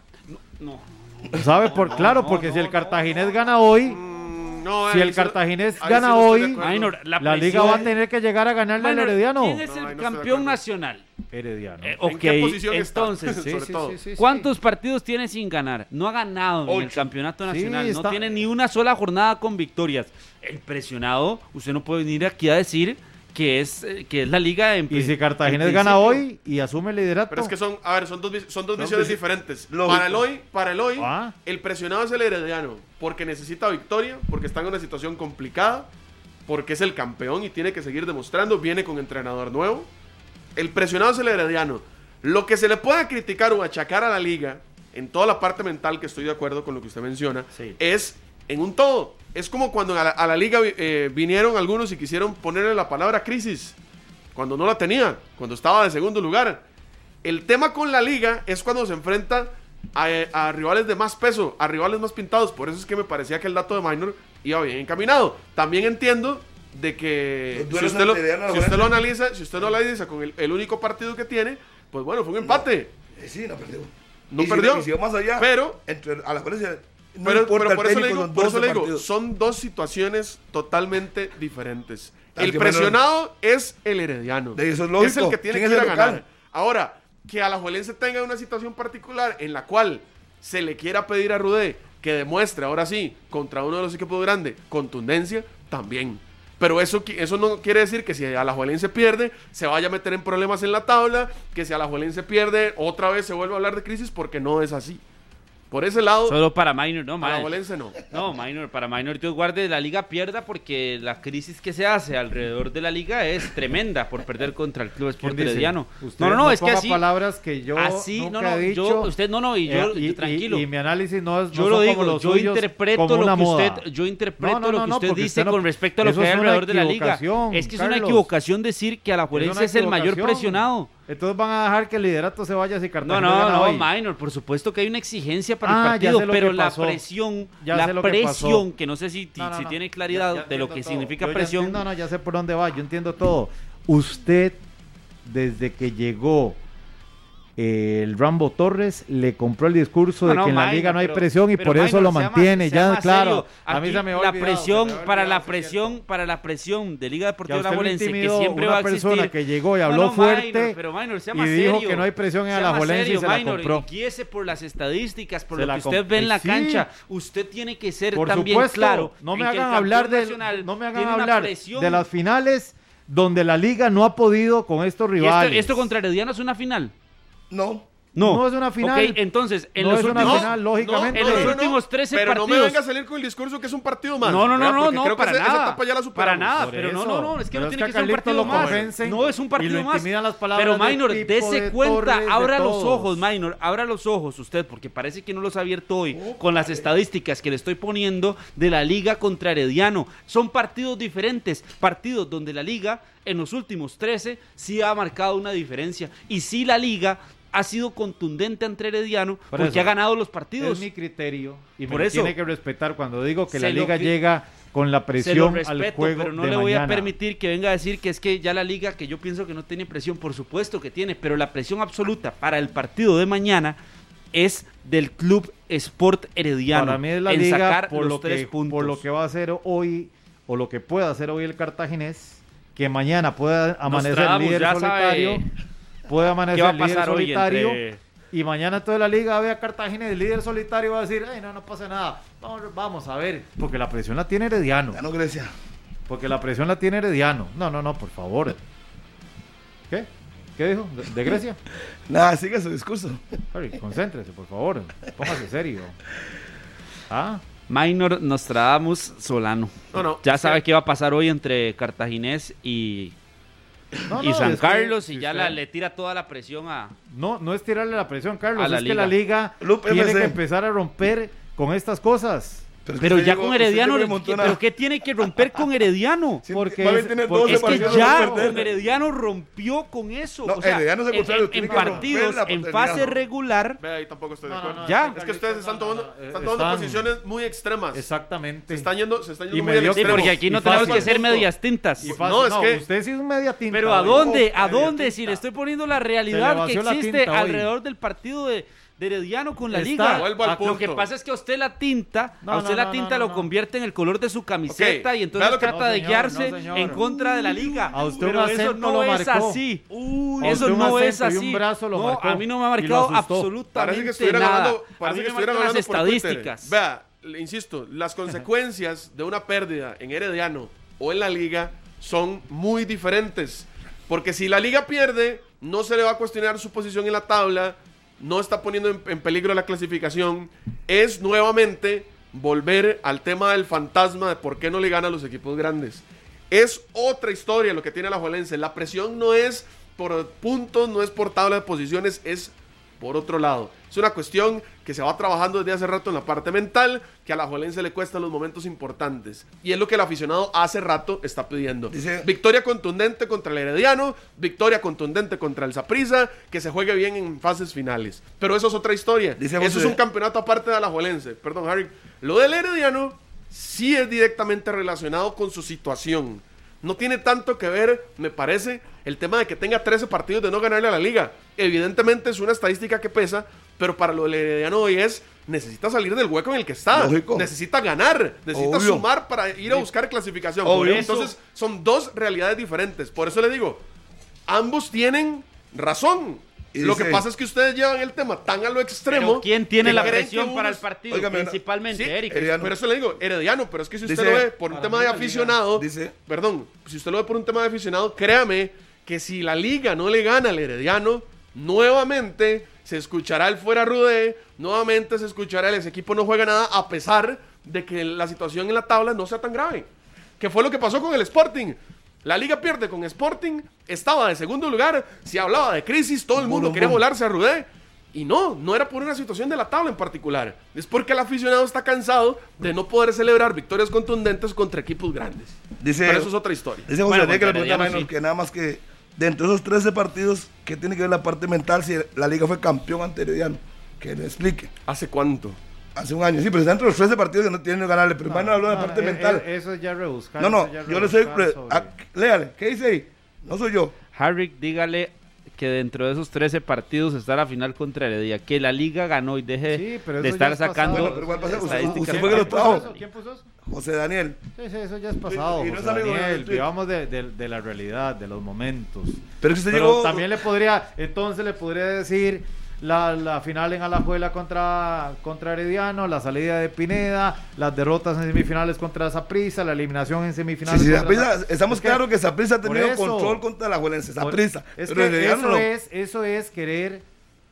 No. ¿Sabe? Por, claro, no, porque no, si el no, Cartaginés gana hoy, no, si el Cartaginés ahí sí gana no hoy, la, la, liga va a tener que llegar a ganarle al Minor, Herediano. ¿Quién es No, ahí no el campeón nacional? Herediano. Eh, ¿En ok, qué posición está? entonces, Sobre todo. ¿cuántos partidos tiene sin ganar? No ha ganado en el campeonato nacional, no tiene ni una sola jornada con victorias. El presionado, usted no puede venir aquí a decir que es, eh, que es la liga en Y si en Cartaginés gana hoy y asume el liderato. Pero es que son, a ver, son dos, son dos visiones pues, diferentes. lógico. Para el hoy, para el hoy, Ah. el presionado es el herediano, porque necesita victoria, porque está en una situación complicada, porque es el campeón y tiene que seguir demostrando, viene con entrenador nuevo. El presionado es el herediano. Lo que se le pueda criticar o achacar a la liga, en toda la parte mental, que estoy de acuerdo con lo que usted menciona, Sí. es en un todo. Es como cuando a la, a la liga eh, vinieron algunos y quisieron ponerle la palabra crisis, cuando no la tenía, cuando estaba de segundo lugar. El tema con la liga es cuando se enfrenta a, a rivales de más peso, a rivales más pintados. Por eso es que me parecía que el dato de Minor iba bien encaminado. También entiendo de que si usted, lo, si usted analiza, si usted lo analiza con el, el único partido que tiene, pues bueno, fue un empate. Eh, sí, no perdió. No Y si- perdió, y si más allá, pero- entre, a la Juelense, no pero, importa pero el por eso digo, por eso 12 le digo, partidos. son dos situaciones totalmente diferentes. El presionado es el herediano. De eso es lógico. el que tiene que ¿Quién ir a ganar. Ahora, que Alajuelense tenga una situación particular en la cual se le quiera pedir a Rudé que demuestre ahora sí contra uno de los equipos grandes contundencia, también. Pero eso, eso no quiere decir que si Alajuelense pierde, se vaya a meter en problemas en la tabla, que si Alajuelense pierde, otra vez se vuelve a hablar de crisis, porque no es así. Por ese lado, Solo para Minor, no, man. Alajuelense no. No, Minor, para Minor Dios guarde la liga pierda porque la crisis que se hace alrededor de la liga es tremenda por perder contra el Club ¿Quién Sport? Herediano. Usted No, no, no, es que así. palabras que yo así, nunca no, no, he dicho. yo, usted no, no, y yo, Eh, tranquilo. Y, mi análisis no es. no yo lo como digo, los yo interpreto como lo que moda. usted, yo interpreto No, no, lo que usted dice usted no- con respecto a lo que hay es alrededor de la liga. equivocación, Es que es una equivocación decir que Es Alajuelense una es el mayor presionado. Entonces van a dejar que el liderato se vaya si No, Cartagena no, gana no, hoy. Minor, por supuesto que hay una exigencia para Ah, el ya partido, pero la presión, Ya la que presión, que no sé si, No, no, si no. tiene claridad Ya- ya de lo que todo. significa Yo presión. entiendo, no, ya sé por dónde va, yo entiendo todo. Usted, desde que llegó eh, el Rambo Torres, le compró el discurso de No, que en la liga no hay pero- presión y por eso lo más- mantiene. ya, claro. A mí se me la presión para la presión para la presión de Liga Deportiva Alajuelense que siempre una va a existir. persona que llegó y habló no, fuerte pero y dijo serio. que no hay presión en Alajuelense y se la compró. y por las estadísticas, por Se lo que usted ve en la cancha. Usted tiene que ser también claro. no me hagan hablar de no me hagan hablar de las finales donde la liga no ha podido con estos Y esto, rivales. esto contra Herediano es una final. No. No. No es una final. Ok, entonces, en No los es una últimos... final, lógicamente. en los últimos 13 pero no me partidos. venga a salir con el discurso que es un partido más. No, no, no, no, no, creo que para esa- esa nada. etapa ya la para nada, Por pero no, eso. no, no, es que Pero no es tiene que que ser un partido más. No es un partido más. intimidan las palabras Pero Minor, de cuenta, Torres, abra los ojos, Minor, abra los ojos usted, porque parece que no los ha abierto hoy con las estadísticas que le estoy poniendo de la liga contra Herediano. Son partidos diferentes, partidos donde la liga en los últimos 13 sí ha marcado una diferencia y sí la liga ha sido contundente ante Herediano Por porque eso. ha ganado los partidos. Es mi criterio y Por me eso. tiene que respetar cuando digo que la liga llega con la presión respeto, al juego pero no de le voy a permitir que venga a decir que es que ya la liga, que yo pienso que no tiene presión, por supuesto que tiene, pero la presión absoluta para el partido de mañana es del Club Sport Herediano. Para mí es la en liga sacar por los lo, tres que, puntos. por lo que va a hacer hoy o lo que pueda hacer hoy el cartaginés, que mañana pueda amanecer líder solitario, sabe puede amanecer ¿Qué va a líder pasar hoy solitario. entre- Y mañana toda la liga ve a Cartaginés, el líder solitario va a decir, ay, no, no pasa nada, vamos, vamos a ver, porque la presión la tiene Herediano, Ganó Grecia. porque la presión la tiene Herediano. No, no, no, por favor. ¿Qué? ¿Qué dijo? ¿De, de Grecia? Nada, sigue su discurso. Harry, concéntrese, por favor, póngase serio. Ah, Minor Nostradamus Solano. No, no, Ya sabe qué va a pasar hoy entre Cartaginés y, no, y no, San que Carlos y ya la- le tira toda la presión a... No, no es tirarle la presión, Carlos, A la es que la liga Loop tiene que empezar a romper con estas cosas. Pero ya con Herediano, ¿pero qué tiene que romper con Herediano? Porque es- tiene porque- 12 Es que ya con Herediano rompió con eso. No, o sea, Herediano es el en- en, en partidos, la en fase regular, Ve, ahí tampoco estoy de No, no, acuerdo. no, Ya. Es que ustedes están tomando, están eh, tomando están- posiciones muy extremas. Exactamente. Se están yendo, se están yendo Y muy sí, porque aquí y no tenemos fácil. que ser medias tintas. Y No, es que- usted sí es un media tinta. Pero ¿a dónde? ¿A dónde? Si le estoy poniendo la Se realidad que existe alrededor del partido de, de Herediano con la Está- liga. Vuelvo al Ah, Lo que pasa es que a usted la tinta, No, a usted no, la tinta no, lo no. convierte en el color de su camiseta y entonces trata No, de señor, guiarse en contra de la liga. A usted Pero un eso no lo es así. Uy, eso no es así. un brazo lo no, marcó a mí no me ha marcado absolutamente Parece que estuvieran nada. hablando, parece que estuvieran las hablando Twitter. estadísticas. Vea, insisto, las consecuencias de una pérdida en Herediano o en la liga son muy diferentes. Porque si la liga pierde, no se le va a cuestionar su posición en la tabla, no está poniendo en, peligro la clasificación. Es nuevamente volver al tema del fantasma de por qué no le ganan los equipos grandes. Es otra historia lo que tiene la Juelense. La presión no es por puntos, no es por tabla de posiciones, es por otro lado. Es una cuestión que se va trabajando desde hace rato en la parte mental, que a la Juelense le cuesta los momentos importantes. Y es lo que el aficionado hace rato está pidiendo. Dice- victoria contundente contra el Herediano, victoria contundente contra el Saprissa, que se juegue bien en fases finales. Pero eso es otra historia. Dice eso es un campeonato aparte de la Juelense. Perdón, Harry. Lo del Herediano sí es directamente relacionado con su situación. No tiene tanto que ver, me parece, el tema de que tenga 13 partidos de no ganarle a la liga. Evidentemente es una estadística que pesa, pero para lo del Herediano hoy es, necesita salir del hueco en el que está. Lógico. Necesita ganar, necesita Obvio. sumar para ir a buscar clasificación. Obvio. Entonces son dos realidades diferentes. Por eso le digo, ambos tienen razón. Y lo dice- que pasa es que ustedes llevan el tema tan a lo extremo. Pero ¿quién tiene la presión para el partido? Principalmente, Sí, Eric. Herediano. Pero eso le digo, Herediano, pero es que si usted Dice- lo ve por un tema de aficionado, dice- perdón, si usted lo ve por un tema de aficionado, créame que si la liga no le gana al Herediano, nuevamente se escuchará el fuera Rudé, nuevamente se escuchará el ese equipo no juega nada, a pesar de que la situación en la tabla no sea tan grave. Que fue lo que pasó con el Sporting. La liga pierde con Sporting, estaba de segundo lugar, se hablaba de crisis, todo el mundo Bum, quería volarse a Rudé. Y no, no era por una situación de la tabla en particular. Es porque el aficionado está cansado de no poder celebrar victorias contundentes contra equipos grandes. Dice, Pero eso es otra historia. dice José Bueno, le pregunta sí. que nada más que dentro de esos 13 partidos, ¿qué tiene que ver la parte mental si la liga fue campeón ante Herediano? Que le explique. ¿Hace cuánto? Hace un año, sí, pero está dentro de los 13 partidos que no tienen que ganarle. Pero no, habló de la no, parte eh, mental. eh, Eso es ya rebuscar. no, no, yo le soy. pre- sobre- ah, léale, ¿qué dice ahí? No soy yo. Harry, dígale que dentro de esos 13 partidos está la final contra Heredia. Que la liga ganó y deje Sí, pero de estar sacando Bueno, pero igual pasa- usted- estadísticas. usted ¿Quién- fue que lo quién puso trajo. ¿Quién puso eso? José Daniel. Sí, sí, eso ya es pasado. y no es José Daniel, vivamos de, de- de la realidad, de los momentos. Pero usted Pero llegó. también le podría, entonces le podría decir la, la final en Alajuela contra, contra Herediano, la salida de Pineda, las derrotas en semifinales contra Zaprisa, la eliminación en Sí, semifinales. sí, contra Saprissa- Za- estamos Es claros que Saprissa ha tenido eso. control contra la Juelense. por- Saprissa. Es pero que eso no. es, eso es querer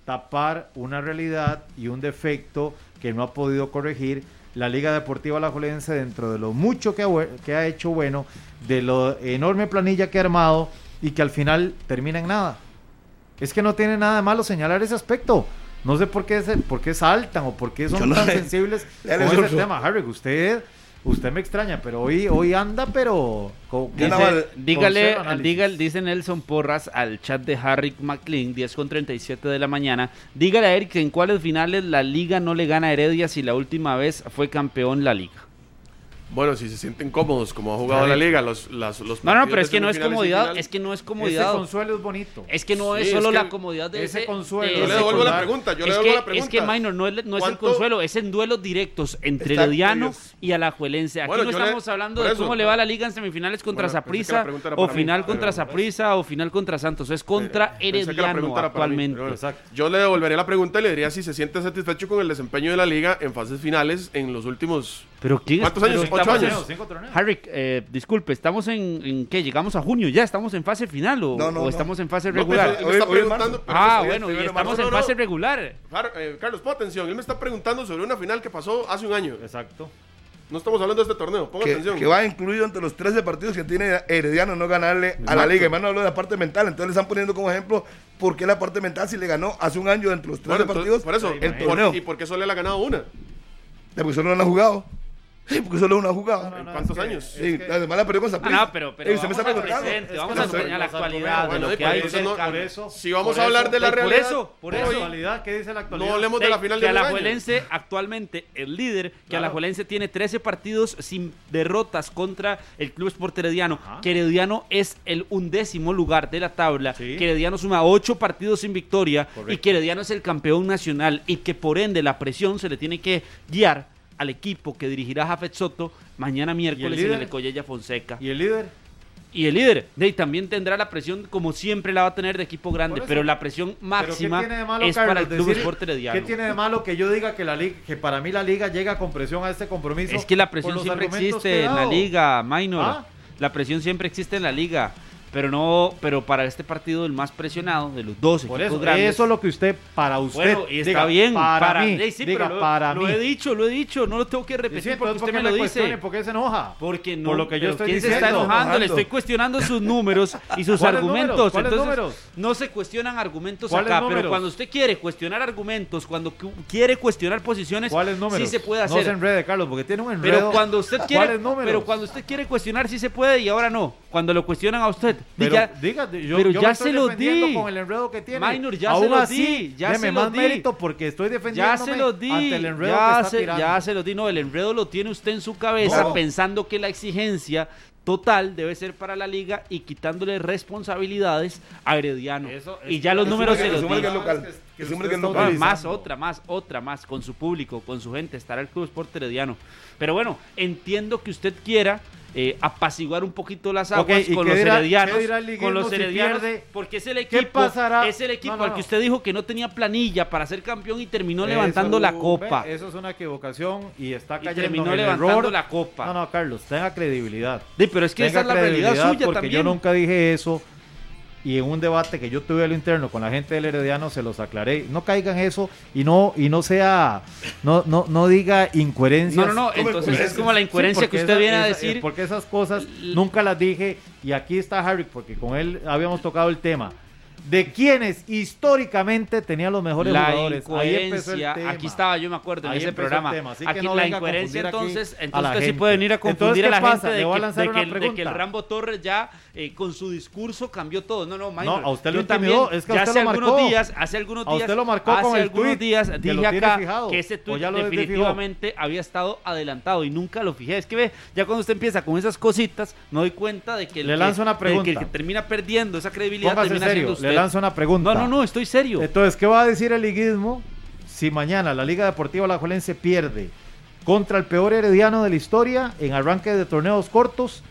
tapar una realidad y un defecto que no ha podido corregir la Liga Deportiva Alajuelense dentro de lo mucho que ha, que ha hecho bueno, de lo enorme planilla que ha armado y que al final termina en nada. Es que no tiene nada de malo señalar ese aspecto. No sé por qué, por qué saltan o por qué son no tan le- sensibles le con le ese tema. Harry, usted, usted me extraña, pero hoy, hoy anda, pero... con- Dice- con- dígale, dígale, dice Nelson Porras al chat de Harry McLean, 10 con 37 de la mañana. Dígale a Eric en cuáles finales la liga no le gana a Heredia si la última vez fue campeón la liga. Bueno, si se sienten cómodos como ha jugado la liga, los, las, los No, no, pero es que no es comodidad, es que no es Ese comodidad. consuelo es bonito. Es que no Sí, es es solo que la comodidad de ese ese, consuelo, Yo le ese devuelvo la consuelo. pregunta, yo le es devuelvo que, la pregunta. Es que Minor no es, no es el ¿Cuánto- consuelo, es en duelos directos entre Herediano y Alajuelense. Aquí Bueno, no le- estamos hablando de cómo le va a la liga en semifinales contra Bueno, Saprissa era o mí, final contra Saprissa o final contra Santos. Es contra Pensé Herediano mí, actualmente. bueno. Yo le devolveré la pregunta y le diría si se siente satisfecho con el desempeño de la liga en fases finales en los últimos... Pero ¿quién es- ¿Cuántos años? pero ¿Ocho años? Cinco torneos. Harry, eh, disculpe, ¿estamos en, en qué? ¿Llegamos a junio ya? ¿Estamos en fase final o, No, no, o no. estamos en fase No, regular? Hoy- hoy pero ah, eso- bueno, y estamos en fase no. regular. Eh, Carlos, pon atención. Él me está preguntando sobre una final que pasó hace un año. Exacto. No estamos hablando de este torneo. Ponga que, atención. que va incluido entre los 13 partidos que tiene Herediano no ganarle a la liga. Hermano habló de la parte mental, entonces le están poniendo como ejemplo por qué la parte mental si le ganó hace un año entre los 13 Bueno, entonces, partidos por eso, el torneo. ¿y por qué solo él ha ganado una? Porque solo no ha jugado. Sí, porque solo uno ha jugado. ¿En cuántos años? Sí, además la perdió con Ah, Saprissa. no, pero, pero me vamos preguntando. presente, Es vamos que a no acompañar la actualidad de lo que por hay eso no- por eso, si vamos por a hablar eso, de la por realidad... eso, por ¿La eso. actualidad? ¿Qué dice la actualidad? No hablemos de la final que de un año. Alajuelense actualmente el líder, que Claro. Alajuelense tiene 13 partidos sin derrotas contra el Club Sport Herediano, Ajá. que Herediano es el undécimo lugar de la tabla, Sí. que Herediano suma 8 partidos sin victoria y que Herediano es el campeón nacional y que por ende la presión se le tiene que guiar al equipo que dirigirá Jafet Soto mañana miércoles en el Ecoyella Fonseca. ¿Y el líder? Y el líder, de ahí también tendrá la presión como siempre la va a tener de equipo grande, pero la presión máxima ¿Pero qué tiene de malo, es para el Club Sport Herediano. ¿Qué tiene de malo que yo diga que la liga, que para mí la liga llega con presión a este compromiso? Es que la presión siempre existe en la liga, Minor. ¿Ah? La presión siempre existe en la liga. Pero no, pero para este partido el más presionado de los dos Por equipos eso, grandes. eso es lo que usted, para usted, bueno, y está diga, bien. para, mí, Ey, sí, diga, pero lo, para lo mí. he dicho, lo he dicho, no lo tengo que repetir sí, porque usted ¿por me lo dice. ¿Por qué se enoja? Porque no, Por lo que yo estoy ¿quién se está enojando? Le estoy cuestionando sus números y sus ¿Cuáles argumentos. números? ¿Cuáles Entonces, números? no se cuestionan argumentos ¿Cuáles acá, números? pero cuando usted quiere cuestionar argumentos, cuando cu- quiere cuestionar posiciones, ¿Cuáles números? sí se puede No se hacer. enrede, Carlos, porque tiene un enredo. Pero cuando usted quiere, pero cuando usted quiere cuestionar sí se puede y ahora no. Cuando lo cuestionan a usted, Pero diga, diga, yo, pero yo ya me estoy se lo di. con el enredo que tiene. Minor, ya Aún se lo así, di, ya se lo más di. mérito porque estoy defendiendo ya se lo di, ante el enredo ya, que está se, tirando. ya se lo di. No, el enredo lo tiene usted en su cabeza No. pensando que la exigencia total debe ser para la liga y quitándole responsabilidades a Herediano. Eso es- y ya los números se los di. Que. Ah, más, otra, más, otra, más, con su público, con su gente, estará el Club Sport Herediano. Pero bueno, entiendo que usted quiera eh, apaciguar un poquito las aguas ¿y con los dirá- heredianos. con los si heredianos, pierde? porque es el ¿Qué equipo, es el equipo No, no, al que usted dijo que no tenía planilla para ser campeón y terminó Eso, levantando la copa. Eso es una equivocación y está Y cayendo terminó en el levantando error. la copa. No, no, Carlos, tenga credibilidad. Sí, pero es que esa es la realidad suya porque también. yo nunca dije eso y en un debate que yo tuve a lo interno con la gente del Herediano se los aclaré. No caigan eso y no y no sea no no no diga incoherencias. No, no, no, entonces es como la Sí, incoherencia porque que usted esa- viene a esa- decir. porque esas cosas nunca las dije y aquí está Harry porque con él habíamos tocado el tema de quienes históricamente tenían los mejores la jugadores. Ahí empezó el incoherencia, tema. aquí estaba yo me acuerdo en Ahí ese programa. que aquí no la incoherencia entonces, entonces usted sí gente. puede venir a Entonces, confundir ¿qué a la pasa? gente de que, de que- de que el. Rambo Torres ya eh, con su discurso cambió todo. No, no, Minor, No, a usted lo intimidó, también, es que a ya usted hace lo algunos marcó. días, hace algunos A días, usted lo marcó hace con el algunos tuit, días que dije lo tiene acá fijado, que ese o tuit ya lo definitivamente había estado adelantado y nunca lo fijé. Es que ve, ya cuando usted empieza con esas cositas, me doy cuenta de que el, Le que- lanzo una de que pregunta. el que termina perdiendo esa credibilidad Póngase termina serio, siendo usted. le lanzo una pregunta. No, no, no, estoy serio. Entonces, ¿qué va a decir el liguismo si mañana la Liga Deportiva Alajuelense pierde contra el peor herediano de la historia en arranque de torneos cortos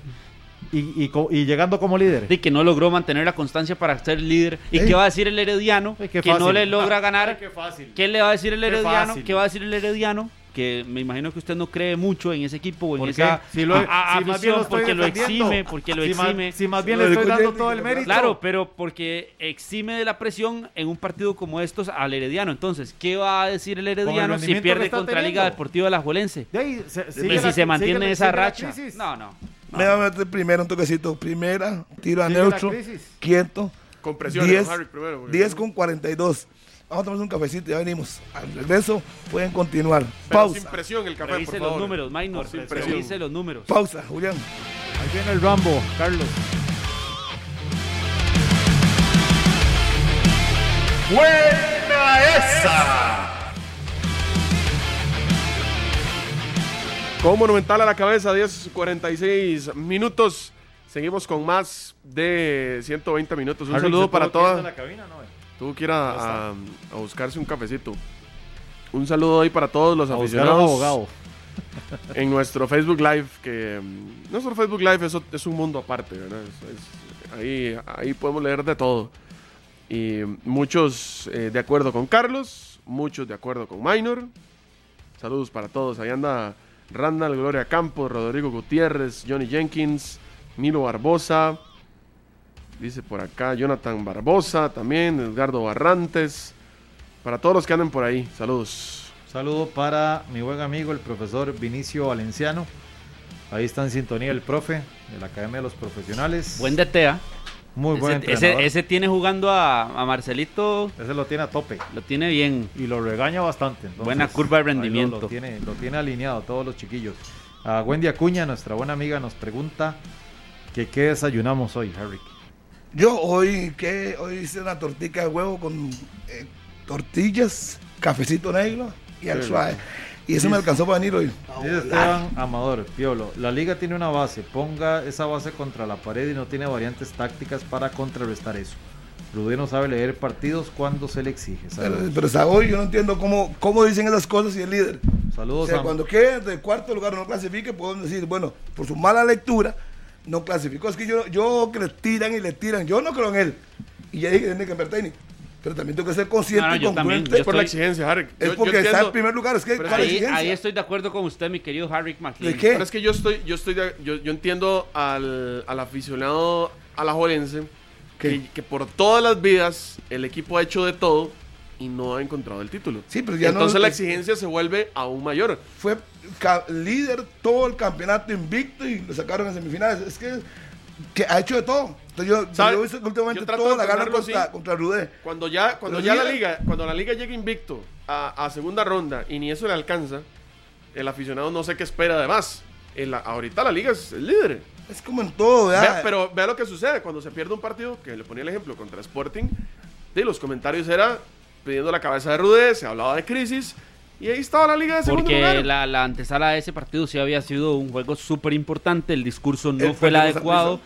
y, y y llegando como líder? de que no logró mantener la constancia para ser líder. ¿Y Ey. qué va a decir el Herediano? Que no le logra ganar. Ay, qué fácil. ¿Qué le va a decir el Herediano? ¿Qué va a decir el Herediano? Que me imagino que usted no cree mucho en ese equipo o en ¿Por esa? Si lo- a- a- si más bien lo porque lo exime, porque lo si más- exime. si más bien Lo le estoy dando todo el mérito. Claro, pero porque exime de la presión en un partido como estos al Herediano. Entonces, ¿qué va a decir el Herediano si pierde contra teniendo. Liga Deportiva La Juelense? De ahí, se- Y si la- se mantiene sigue la- esa la racha. No, no. Me va a meter primero un toquecito. Primera, tiro a neutro, quieto. Con presión, 10, Harry, primero. porque- 10 con 42. Vamos a tomar un cafecito y ya venimos. Al regreso pueden continuar. Pero Pausa. sin presión el café, por Revise los favor. números, Minor. Sin presión. Revise los números. Pausa, Julián. Ahí viene el Rambo, Carlos. ¡Buena esa! Con Monumental a la cabeza, 10.46 minutos. Seguimos con más de 120 minutos. Un Harry, saludo ¿se para todas. no? Que ir a, a- a buscarse un cafecito. Un saludo ahí para todos los A aficionados abogado. en nuestro Facebook Live. Que mm, nuestro Facebook Live es, es un mundo aparte, ¿verdad? Es- es- ahí, ahí podemos leer de todo. Y muchos eh, de acuerdo con Carlos, muchos de acuerdo con Minor. Saludos para todos. Ahí anda Randall, Gloria Campos, Rodrigo Gutiérrez, Johnny Jenkins, Milo Barbosa. Dice por acá Jonathan Barbosa también, Edgardo Barrantes. Para todos los que anden por ahí, saludos. Saludo para mi buen amigo, el profesor Vinicio Valenciano. Ahí está en sintonía el profe de la Academia de los Profesionales. Buen DT, ¿ah? Muy buen ese, entrenador. ese, ese tiene jugando a, a Marcelito, Ese lo tiene a tope lo tiene bien. y lo regaña bastante. entonces, Buena curva de lo- rendimiento. Lo, tiene, lo tiene alineado todos los chiquillos. A Wendy Acuña, nuestra buena amiga, nos pregunta que qué desayunamos hoy, Harry. Yo hoy, ¿qué? Hoy hice una tortica de huevo con eh, tortillas, cafecito negro y al Sí. suave. Y eso me alcanzó para venir hoy. Dice Esteban Amador, Piolo, la liga tiene una base, ponga esa base contra la pared y no tiene variantes tácticas para contrarrestar eso. Rudé no sabe leer partidos cuando se le exige. Pero, pero hasta hoy yo no entiendo cómo, cómo dicen esas cosas y el líder. O Saludos sea, a- cuando quede de cuarto lugar o no clasifique, pueden decir, bueno, por su mala lectura, no clasificó. Es que yo, yo que le tiran y le tiran, yo no creo en él. Y ya dije que tiene que ver técnico. Pero también tengo que ser consciente No, no, y también, congruente. yo Por la exigencia, Harry. Es Yo- yo porque está en primer lugar. Es que, ¿cuál Ahí, exigencia? ahí estoy de acuerdo con usted, mi querido Harry McLean. ¿De qué? Pero es que yo estoy, yo estoy, de- yo, yo entiendo al, al aficionado alajuelense ¿Qué? que, que por todas las vidas el equipo ha hecho de todo y no ha encontrado el título. Sí, pero ya no- Entonces la exigencia se vuelve aún mayor. Fue líder todo el campeonato invicto y lo sacaron en semifinales. Es que, que ha hecho de todo. Entonces yo, ¿Sabe? yo he visto que últimamente Yo todo de la gana contra, así. contra Rudé. Cuando ya, cuando Pero ya la liga, cuando la liga llega invicto a, a segunda ronda y ni eso le alcanza, el aficionado no sé qué espera de más. El- ahorita la liga es el líder. Es como en todo, ¿verdad? Vea, pero vea lo que sucede cuando se pierde un partido, que le ponía el ejemplo contra Sporting, de los comentarios era pidiendo la cabeza de Rudé, se hablaba de crisis, y ahí estaba la liga de segundo Porque lugar. la, la antesala de ese partido sí había sido un juego súper importante, el discurso no El fue el adecuado,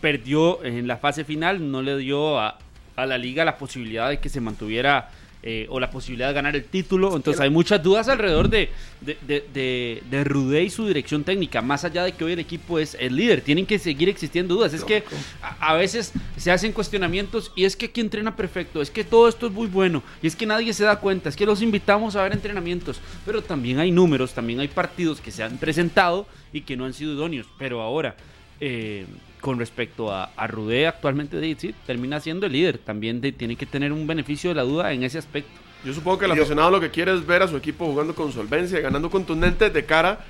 perdió en la fase final, no le dio a, a la liga la posibilidad de que se mantuviera eh, o la posibilidad de ganar el título, entonces hay muchas dudas alrededor de, de, de, de, de Rudé y su dirección técnica, más allá de que hoy el equipo es el líder, tienen que seguir existiendo dudas, es que a, a veces se hacen cuestionamientos y es que aquí entrena perfecto, es que todo esto es muy bueno y es que nadie se da cuenta, es que los invitamos a ver entrenamientos, pero también hay números, también hay partidos que se han presentado y que no han sido idóneos, pero ahora eh, con respecto a, a Rudé actualmente de- sí, termina siendo el líder, también de- tiene que tener un beneficio de la duda en ese aspecto. Yo supongo que el aficionado lo que quiere es ver a su equipo jugando con solvencia, y ganando contundente de cara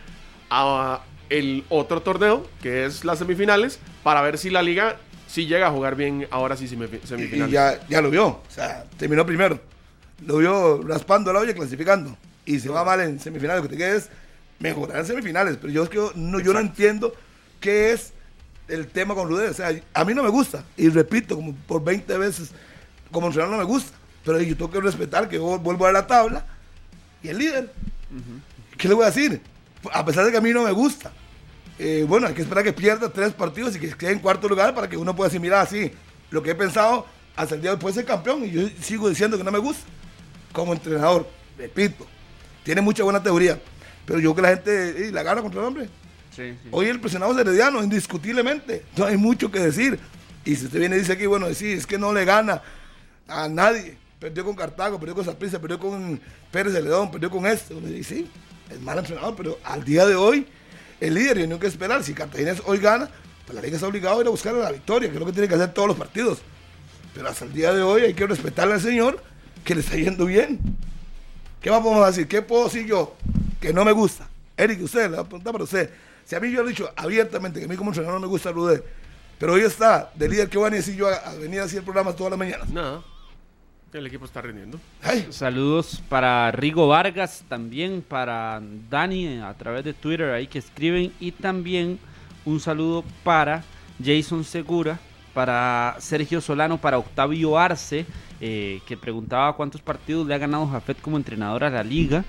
a el otro torneo, que es las semifinales, para ver si la liga sí llega a jugar bien ahora sí semifinales. Y ya, ya lo vio. O sea, terminó primero. Lo vio raspando la olla, clasificando. Y se va mal en semifinales. Lo que te queda es mejorar en semifinales. Pero yo es que yo no, yo no entiendo qué es el tema con Rudé. O sea, a mí no me gusta. Y repito, como por 20 veces, como entrenador no me gusta. Pero yo tengo que respetar que yo vuelvo a la tabla y el líder. ¿Qué le voy a decir? A pesar de que a mí no me gusta. Eh, bueno, hay que esperar que pierda tres partidos y que quede en cuarto lugar para que uno pueda decir, mira, así, lo que he pensado hasta el día de hoy puede ser campeón y yo sigo diciendo que no me gusta. Como entrenador, repito, tiene mucha buena teoría, pero yo creo que la gente eh, la gana contra el hombre. Hoy el presionado es Herediano, indiscutiblemente, no hay mucho que decir. Y si usted viene y dice aquí, bueno, sí, es que no le gana a nadie. Perdió con Cartago, perdió con Zaprisa, perdió con Pérez Celedón, perdió con este. Dice, sí, es mal entrenador, pero al día de hoy, el líder, y no hay que esperar. Si Cartaginés hoy gana, pues la liga está obligado a ir a buscar la victoria, que es lo que tiene que hacer todos los partidos. Pero hasta el día de hoy hay que respetarle al señor que le está yendo bien. ¿Qué más podemos decir? ¿Qué puedo decir yo que no me gusta? Eric, usted, le voy a preguntar para usted. Si a mí yo le he dicho abiertamente que a mí como entrenador no me gusta Rudé, pero hoy está de líder, ¿qué van a decir yo a, a venir a hacer programas todas las mañanas? Nada. El equipo está rindiendo. Ay, Saludos para Rigo Vargas, también para Dani a través de Twitter ahí que escriben y también un saludo para Jason Segura, para Sergio Solano, para Octavio Arce, eh, que preguntaba cuántos partidos le ha ganado Jafet como entrenador a la liga.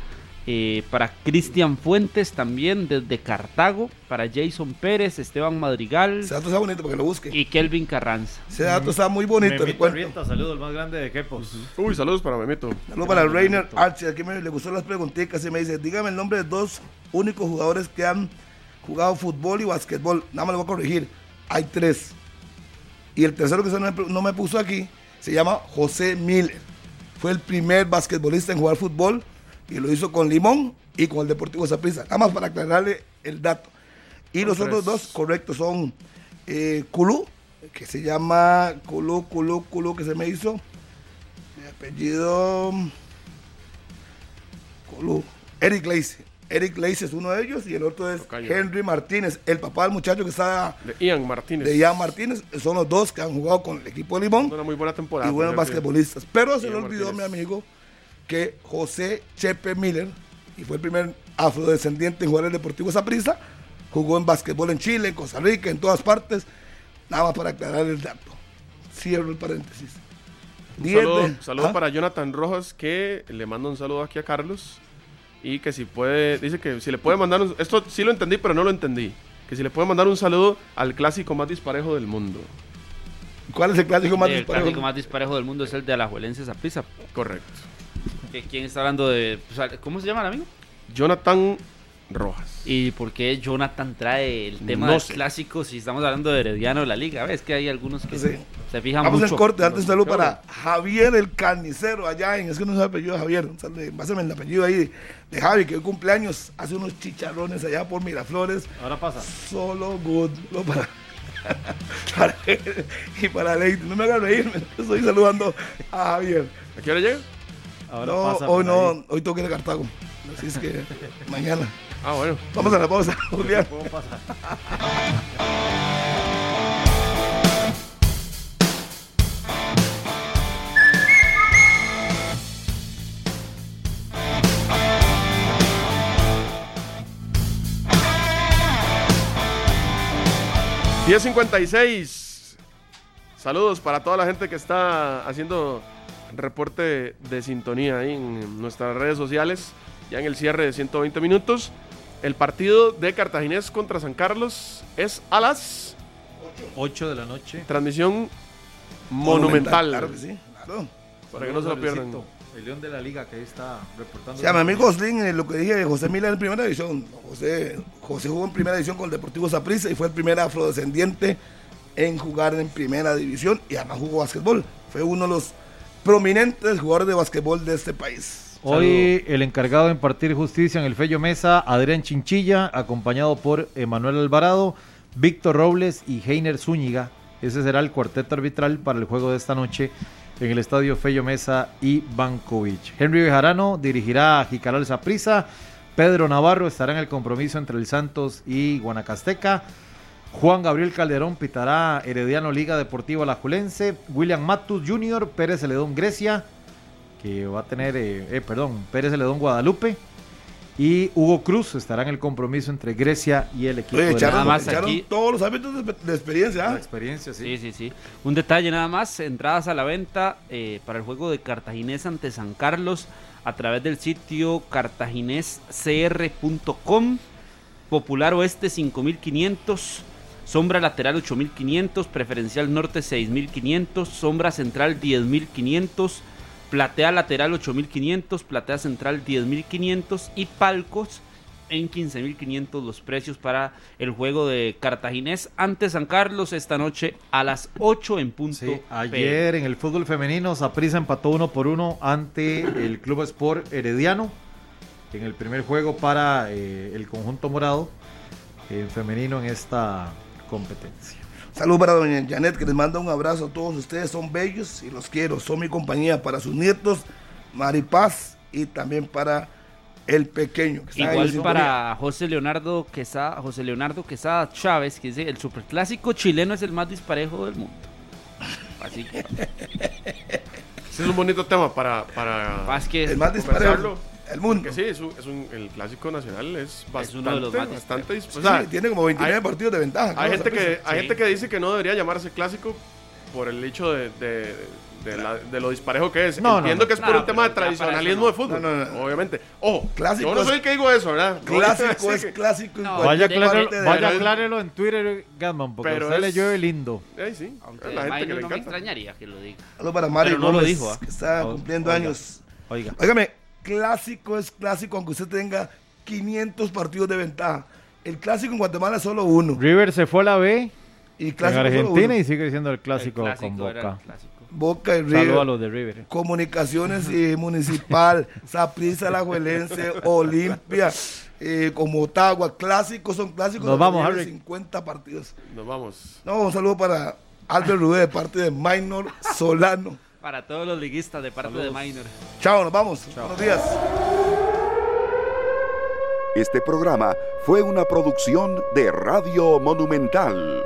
Eh, para Cristian Fuentes también desde Cartago, para Jason Pérez, Esteban Madrigal ese dato está bonito porque lo busque. y Kelvin Carranza. Ese dato está muy bonito, Memito. Rieta, saludos, el más grande de Quepos. Uy, saludos para Memito. Saludos para Rainer Archie, aquí me le gustó las preguntitas y me dice, dígame el nombre de dos únicos jugadores que han jugado fútbol y basquetbol. Nada más le voy a corregir, hay tres. Y el tercero que usted no me, no me puso aquí se llama José Miller. Fue el primer basquetbolista en jugar fútbol y lo hizo con Limón y con el Deportivo Saprissa. Nada más para aclararle el dato. Y los otros dos correctos son eh, Culú, que se llama Culú, Culú, Culú, que se me hizo. Mi apellido. Colu- Eric Lace. Eric Lace es uno de ellos y el otro es. Henry Martínez, el papá del muchacho que está De Ian Martínez. de Ian Martínez. Son los dos que han jugado con el equipo de Limón Una muy buena temporada. y buenos basquetbolistas. Pero se le Ian olvidó, Martínez. mi amigo, que José Chepe Miller, y fue el primer afrodescendiente en jugar el Deportivo Saprissa, jugó en basquetbol en Chile, en Costa Rica, en todas partes. Nada más para aclarar el dato. Cierro el paréntesis. Un Diez saludo, ¿Ah? para Jonathan Rojas que le manda un saludo aquí a Carlos y que si puede, dice que si le puede mandar, un- esto sí lo entendí pero no lo entendí, que si le puede mandar un saludo al clásico más disparejo del mundo. ¿Cuál es el clásico más el disparejo? clásico más disparejo del mundo es el de Alajuelense Saprissa. Correcto. ¿Que ¿Quién está hablando de...? o sea, ¿Cómo se llama el amigo? Jonathan Rojas. ¿Y por qué Jonathan trae el tema No del sé. clásico si estamos hablando de Herediano de la Liga? ¿Ves que hay algunos que Sí. se fijan Vamos mucho? en corte, antes un saludo para Javier el carnicero allá en, es que no sabe el apellido de Javier, pásame el apellido ahí de Javi, que hoy cumpleaños, hace unos chicharrones allá por Miraflores, Ahora pasa. solo good, no para, para él y para Lady, no me hagan reírme, estoy saludando a Javier. ¿A qué hora llega? Ahora no, pasa hoy no, ahí. hoy tengo que ir a Cartago, así es que mañana. Ah, bueno. Vamos a la pausa, Julián. ¿Cómo pasa? Cero. 10.56. Saludos para toda la gente que está haciendo reporte de sintonía ahí en nuestras redes sociales. Ya en el cierre de 120 minutos. El partido de Cartaginés contra San Carlos es a las 8 de la noche. transmisión monumental. Claro que sí, claro. Para que no se lo pierdan. El León de la Liga que ahí está reportando. Sí, a mi amigo Oslin, eh, lo que dije de José Miller en primera división. José, José jugó en primera división con el Deportivo Saprissa y fue el primer afrodescendiente en jugar en primera división y además jugó básquetbol. Fue uno de los prominentes jugadores de básquetbol de este país. Hoy el encargado de impartir justicia en el Fello Mesa, Adrián Chinchilla, acompañado por Emanuel Alvarado, Víctor Robles y Heiner Zúñiga. Ese será el cuarteto arbitral para el juego de esta noche en el estadio Fello Mesa y Bankovic. Henry Bejarano dirigirá a Jicaral Zaprisa. Pedro Navarro estará en el compromiso entre el Santos y Guanacasteca. Juan Gabriel Calderón pitará Herediano Liga Deportiva Alajuelense. William Matus Jr., Pérez Celedón Grecia, que va a tener, eh, eh, perdón, Pérez Celedón Guadalupe. Y Hugo Cruz estará en el compromiso entre Grecia y el equipo Oye, de echaron, nada más echaron aquí- todos los árbitros de, de experiencia. la ¿ah? experiencia, sí. Sí, sí, sí. Un detalle nada más, entradas a la venta eh, para el juego de Cartaginés ante San Carlos a través del sitio cartaginescr.com, Popular Oeste 5500, Sombra Lateral 8500, Preferencial Norte 6500, Sombra Central 10500, Platea Lateral 8500, Platea Central 10500 y Palcos en 15.500 los precios para el juego de Cartaginés ante San Carlos esta noche a las 8 en punto. Sí, ayer en el fútbol femenino Saprissa empató uno por uno ante el Club Sport Herediano en el primer juego para eh, el conjunto morado en femenino en esta competencia. Saludos para doña Janet, que les manda un abrazo a todos ustedes. Son bellos y los quiero. Son mi compañía para sus nietos, Maripaz, y también para el pequeño. Que está ahí en Igual para José Leonardo Quesada, José Leonardo Quesada Chávez, que dice el superclásico chileno es el más disparejo del mundo. Así que Ese es un bonito tema para, para Más que El más disparejo del mundo. Sí, es un, es un- el clásico nacional es bastante, uno de los más bastante dis- Sí, o sea, tiene como 29 hay- partidos de ventaja. hay gente que hay Sí. gente que dice que no debería llamarse clásico por el hecho de, de, de la- de lo disparejo que es. No, no, Entiendo no. que es por No, un tema de tradicionalismo de fútbol, No, no, no. obviamente. Ojo, Clásico yo no es- soy el que digo eso, ¿verdad? Clásico es clásico. Vaya, aclárelo, en Twitter, Gatman, porque Pero usted le es- llueve lindo. Ay, sí, Aunque la gente que le no me encanta. extrañaría que lo diga. Saludos para Mario Pero no lo dijo, ¿ah? que está cumpliendo oiga. años. Oiga. Óigame, clásico es clásico aunque usted tenga 500 partidos de ventaja. El clásico en Guatemala es solo uno. River se fue a la B Y en clásico solo Argentina y sigue siendo el clásico, El clásico con Boca. Boca y Saludos a River. los de River. Comunicaciones y Municipal, Saprissa, Alajuelense, Olimpia, eh, como Motagua. Clásicos son clásicos. Nos vamos, Harry. 50 partidos. Nos vamos. No, un saludo para Albert Rubé de parte de Minor Solano. Para todos los liguistas de parte de Minor. Chao, nos vamos. Buenos días. Este programa fue una producción de Radio Monumental.